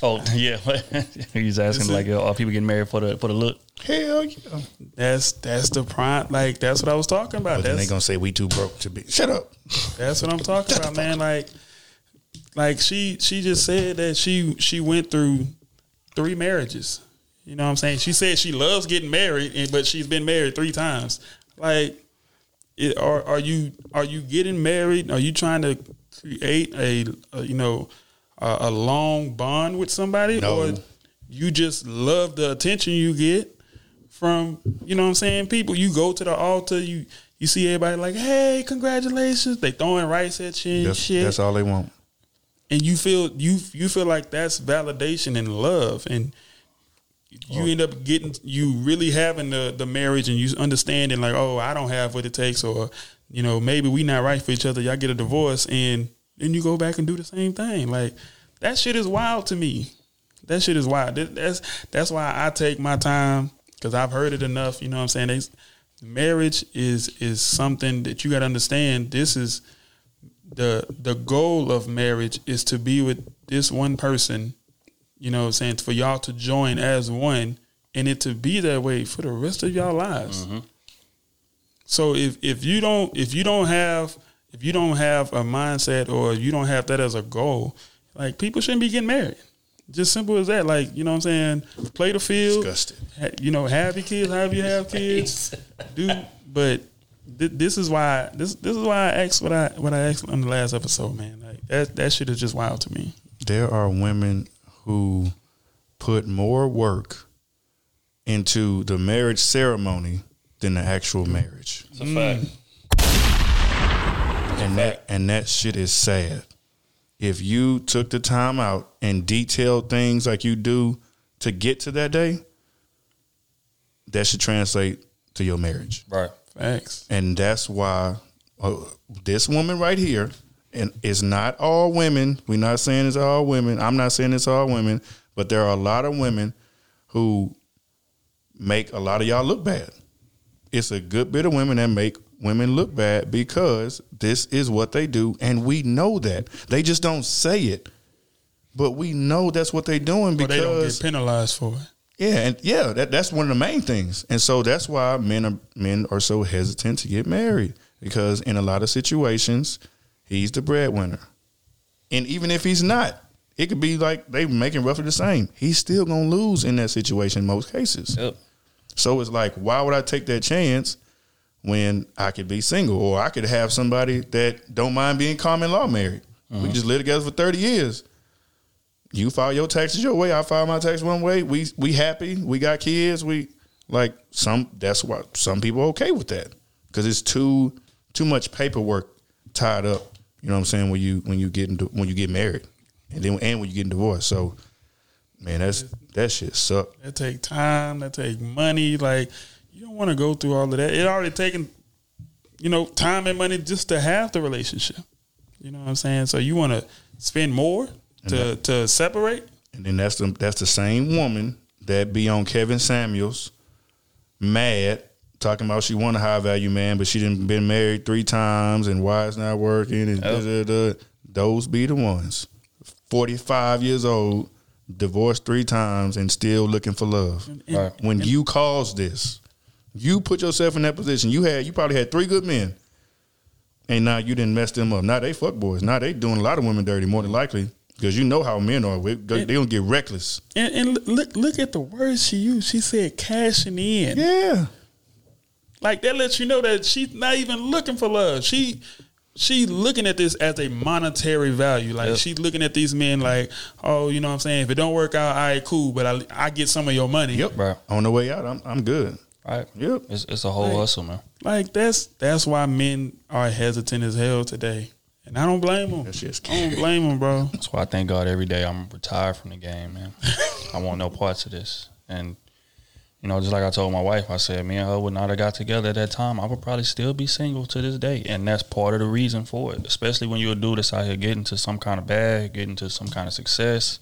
S2: Oh yeah, [LAUGHS] he's asking like, are people getting married for the for the look?
S3: Hell yeah.
S4: That's that's the prime. Like that's what I was talking about.
S3: But then they
S4: That's
S3: gonna say we too broke to be. Shut up.
S4: that's what I'm talking about, man. Like, like she she just said that she she went through three marriages. You know what I'm saying? She said she loves getting married, and but she's been married three times. Like, it, are are you are you getting married? Are you trying to create a, a you know a, a long bond with somebody,
S3: No.
S4: or you just love the attention you get from you know what I'm saying? People, you go to the altar, you you see everybody like, hey, congratulations. They throwing rice at you and
S3: That's,
S4: shit
S3: that's all they want.
S4: and you feel you you feel like that's validation and love and you oh. end up getting you really having the the marriage and you understanding like oh I don't have what it takes or you know maybe we not right for each other y'all get a divorce and then you go back and do the same thing. Like that shit is wild to me. That shit is wild. That- that's that's why I take my time because I've heard it enough you know what I'm saying? They, marriage is is something that you got to understand. This is the the goal of marriage is to be with this one person you know what I'm saying for y'all to join as one and it to be that way for the rest of y'all lives. Mm-hmm. So if if you don't if you don't have if you don't have a mindset or you don't have that as a goal like people shouldn't be getting married. Just simple as that. Like you know what i'm saying? Play the field.
S3: Disgusted.
S4: Ha- you know have your kids have you have kids. [LAUGHS] Do but th- this is why this this is why i asked what i what i asked on the last episode man. Like that that shit is just wild to me.
S3: There are women who put more work into the marriage ceremony than the actual marriage.
S2: It's a fact.
S3: And that and that shit is sad. If you took the time out and detailed things like you do to get to that day, that should translate to your marriage.
S2: Right.
S4: Thanks.
S3: And that's why uh, this woman right here, and it's not all women. We're not saying it's all women. I'm not saying it's all women, but there are a lot of women who make a lot of y'all look bad. It's a good bit of women that make women look bad because this is what they do, and we know that. They just don't say it, but we know that's what they're doing
S4: but
S3: because
S4: they don't get penalized for it
S3: yeah, and yeah, that, that's one of the main things. And so that's why men are men are so hesitant to get married because in a lot of situations, he's the breadwinner. And even if he's not, it could be like they making roughly the same. He's still gonna lose in that situation in most cases.
S2: Yep.
S3: So it's like, why would I take that chance when I could be single or I could have somebody that don't mind being common law married? We uh-huh. just live together for thirty years. You file your taxes your way, I file my taxes one way. We we happy, we got kids, we like some. That's why some people are okay with that because it's too too much paperwork tied up. You know what I'm saying when you when you get into, when you get married and then and when you get divorced. So man, that's that shit suck.
S4: That take time. That take money. Like you don't want to go through all of that. It already taken, you know, time and money just to have the relationship. You know what I'm saying? So you want to spend more to to separate.
S3: And then that's the that's the same woman that be on Kevin Samuels, mad, talking about she want a high value man, but she didn't been married three times and why it's not working and da, da, da. those be the ones. Forty five years old, divorced three times and still looking for love.
S2: Right.
S3: When you caused this, you put yourself in that position. You had you probably had three good men. And now you didn't mess them up. Now they fuck boys. Now they doing a lot of women dirty, more than likely. Because you know how men are. They they gonna get reckless.
S4: And, and look look at the words she used. She said cashing in.
S3: Yeah.
S4: Like that lets you know that she's not even looking for love. She she looking at this as a monetary value. Like
S2: Yep.
S4: she's looking at these men like, oh, you know what I'm saying? If it don't work out, all right, cool, but I I get some of your money.
S3: Yep.
S2: Right.
S3: On the way out, I'm I'm good.
S2: Right.
S3: Yep.
S2: It's it's a whole
S4: Right.
S2: hustle, man.
S4: Like that's that's why men are hesitant as hell today. And I don't blame them.
S3: That shit's
S4: I don't blame them, bro.
S2: That's why I thank God every day I'm retired from the game, man. [LAUGHS] I want no parts of this. And you know, just like I told my wife, I said, me and her would not have got together at that time. I would probably still be single to this day. And that's part of the reason for it. Especially when you're a dude that's out here getting to some kind of bag, getting to some kind of success,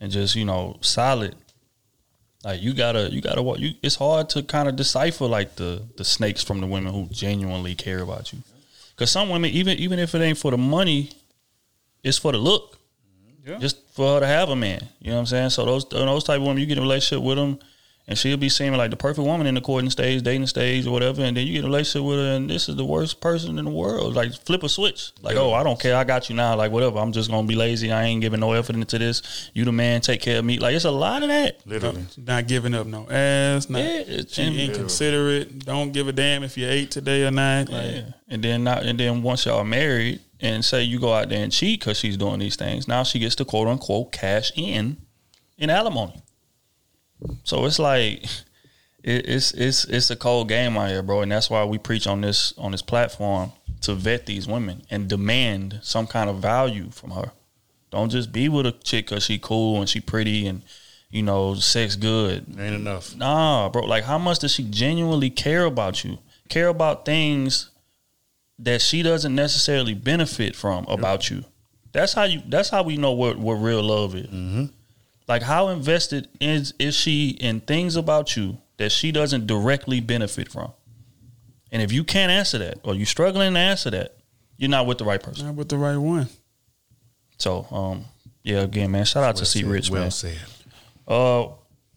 S2: and just, you know, solid. Like you gotta you gotta you it's hard to kind of decipher like the the snakes from the women who genuinely care about you. Cause some women, even even if it ain't for the money, it's for the look. Just for her to have a man. You know what I'm saying? So those those type of women, you get in a relationship with them, and she'll be seeming like the perfect woman in the courting stage, dating stage, or whatever. And then you get a relationship with her, and this is the worst person in the world. Like flip a switch. Like, oh, I don't care. I got you now. Like whatever. I'm just gonna be lazy. I ain't giving no effort into this. You the man. Take care of me. Like it's a lot of that.
S3: Literally.
S4: Not giving up no ass. Not,
S2: Yeah, it's-
S4: she inconsiderate. Don't give a damn if you ate today or not. Like,
S2: Yeah. And then not, and then once y'all married and say you go out there and cheat because she's doing these things, now she gets to quote unquote cash in in alimony. So it's like it, it's it's it's a cold game out here, bro, and that's why we preach on this on this platform to vet these women and demand some kind of value from her. Don't just be with a chick because she cool and she pretty and you know, sex good.
S3: Ain't enough.
S2: Nah, bro. Like, how much does she genuinely care about you? Care about things that she doesn't necessarily benefit from about you. That's how you. That's how we know what what real love is.
S3: Mm-hmm.
S2: Like, how invested is is she in things about you that she doesn't directly benefit from? And if you can't answer that, or you're struggling to answer that, you're not with the right person.
S4: Not with the right one.
S2: So, um, yeah, again, man, shout out to
S3: Well
S2: C
S3: said,
S2: Rich,
S3: well
S2: man.
S3: said.
S2: Uh,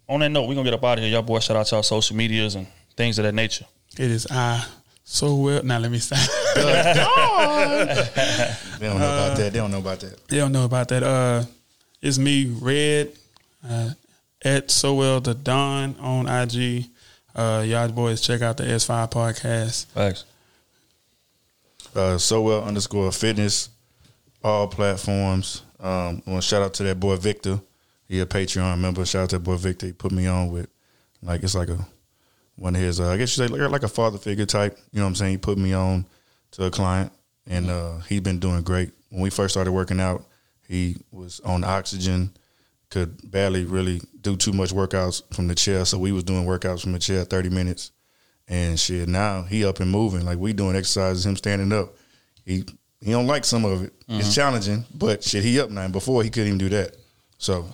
S2: on that note, we're gonna get up out of here. Y'all boys, shout out to our social medias and things of that nature.
S4: It is I so well. Now let me stop. [LAUGHS] [LAUGHS]
S3: They don't know about that. They don't know about that.
S4: They don't know about that. Uh, it's me, Red, uh, at so well the Don on IG. Uh, y'all boys check out the S5 podcast.
S2: Thanks.
S3: Uh, so well underscore fitness, all platforms. Um, I want to shout out to that boy Victor. He a Patreon member. Shout out to that boy Victor. He put me on with like it's like a one of his. Uh, I guess you say like, like a father figure type. You know what I'm saying? He put me on to a client, and uh, he's been doing great. When we first started working out, he was on oxygen, could barely really do too much workouts from the chair. So we was doing workouts from the chair, thirty minutes. And shit, now he up and moving. Like we doing exercises, him standing up. He he don't like some of it. It's
S2: Mhm.
S3: challenging, but shit, he up now. Before he couldn't even do that. So.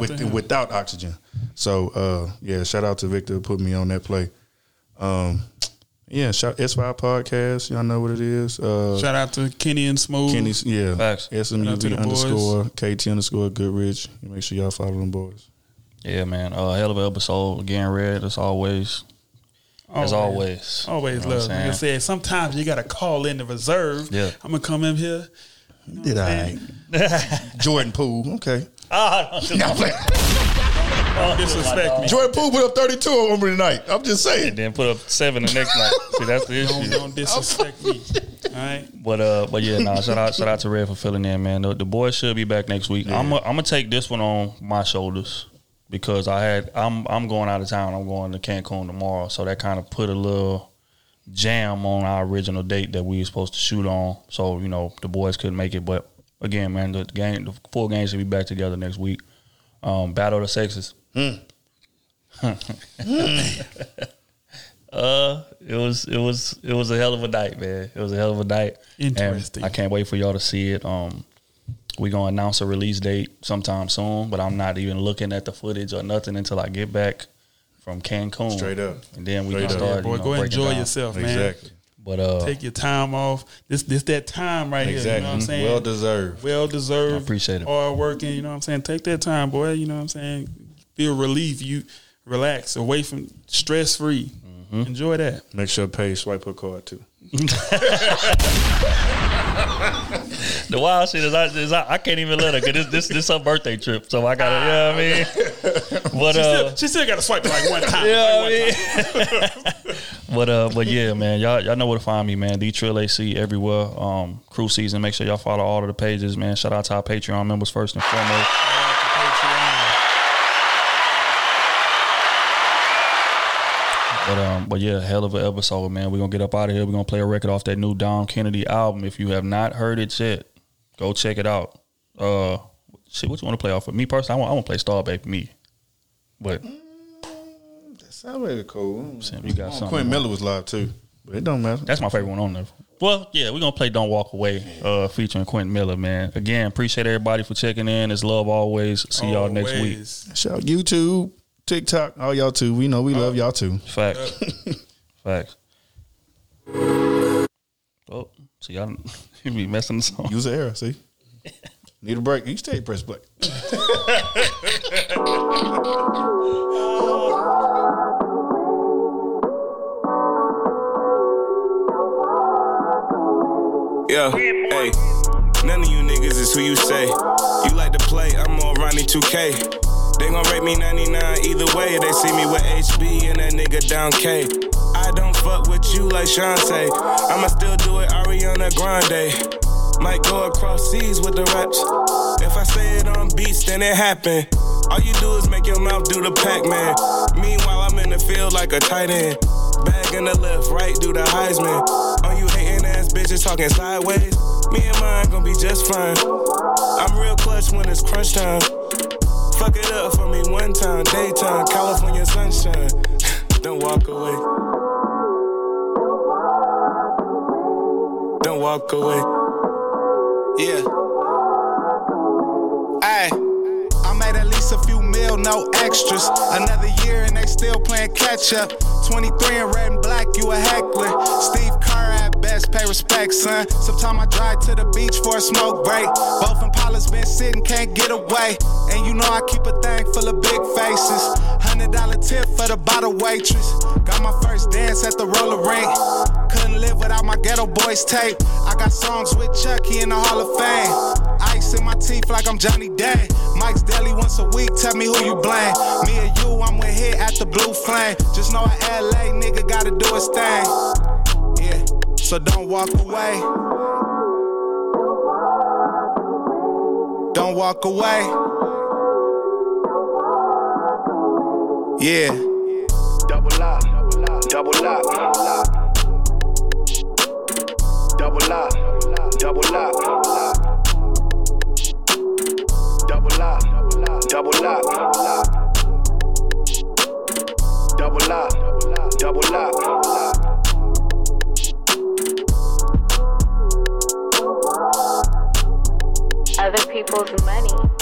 S3: With, without oxygen. So uh, yeah, shout out to Victor put me on that play. Um, yeah, shout S5 podcast. Y'all know what it is. Uh,
S4: Shout out to Kenny and Smooth.
S3: Kenny, yeah.
S4: Shout out to
S3: SMUV
S4: the boys.
S3: underscore KT underscore Goodrich. Make sure y'all follow them boys.
S2: Yeah, man. Uh, hell of an episode again, Red. As always, as always,
S4: Always
S2: You know
S4: love.
S2: I'm
S4: Like I said, sometimes you got to call in the reserve.
S2: Yeah.
S4: I'm going to come in here.
S3: Did I? [LAUGHS] Jordan Poole. Okay.
S2: Ah, [LAUGHS]
S4: Don't disrespect me.
S3: Jordan Poole put up 32 on me tonight. I'm just saying.
S2: and then put up seven the next night. [LAUGHS] See, that's the
S4: Don't,
S2: issue.
S4: don't disrespect me. [LAUGHS] All right.
S2: But uh, but yeah, nah. Shout out, shout out to Red for filling in, man. The, the boys should be back next week. I'm i I'm gonna take this one on my shoulders because I had I'm I'm going out of town. I'm going to Cancun tomorrow, so that kind of put a little jam on our original date that we were supposed to shoot on. So you know the boys couldn't make it, but again, man, the game, the four games should be back together next week. Um, Battle of the Sexes. [LAUGHS] Uh, it was it was it was a hell of a night, man. It was a hell of a night. And I can't wait for y'all to see it. Um, we gonna announce a release date sometime soon, but I'm not even looking at the footage or nothing until I get back from Cancun.
S3: Straight up.
S2: and then we
S3: Straight
S2: can
S3: up.
S2: start.
S4: Boy,
S2: you know,
S4: go enjoy
S2: down.
S4: yourself, man.
S3: Exactly.
S2: But uh,
S4: Take your time off. This this that time right here. You know what I'm saying?
S3: Well deserved.
S4: Well deserved.
S2: I appreciate it.
S4: Hard working. You know what I'm saying? Take that time, boy. You know what I'm saying? Feel relief. You relax, away from stress free.
S2: Mm-hmm.
S4: Enjoy that.
S3: Make sure pay swipe her card too. [LAUGHS]
S2: the wild shit is I, is I, I can't even let her because this this this her birthday trip, so I gotta. You know what I mean? [LAUGHS] But
S4: she,
S2: uh,
S4: still, she still got to swipe like one time. [LAUGHS]
S2: Yeah,
S4: like one time.
S2: But uh, but yeah, man, y'all y'all know where to find me, man. D Trill AC everywhere. Um, crew season. Make sure y'all follow all of the pages, man. Shout out to our Patreon members first and foremost. But um, but yeah, hell of an episode, man. We're gonna get up out of here. We're gonna play a record off that new Dom Kennedy album. If you have not heard it yet, go check it out. Uh, shit, what you want to play off of? Me personally, I want I want to play Star Baby me. But
S3: That sounds really cool.
S2: you got something.
S3: Quentin Miller was live too, but it don't matter.
S2: That's my favorite one on there. Well, yeah, we're gonna play "Don't Walk Away" uh, featuring Quentin Miller. Man, again, appreciate everybody for checking in. It's love always. See y'all next week.
S4: Always.
S3: Shout YouTube, TikTok, all y'all too. We know we love y'all too.
S2: Facts. [LAUGHS] Facts. Oh, see y'all. [LAUGHS] You be messing the song.
S3: Use the error. See, need a break. You stay press play. [LAUGHS]
S12: Yeah, hey. None of you niggas is who you say. You like to play, I'm on Ronnie 2K. They gon' rate me 99 either way. They see me with HB and that nigga down K. I don't fuck with you like Sean say. I'ma still do it Ariana Grande. Might go across seas with the raps. If I say it on beats, then it happen. All you do is make your mouth do the Pac-Man. Meanwhile, I'm in the field like a tight end. Bag in the left, right, do the Heisman. On you hating ass bitches talking sideways. Me and mine gon' be just fine. I'm real clutch when it's crunch time. Fuck it up for me one time, daytime, California sunshine. [LAUGHS] Don't walk away. Don't walk away.
S13: Yeah. Mil, no extras. Another year and they still playing catch up. 23 in red and black, you a heckler. Steve Kerr at best, pay respect, son. Sometime I drive to the beach for a smoke break. Both Impalas been sitting, can't get away. And you know I keep a thing full of big faces. Hundred dollar tip for the bottle waitress. Got my first dance at the roller rink. Couldn't live without my Geto Boys tape. I got songs with Chucky in the Hall of Fame. Ice in my teeth like I'm Johnny Dang. Mike's Deli once a week, tell me who you blame. Me or you, I'm with hit at the blue flame. Just know a LA nigga gotta do his thing. Yeah, so don't walk away. Don't walk away. Yeah.
S12: Double up, double up, double up, double up, double up, double up, double up, double up.
S14: Other people's money.